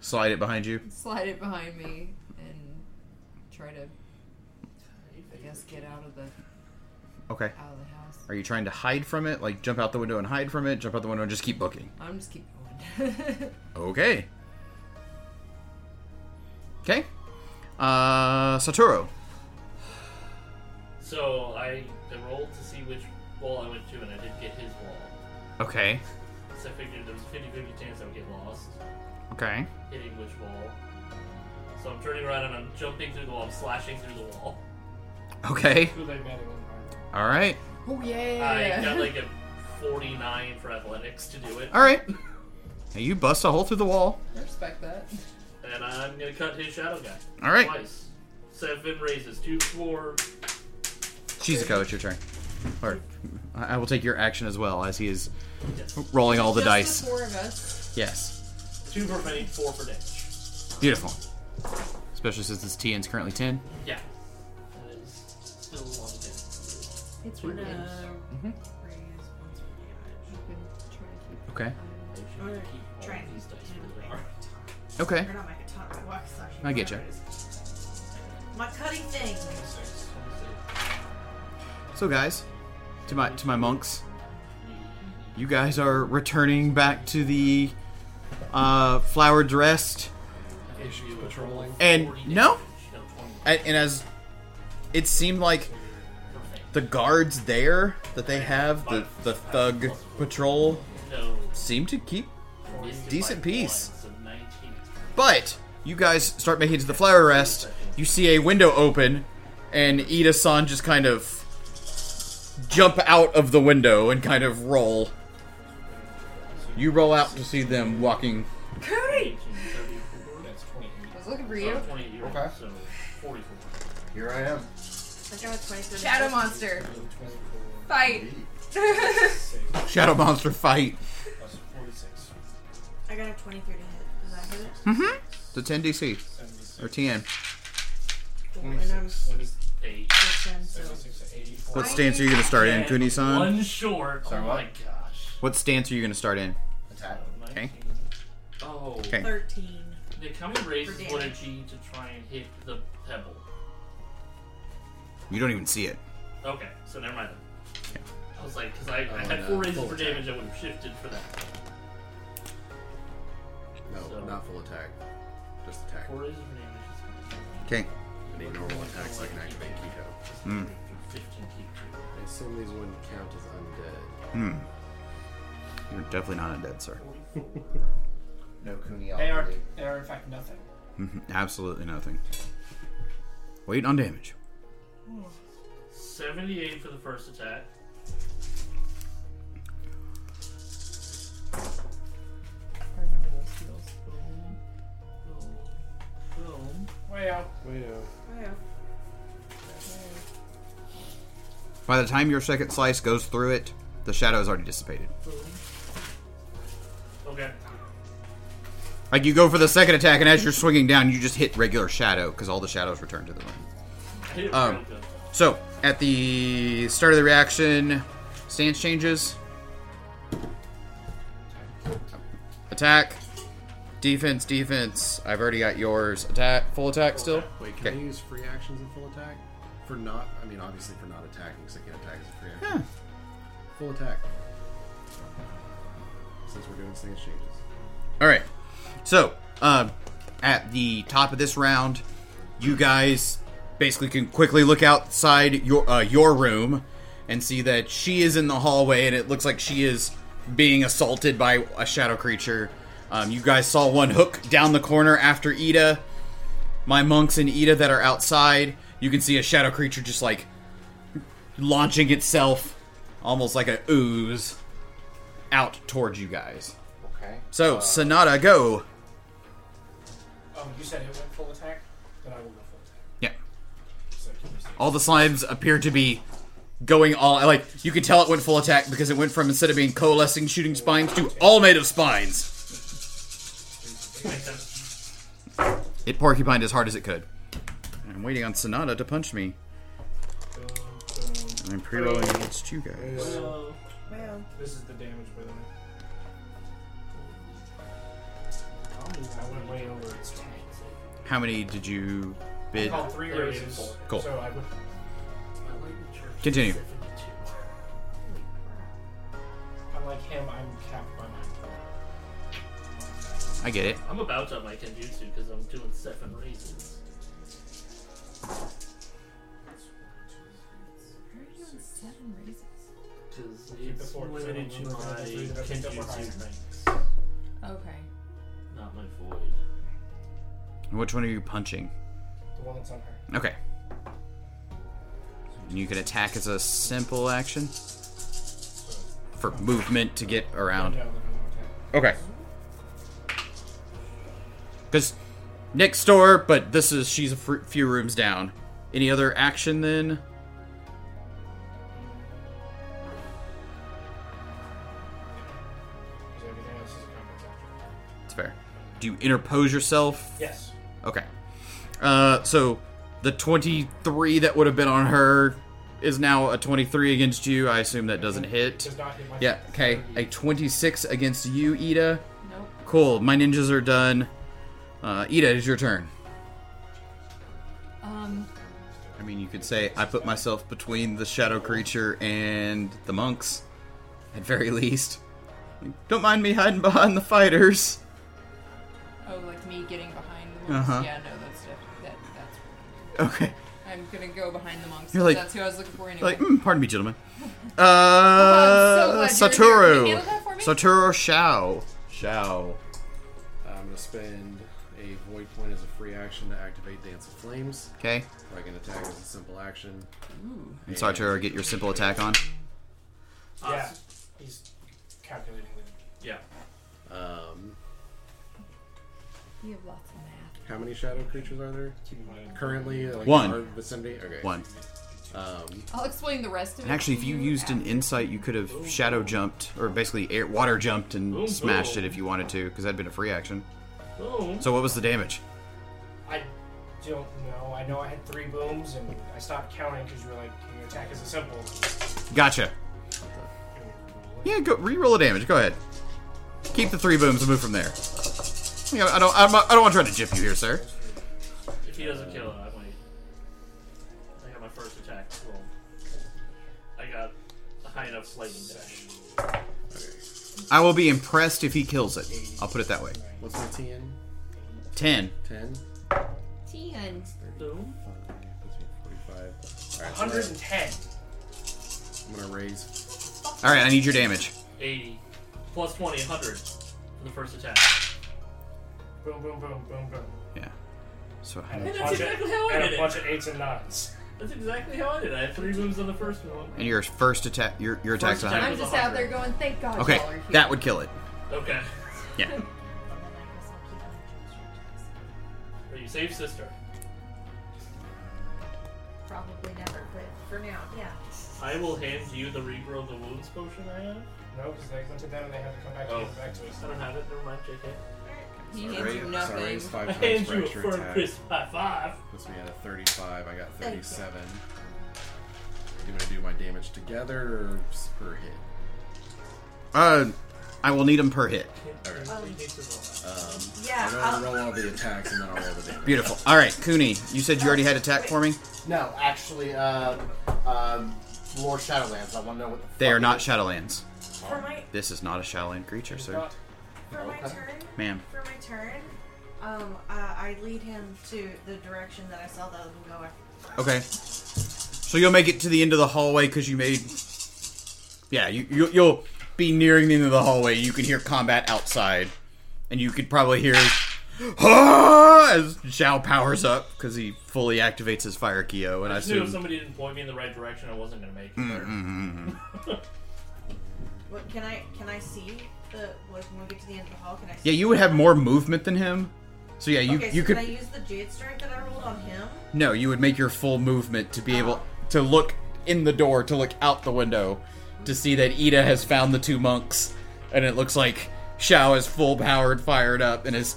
Slide it behind you. slide it behind me, and try to, I guess, get out of the Okay. out of the house. Are you trying to hide from it? Like jump out the window and hide from it? Jump out the window and just keep booking. I'm just keep going. Okay. Okay. Uh, Satoru. So I, I rolled to see which wall I went to, and I did get his wall. Okay. So I figured there was a 50-50 chance I would get lost Okay. hitting which wall. So I'm turning around and I'm jumping through the wall. I'm slashing through the wall. Okay. Who they met in Empire. All right. oh yeah! I got like a 49 for athletics to do it, All right. Hey, you bust a hole through the wall. I respect that. and I'm gonna cut his shadow guy. All right. Twice. Seven raises. Two, four. Shizuko, it's your turn. Or I I will take your action as well, as he is Yes. rolling all the Just dice. The four of us. Yes, Two for finding, four for damage. beautiful. Especially since this TN is currently ten. Yeah. That is still a lot of damage. It's We're gonna gonna- raise once for mm-hmm. damage. Okay. I'm gonna Keep try and these dice where they are. Okay. Or not make a ton, but slash. I get whatever ya. it is. My cutting thing. So guys, to my to my monks, you guys are returning back to the uh, flowered rest, and no, damage. No, 20. and, and as it seemed like the guards there that they have the the thug patrol seem to keep decent so 19. But you guys start making it to the flower rest. You see a window open, and Ida san just kind of jump out of the window and kind of roll. You roll out to see them walking. Cody! 18, 34. That's 28. I was looking for you. Okay. So 44. Here I am. I got a 23. Shadow monster. Fight. Shadow monster fight. Plus 46. I got a 23 to hit. Does that hit it? Mm-hmm. The 10 DC or TN. Cool. And I'm 26. What is 8. still 10, so. 76 to 84. What stance are you gonna start in, And Kuni-san? One short. Sorry, oh what? my gosh. What stance are you gonna start in? Attack. Okay. Oh. Okay. 13. Nick, how many raises For would damage. it to try and hit the pebble? You don't even see it. Okay, so never mind. then. I was like, because I, I Oh, had no, four raises full for attack. damage, I would have shifted for that. No, So- not full attack. Just attack. Four raises for damage Okay. Any normal attacks like an activate keto. Hmm. 15 keep I assume these wouldn't count as undead. Hmm. You're definitely not undead, sir. No Kuni They are, they are in fact nothing. Mhm. Absolutely nothing. Wait on damage. 78 for the first attack. I remember those skills. Boom. Boom. Boom. Way out. Wait, no. Yeah. By the time your second slice goes through it, the shadow has already dissipated. Okay. Like you go for the second attack, and as you're swinging down, you just hit regular shadow because all the shadows return to the room. I hit it Um. So at the start of the reaction, stance changes. Attack, defense, defense. I've already got yours. Attack, full attack still. Wait, can Okay. I use free actions in full attack? For not, I mean, obviously for not attacking, because I can't attack as a free action. Yeah. Full attack. Since we're doing stance changes. All right. So, um, at the top of this round, you guys basically can quickly look outside your uh, your room and see that she is in the hallway, and it looks like she is being assaulted by a shadow creature. Um, you guys saw one hook down the corner after Ida. My monks and Ida that are outside, you can see a shadow creature just like launching itself, almost like a ooze, out towards you guys. Okay. So, Uh, Sonata, go. Oh, you said it went full attack? Then I will go full attack. Yeah. So All the slimes appear to be going all like you can tell it went full attack because it went from instead of being coalescing shooting spines to all made of spines. Makes sense. It porcupined as hard as it could. I'm waiting on Sonata to punch me. Boom, boom. And I'm pre-rolling against you guys. So, Well, This is the damage, by the way. I went way over its. How many did you bid? Called three Yeah, raises. full. Cool. So I would. Continue. 72. Unlike him, I'm capped by my I get it. I'm about to up my Kenjutsu because I'm doing seven raises. How are you doing seven raises? Because keep it's the four, 'cause I limited to my remember the three that I picked up were higher. Kenjutsu ranks, Okay. not my void. Which one are you punching? The one that's on her. Okay. And you can attack as a simple action for movement to get around. Okay. Because next door, but this is she's a few rooms down. Any other action then? It's fair. Do you interpose yourself? Yes. Okay. Uh, so the 23 that would have been on her is now a 23 against you. I assume that doesn't hit. Does not hit my Yeah, okay. A 26 against you, Ida. Nope. Cool. My ninjas are done. Uh, Ida, it's your turn. Um, I mean, you could say I put myself between the shadow creature and the monks, at very least. Don't mind me hiding behind the fighters. oh, like me getting behind the monks. Uh-huh. Yeah, no, that's def- that, that's. Okay. I'm gonna go behind the monks. You're 'cause like- that's who I was looking for anyway. Like, mm, pardon me, gentlemen. Oh, I'm Uh, so glad you're here. Can you Satoru. handle that for me? Satoru Shao. Shao. I'm gonna spend action to activate Dance of Flames. Okay. So I can attack as a simple action. And Satoru, get your simple attack on. Yeah. He's calculating the. Yeah. Um, You have lots of math. how many shadow creatures are there currently? Like, One. In our vicinity. Okay. One. Um, I'll explain the rest of it. And actually, to if you used an insight, you could have shadow jumped, or basically air, water jumped and Boom, smashed boom. it if you wanted to, because that'd been a free action. Boom. So what was the damage? I don't know. I know I had three booms, and I stopped counting because you were like, "Can you attack as a simple?" Gotcha. Yeah, go re-roll the damage. Go ahead. Keep the three booms and move from there. You know, I don't. I'm, I don't want to try to jip you here, sir. If he doesn't kill it, I might. I got my first attack roll. I got a high enough lightning dash. I will be impressed if he kills it. I'll put it that way. what's my TN? Ten. 10? Ten. Boom. Puts me at 45. Alright, so 110. I'm gonna raise. All right, I need your damage. 80. Plus 20, 100 for the first attack. Boom, boom, boom, boom, boom. Yeah. So And a, That's bunch, exactly how I and did a it. bunch of eights and nines. That's exactly how I did. it. I had three moves on the first one. and your first attack, your your attack's First a attack hundred. I'm just out there going, thank God Okay, y'all are here. that would kill it. Okay. Yeah. you safe, sister? Probably never, but for now, yeah. I will hand you the regrow the wounds potion I have. No, because they went to them and they had to come back Oh. and give it back to us. I don't have it. Never mind, JK. He so I hands raise- you so I nothing. raise five I times hand for you a extra firm attack. crisp high five. Puts me at a 35. I got Thank you. 37. You want to do my damage together or per hit? Uh, I will need them per hit. Okay. You need to roll that. Um, Yeah, I'm gonna roll all the attacks and then I'll roll the damage. Beautiful. All right, Kuni, you said you already had attack for me. No, actually, uh, um, more Shadowlands. I want to know what the They fuck are it not is. Shadowlands. For my This is not a Shadowland creature, sir. Not- for my turn, Ma'am. for my turn, um, uh, I lead him to the direction that I saw the other one go. Okay. So you'll make it to the end of the hallway because you made. Yeah, you, you you'll be nearing the end of the hallway. You can hear combat outside, and you could probably hear "Ah!" as Zhao powers up because he fully activates his fire kyo, and I I just knew if somebody didn't point me in the right direction, I wasn't gonna make it there. Mm-hmm. What can I can I see the like when we get to the end of the hall? Can I? See Yeah, you would have more movement than him. So yeah, you okay, you could can I use the jade strength that I rolled on him? no, you would make your full movement to be able to look in the door to look out the window to see that Ida has found the two monks, and it looks like Shao is full powered, fired up, and is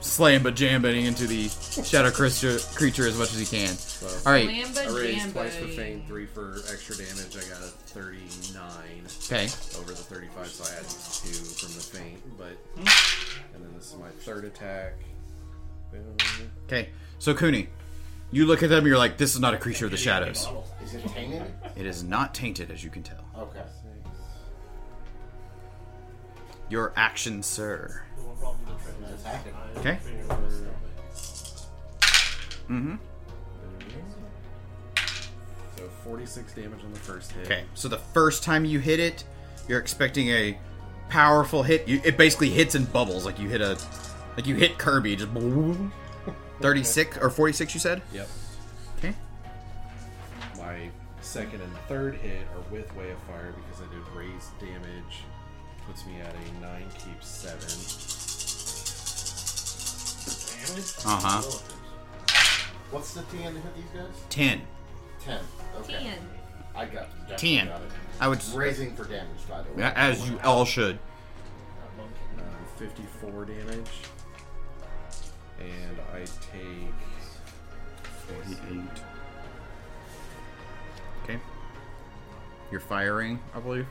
slam but jambing into the shadow creature, creature as much as he can. All right, I raised twice for feint, three for extra damage. I got a 39 okay, over the 35, so I added two from the feint. But Hmm. and then this is my third attack. Boom. okay. So Kuni, you look at them, you're like, this is not a creature of the shadows. Is it tainted? It is not tainted, as you can tell. Okay. Your action, sir. Okay. Mm-hmm. So 46 damage on the first hit. Okay, so the first time you hit it, you're expecting a powerful hit. You, it basically hits and bubbles like you hit a, like you hit Kirby. Just boom. 36 or 46, you said? Yep. Okay. My second and third hit are with Way of Fire because I did raise damage. Puts me at a 9, keeps 7. Uh huh. What's the TN to hit these guys? 10. 10. Okay. I got 10. Got it. I would. Raising for damage, by the way. As you all should. 54 damage. And I take 48. Okay. You're firing, I believe.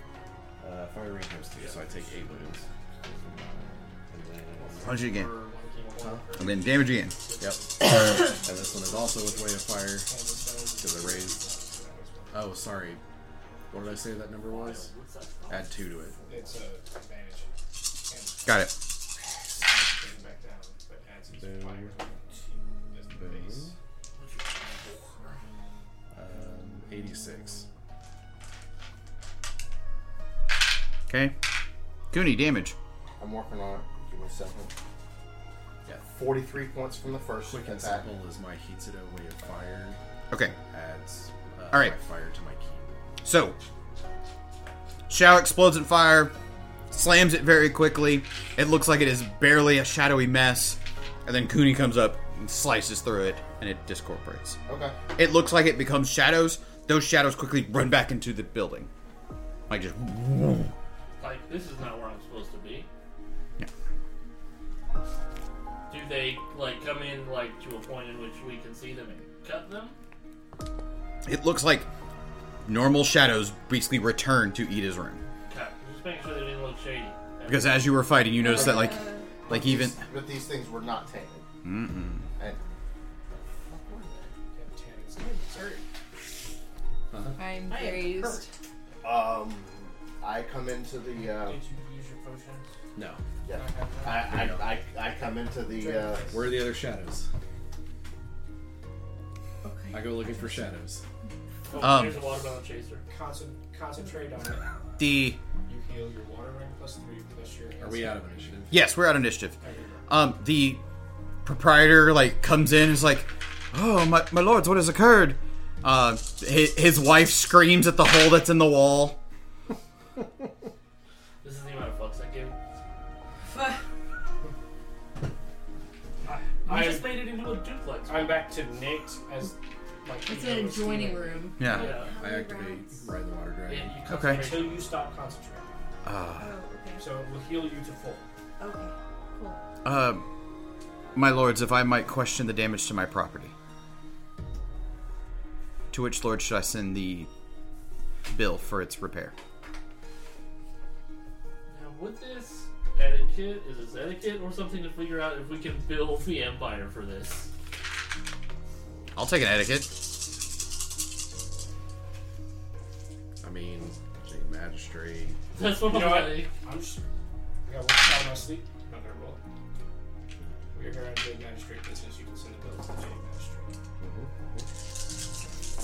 uh, firing ring times two, so I take eight wounds. And then, Punch it again. Or one key more. And then damage again. yep. and this one is also with way of fire because I raised. Oh, sorry. What did I say that number was? Add two to it. It's a advantage. Got it. taken back down, but adds its Boom. fire as Boom. Um, 86. Okay. Kuni, damage. I'm working on it. Give me a second. Yeah. 43 points from the first Quick and attack. simple is my Hitsudo way of fire Okay. adds uh, All right. my fire to my key. So, Shadow explodes in fire, slams it very quickly. It looks like it is barely a shadowy mess. And then Kuni comes up and slices through it, and it discorporates. Okay. It looks like it becomes shadows. Those shadows quickly run back into the building. Like just. Like, this is not where I'm supposed to be. Yeah. Do they, like, come in, like, to a point in which we can see them and cut them? It looks like normal shadows basically return to Ida's room. Okay. Just making sure they didn't look shady. Because as you were fighting, you noticed that, like, like even. These- but these things were not tainted. Mm-mm. And I'm I am crazed. um, I come into the uh, Did you use your potions? No. yeah. I, I, I, I come into the uh, Where are the other shadows? Okay. I go looking for shadows. Oh, Um, here's a watermelon chaser. Concent- concentrate on it. The. You heal your water ring plus three plus your. Are we out of initiative? Yes, we're out of initiative. There you go. um, the proprietor like comes in and is like, "Oh my, my lords, what has occurred?" Uh, his, his wife screams at the hole that's in the wall. This is the amount of fucks I give. I, I just made it into a duplex. I'm back to Nate as like It's you an adjoining Steven. room. Yeah. Yeah. I activate Ride the Water Yeah, Dragon. you Okay. until you stop concentrating. Uh, Oh, okay. So it will heal you to full. Okay. Cool. uh, my lords, if I might question the damage to my property, to which lord should I send the bill for its repair? Now, with this etiquette, is this etiquette or something to figure out if we can build the empire for this? I'll take an etiquette. I mean, a magistrate. That's what You know I'm what? like. I'm just. I got one spot in my sleep. Not gonna roll. We are going to do magistrate business. You can send a bill to the Jade magistrate.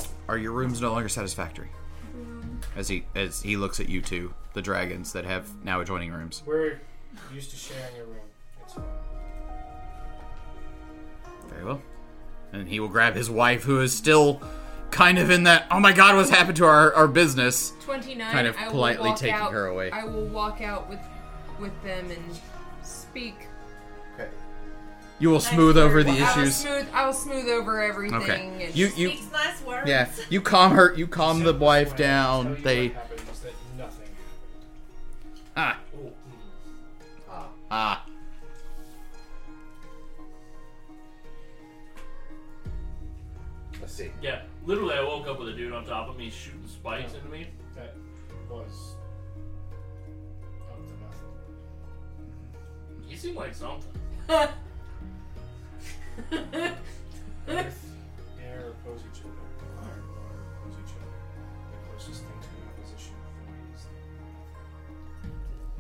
Mm-hmm. Are your rooms no longer satisfactory? Mm-hmm. As he as he looks at you two, the dragons that have now adjoining rooms. We're used to sharing a room. It's fine. Very well. And he will grab his wife, who is still kind of in that, oh my god, what's happened to our, our business? 29. Kind of I will politely walk taking out- her away. I will walk out with with them and speak. okay. You will smooth over the I will issues. smooth. I will smooth over everything. Okay. And You you Speaks nice words. yeah. You calm her. You calm the wife down. tell They What happened is that nothing happened. ah Oh, mm. Ah, ah. let's see. Yeah, literally, I woke up with a dude on top of me shooting spikes into me. That was up to nothing. You seem like something. Earth, air oppose each other. Fire and water oppose each other. The closest thing to an opposition of void is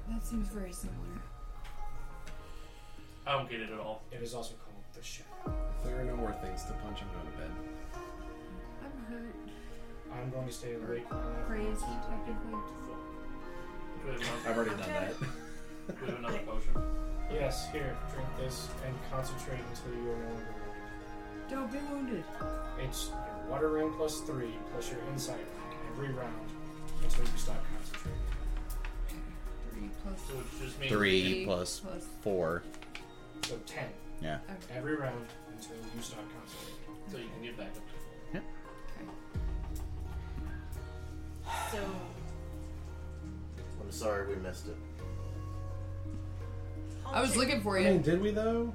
that seems very similar. I don't get it at all. It is also called the shadow. If there are no more things to punch, I'm going to bed. I'm hurt. I'm going to stay awake long enough Crazy, to get technically. Do we have another, I've already done that. do we have another potion? Yes, here, drink this and concentrate until you are no longer wounded. Don't be wounded. It's your water ring plus three plus your insight ring every round until you stop concentrating. Three plus So it's just me. Three plus plus. four. So ten Yeah. every round until you stop concentrating. So you can get back up So I'm sorry we missed it. I was looking for I you. mean, did we though?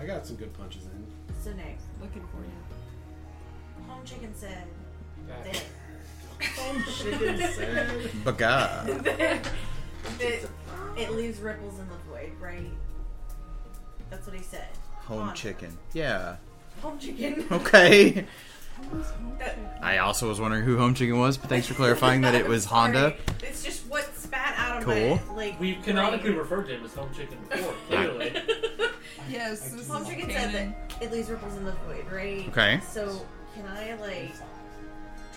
I got some good punches in. So next, Looking for you. home chicken said That- that, Chicken said. Baga. that it leaves ripples in the void, right? That's what he said. Home Honda. chicken. Yeah. Home chicken. Okay. That- I also was wondering who Home Chicken was, but thanks for clarifying that it was Honda. It's just what spat out of Cool. my like. We've canonically brain. referred to him as home chicken before, clearly. Yes, this Home is chicken said canon. that it leaves ripples in the void, right? Okay. So can I like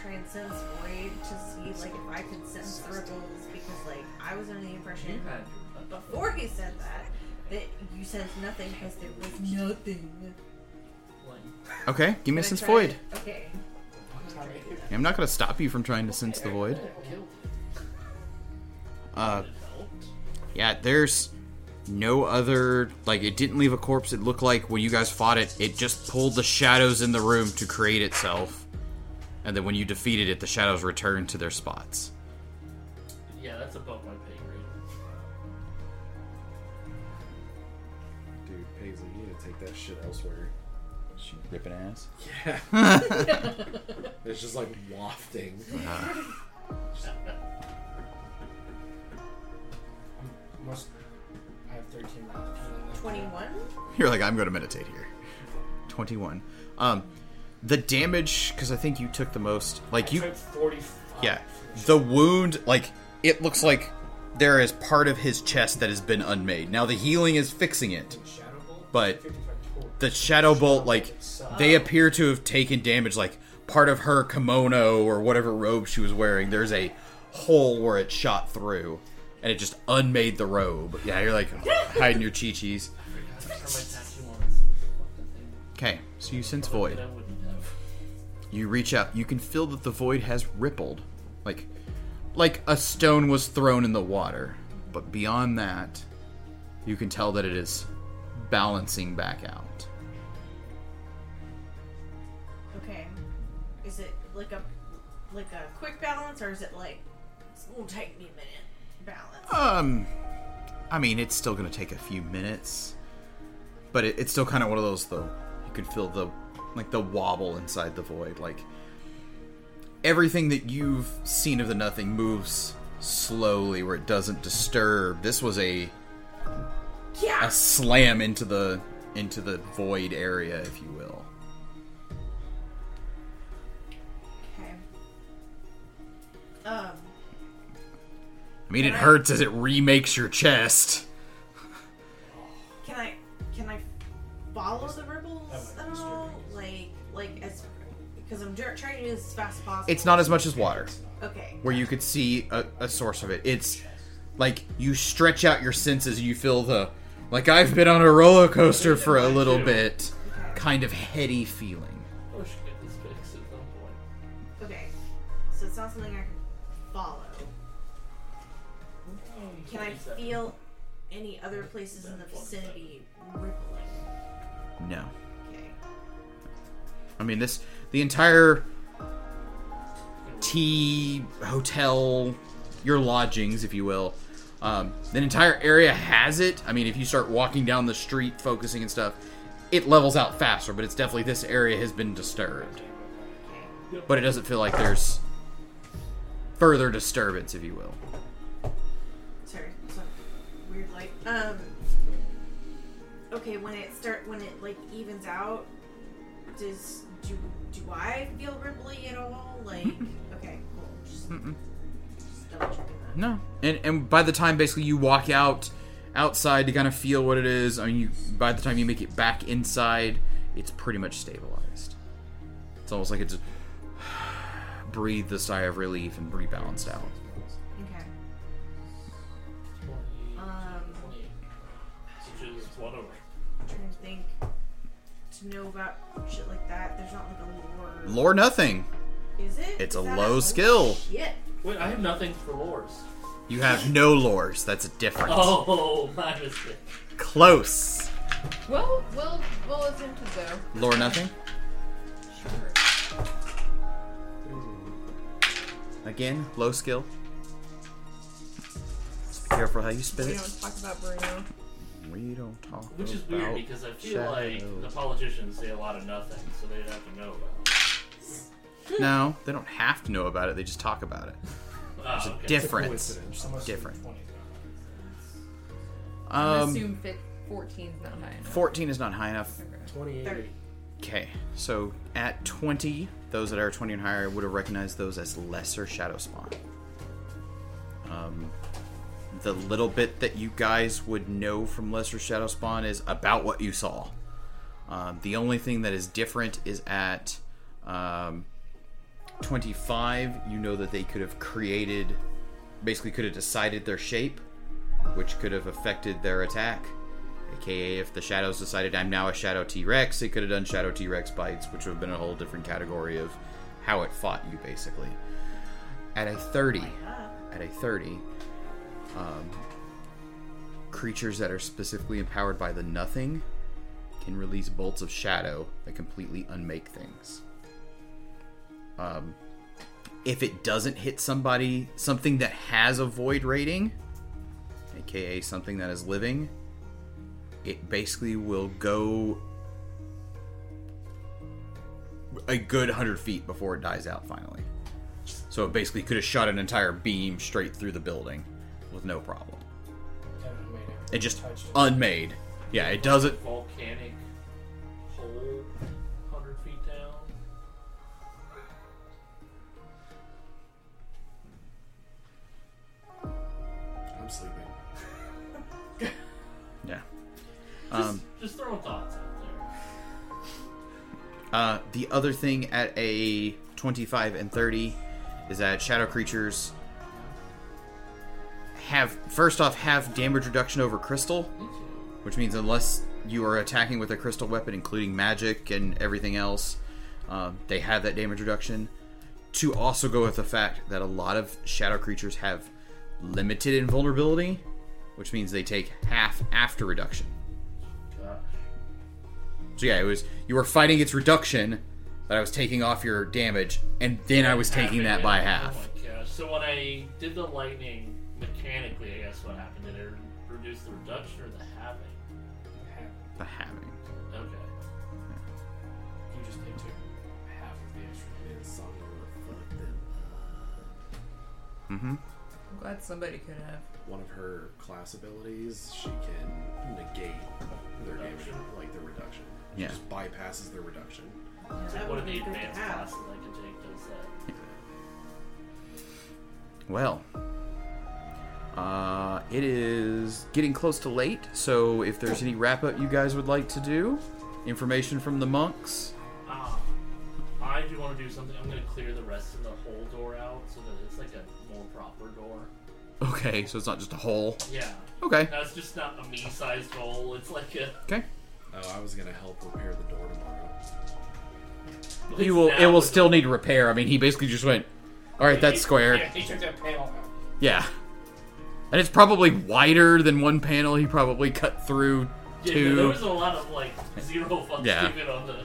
try and sense void to see like if I could sense the ripples because like I was under the impression You before he said that that you sensed nothing because there was nothing. Okay, give me a sense void. Okay. I'm not gonna stop you from trying to sense the void. Uh, yeah, there's no other like it didn't leave a corpse. It looked like when you guys fought it, it just pulled the shadows in the room to create itself, and then when you defeated it, the shadows returned to their spots. Ripping ass. Yeah. it's just like wafting. Must. I have 13 left. Twenty-one. You're like, I'm gonna meditate here. Twenty-one. Um, the damage because I think you took the most. Like I you, took 45. yeah, the wound. Like it looks like there is part of his chest that has been unmade. Now the healing is fixing it, Shadow Bolt? but 55 total. the shadow bolt like they appear to have taken damage like part of her kimono or whatever robe she was wearing. There's a hole where it shot through and it just unmade the robe. Yeah you're like hiding your chi-chis. Turn my tattoo on this fucking thing. okay so you sense void. That I wouldn't have. you reach out. You can feel that the void has rippled. Like like a stone was thrown in the water. But beyond that you can tell that it is balancing back out like a like a quick balance or is it like it's gonna take me a minute balance? Um, I mean, it's still gonna take a few minutes, but it, it's still kind of one of those though. You can feel the like the wobble inside the void. Like everything that you've seen of the nothing moves slowly, where it doesn't disturb. This was a yeah. a slam into the into the void area, if you will. Um. I mean, it I- hurts as it remakes your chest. Can I can I follow the ripples at all? Like like as because I'm tr- trying to do this as fast as possible. It's not as much as water. okay. where you could see a, a source of it. It's like you stretch out your senses, and you feel the like I've been on a roller coaster for a little bit, kind of heady feeling. I feel any other places in the vicinity rippling? No, Okay. I mean this the entire tea hotel, your lodgings, if you will. Um, the entire area has it. I mean, if you start walking down the street, focusing and stuff, it levels out faster. But it's definitely this area has been disturbed. But it doesn't feel like there's further disturbance, if you will. Um. Okay. When it start when it like evens out, does do do I feel ripply at all? Like okay, cool. Just, just double checking that. No, and and by the time basically you walk out outside to kind of feel what it is, I mean, you by the time you make it back inside, it's pretty much stabilized. It's almost like it's breathed the sigh of relief and rebalanced out. To know about shit like that. There's not like a lore. Lore nothing. Is it? It's Is a that low skill. Shit. Wait, I have nothing for lores. You have no lores. That's a difference. Oh, my mistake. Close. Well, we'll we'll attempt it though. Lore nothing. Sure. Again, low skill. Be careful how you spit We it. don't talk about Bruno. We don't talk Which is about weird because I feel like the politicians say a lot of nothing, so they'd have to know about it. No, they don't have to know about it. They just talk about it. Oh, There's a okay. difference. Coincidence. I'm assuming Different. 20 I Um, assume fit 14 is not high enough. 14 is not high enough. 28. Okay, so at 20, those that are 20 and higher would have recognized those as lesser shadow spawn. Um, the little bit that you guys would know from lesser shadow spawn is about what you saw. Um, the only thing that is different is at um, 25, you know that they could have created, basically, could have decided their shape, which could have affected their attack. AKA, if the shadows decided I'm now a shadow T Rex, they could have done shadow T Rex bites, which would have been a whole different category of how it fought you, basically. At a 30, at a 30, um, creatures that are specifically empowered by the nothing can release bolts of shadow that completely unmake things. Um, if it doesn't hit somebody, something that has a void rating, aka something that is living, it basically will go a good 100 feet before it dies out finally. So it basically could have shot an entire beam straight through the building with no problem. Haven't It just it. unmade. Yeah, it doesn't. Volcanic hole, hundred feet down. I'm sleeping. Yeah. Just, Um, just throwing thoughts out there. Uh, the other thing at a 25 and 30 is that shadow creatures have first off have damage reduction over crystal, which means unless you are attacking with a crystal weapon, including magic and everything else, um, they have that damage reduction. To also go with the fact that a lot of shadow creatures have limited invulnerability, which means they take half after reduction. So yeah, it was you were fighting its reduction, but I was taking off your damage, and then I was taking that by half. Oh. So when I did the lightning mechanically, I guess what happened? Did it reduce the reduction or the halving? The having. Okay. You just need to half of the extra. It's song or fuck them. Mm-hmm. I'm glad somebody could have. One of her class abilities, she can negate their damage, like their reduction. Yeah. Just bypasses their reduction. So That one of would the be good to advanced have. classes I can take does that. Well, uh, it is getting close to late, so if there's any wrap up you guys would like to do, information from the monks. Ah, I do want to do something. I'm going to clear the rest of the whole door out so that it's like a more proper door. Okay, so it's not just a hole. Yeah. Okay. That's just not a me-sized hole. It's like a. Okay. Oh, I was gonna help repair the door tomorrow. You will. It will still need repair. I mean, he basically just went. All right, that's He- square. Yeah, And it's probably wider than one panel. He probably cut through Yeah, two. there was a lot of like zero fucks Yeah. given on the,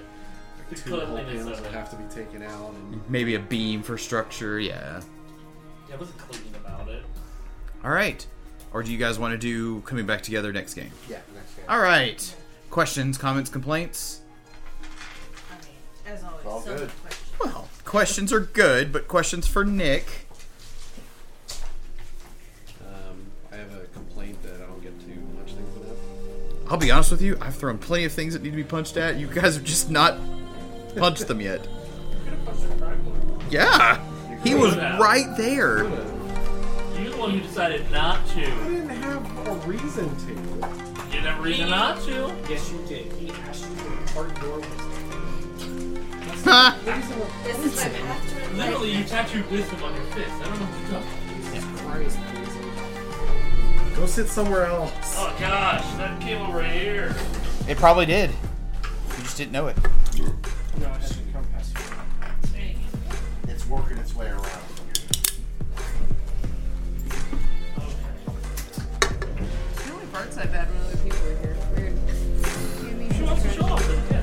the Two whole cleanliness panels of will it. have to be taken out, and Maybe a beam for structure. Yeah. Yeah, I wasn't clean about it. All right. Or do you guys want to do coming back together next game? Yeah, next game. All right. Questions, comments, complaints? I mean, as always, all so good. questions. Well, questions are good, but questions for Nick. um, I have a complaint that I don't get too much things with. I'll be honest with you, I've thrown plenty of things that need to be punched at. You guys have just not punched them yet. Yeah. He was right there. You're the one who decided not to. I didn't have a reason to. You didn't have a reason not to. Yes, you did. He asked you to part your wisdom. Ha! This is my path to enlightenment. Literally, you tattooed wisdom on your fist. I don't know what you're talking Jesus Christ, Hazel. Go sit somewhere else. Oh gosh, that came over here. It probably did. You just didn't know it. No, it hasn't come past you. It's working its way around. Parts when other people are here. Weird. She wants to show off.